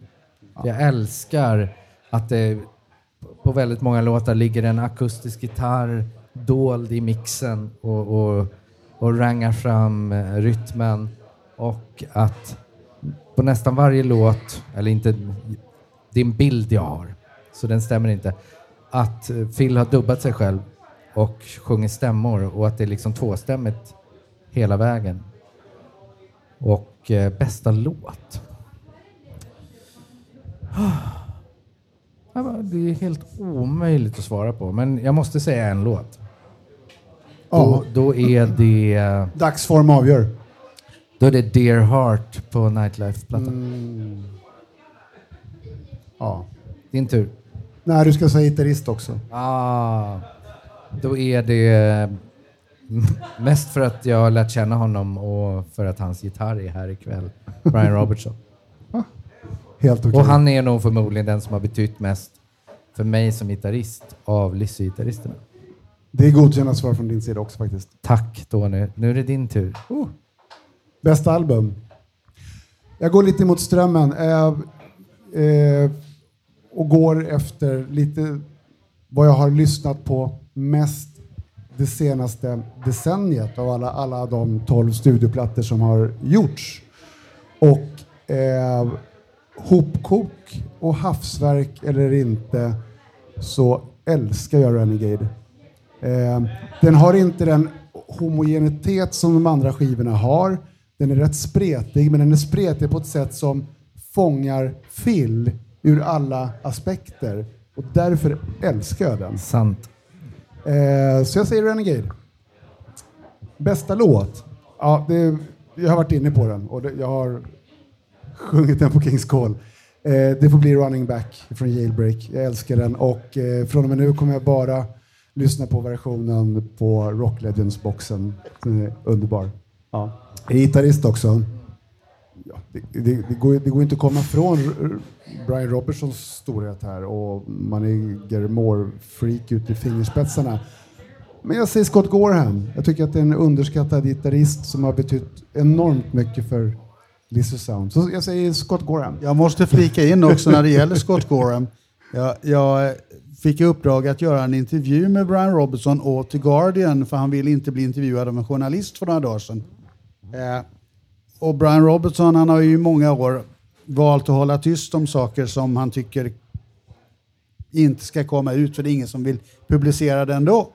Jag älskar att det på väldigt många låtar ligger en akustisk gitarr dold i mixen och, och, och rangar fram eh, rytmen. Och att på nästan varje låt, eller inte, det är en bild jag har, så den stämmer inte, att eh, Phil har dubbat sig själv och sjunger stämmor och att det är liksom tvåstämmigt hela vägen. Och eh, bästa låt? Det är helt omöjligt att svara på, men jag måste säga en låt. Ja, Då, då är det dagsform avgör. då är det Dear Heart på Nightlife-plattan. Mm. Ja. Din tur. Nej, du ska säga gitarrist också. Ah, då är det mest för att jag har lärt känna honom och för att hans gitarr är här ikväll. Brian Robertson. Helt okej. Och han är nog förmodligen den som har betytt mest för mig som gitarrist av Lizzy-gitarristerna. Det är godkända svar från din sida också faktiskt. Tack Tony. Nu är det din tur. Bästa album? Jag går lite emot strömmen eh, eh, och går efter lite vad jag har lyssnat på mest det senaste decenniet av alla, alla de tolv studioplattor som har gjorts. Och eh, hopkok och havsverk eller inte så älskar jag Renegade. Eh, den har inte den homogenitet som de andra skivorna har. Den är rätt spretig, men den är spretig på ett sätt som fångar Phil ur alla aspekter. Och därför älskar jag den. Sant. Eh, så jag säger Renegade. Bästa låt? Ja, det, jag har varit inne på den och det, jag har sjungit den på Kings Call. Eh, det får bli Running Back från Jailbreak. Jag älskar den och eh, från och med nu kommer jag bara lyssna på versionen på Rock Legends-boxen. Underbar. Ja. Jag är gitarrist också. Ja, det, det, det, går, det går inte att komma från Brian Robertsons storhet här och man är Gary Moore-freak ut i fingerspetsarna. Men jag säger Scott Gorham. Jag tycker att det är en underskattad gitarrist som har betytt enormt mycket för Lizzy Sound. Så jag säger Scott Gorham. Jag måste flika in också när det gäller Scott Gorham. Jag, jag fick i uppdrag att göra en intervju med Brian Robertson åt The Guardian för han ville inte bli intervjuad av en journalist för några dagar sedan. Eh, och Brian Robertson han har ju i många år valt att hålla tyst om saker som han tycker inte ska komma ut för det är ingen som vill publicera det ändå.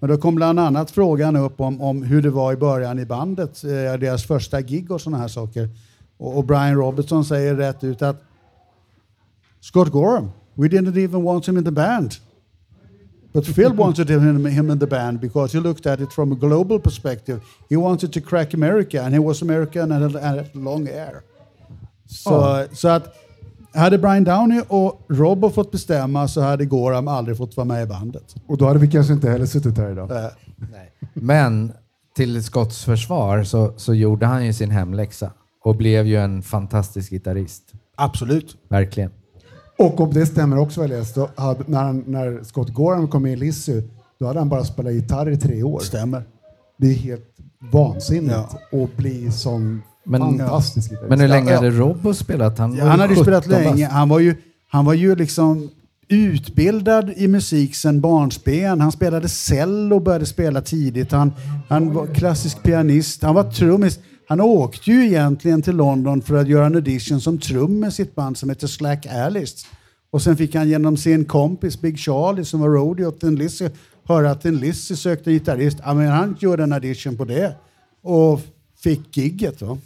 Men då kom bland annat frågan upp om, om hur det var i början i bandet, eh, deras första gig och sådana här saker. Och, och Brian Robertson säger rätt ut att Scott Gorham, we didn't even want him in the band. But Phil wanted him, him in the band because he looked at it from a global perspective. He wanted to crack America and he was American and had, and had long hair. Så, så att hade Brian Downey och Robbo fått bestämma så hade Gorham aldrig fått vara med i bandet. Och då hade vi kanske inte heller suttit här idag. Eh, Men till Scotts försvar så, så gjorde han ju sin hemläxa och blev ju en fantastisk gitarrist. absolut. Verkligen. Och om det stämmer också vad jag läst, då hade, när, han, när Scott Gorham kom med i Lizzy, då hade han bara spelat gitarr i tre år. Stämmer. Det är helt vansinnigt att bli sån Men- fantastisk gitarrist. Men hur länge Ja, hade Robbo spelat? Han, var Han hade ju 17 spelat länge. Han var ju, han var ju liksom utbildad i musik sedan barnsben. Han spelade cello och började spela tidigt. Han, han var klassisk pianist. Han var trummis. Han åkte ju egentligen till London för att göra en audition som trummis i ett band som heter Slack Alice. Och sen fick han genom sin kompis Big Charlie som var roadie åt Thin Lizzy höra att Thin Lizzy sökte en gitarrist. Ja, men han gjorde en audition på det och fick gigget. Va?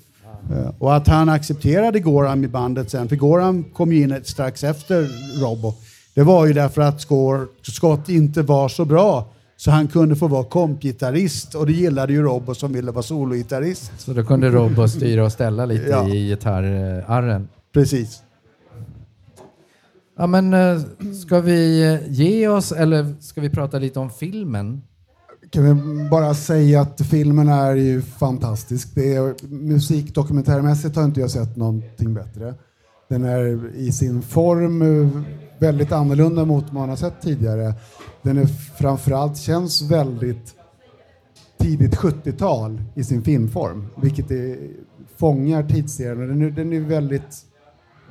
Eh, Och att han accepterade Goran i bandet sen, för Goran kom ju in strax efter Robbo. Det var ju därför att Scott inte var så bra så han kunde få vara kompgitarrist och det gillade ju Robbo som ville vara sologitarrist. Så då kunde Robbo styra och ställa lite Ja. i gitarrarren. Precis. Ja, men eh, ska vi eh, ge oss eller ska vi prata lite om filmen? Kan vi bara säga att filmen är ju fantastisk. Det är, musikdokumentärmässigt har inte jag sett någonting bättre. Den är i sin form väldigt annorlunda mot vad man har sett tidigare. Den är framförallt känns väldigt tidigt 70-tal i sin filmform, vilket är, fångar tidsserien. Den är, den är väldigt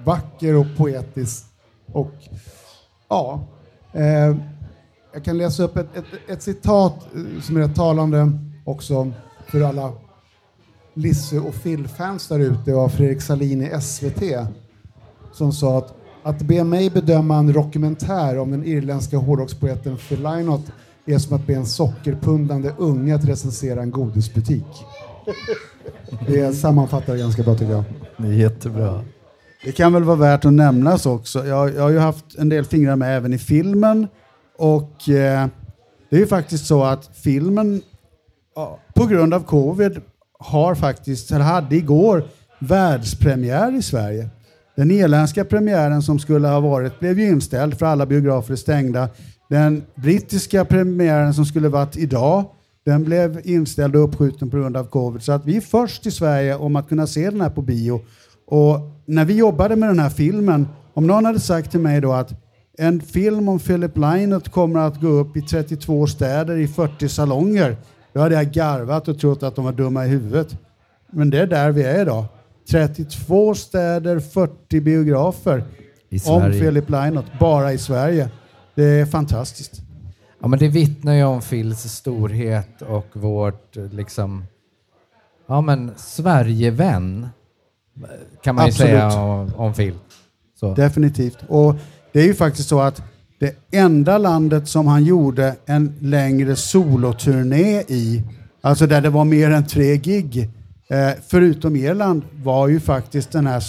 vacker och poetisk. Och ja, eh, jag kan läsa upp ett, ett, ett citat eh, som är rätt talande också för alla Lisse och Phil-fans där ute av Fredrik Salin i SVT som sa att att be mig bedöma en dokumentär om den irländska hårdrockspoeten Phil Lynott är som att be en sockerpundande unge att recensera en godisbutik. Det sammanfattar det ganska bra tycker jag. Det är jättebra. Det kan väl vara värt att nämnas också. Jag, jag har ju haft en del fingrar med även i filmen och eh, det är ju faktiskt så att filmen på grund av covid har faktiskt, eller hade igår, världspremiär i Sverige. Den irländska premiären som skulle ha varit blev ju inställd för alla biografer är stängda. Den brittiska premiären som skulle varit idag, den blev inställd och uppskjuten på grund av covid. Så att vi är först i Sverige om att kunna se den här på bio. Och när vi jobbade med den här filmen, om någon hade sagt till mig då att en film om Philip Lynott kommer att gå upp i 32 städer i 40 salonger, då hade jag garvat och trott att de var dumma i huvudet. Men det är där vi är idag. 32 städer, 40 biografer om. Philip Lynott, bara i Sverige. Det är fantastiskt. Ja, men det vittnar ju om Phils storhet och vårt liksom, ja men Sverigevän kan man ju Absolut. säga om, om Phil. Så. Definitivt. Och det är ju faktiskt så att det enda landet som han gjorde en längre soloturné i, alltså där det var mer än tre gig, eh, förutom Irland, var ju faktiskt den här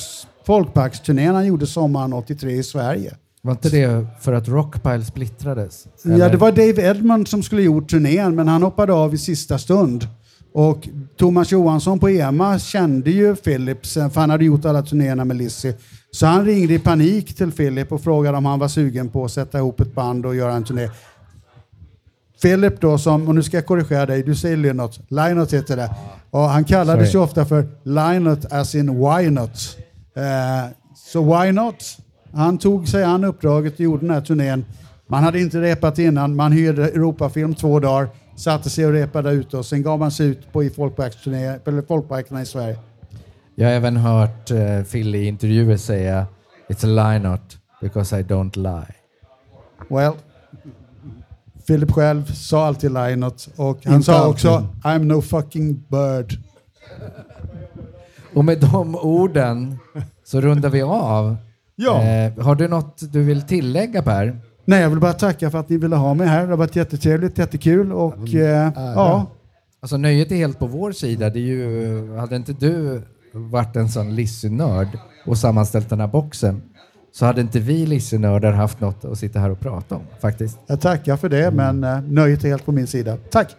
folkparksturnén han gjorde sommaren 83 i Sverige. Var inte det för att Rockpile splittrades? Ja, Eller? det var Dave Edmund som skulle gjort turnén, men han hoppade av i sista stund. Och Thomas Johansson på EMA kände ju Philip, sen- för han hade gjort alla turnéerna med Lizzy. Så han ringde i panik till Philip och frågade om han var sugen på att sätta ihop ett band och göra en turné. Philip då, som, och nu ska jag korrigera dig, du säger Lynott, Lynott heter det. Och han kallades Sorry. ju ofta för Lynott as in why not. Eh, så why not? Han tog sig an uppdraget och gjorde den här turnén. Man hade inte repat innan, man hyrde Europafilm två dagar, satte sig och repade ut och sen gav man sig ut på i folkparkerna i Sverige. Jag har även hört uh, Phil i intervjuer säga It's a lie not because I don't lie. Well, Philip själv sa alltid Lionot och han Inte sa alltid. också I'm no fucking bird. Och med de orden så rundar vi av. Ja. Eh, har du något du vill tillägga Per? Nej, jag vill bara tacka för att ni ville ha mig här. Det har varit jättetrevligt, jättekul och eh, ja, Alltså nöjet är helt på vår sida. Det är ju, hade inte du varit en sån Lissy-nörd och sammanställt den här boxen så hade inte vi Lissy-nördar haft något att sitta här och prata om faktiskt. jag tackar för det, men eh, nöjet är helt på min sida. Tack!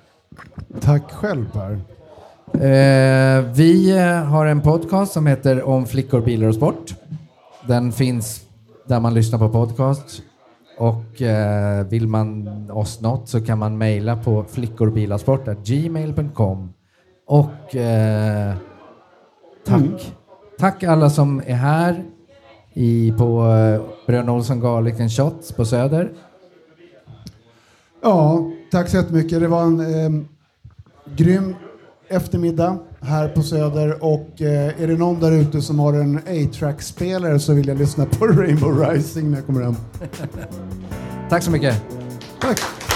Tack själv Per. Eh, vi eh, har en podcast som heter Om flickor, bilar och sport. Den finns där man lyssnar på podcast. Och eh, vill man oss något så kan man mejla på flickorbilarsport.gmail.com Och eh, tack. Tack alla som är här i, på eh, Bröderna Olsson Garlic Shots på Söder. Ja, tack så jättemycket. Det var en eh, grym eftermiddag här på Söder och eh, är det någon där ute som har en A-track-spelare så vill jag lyssna på Rainbow Rising när jag kommer hem. Tack så mycket. Tack!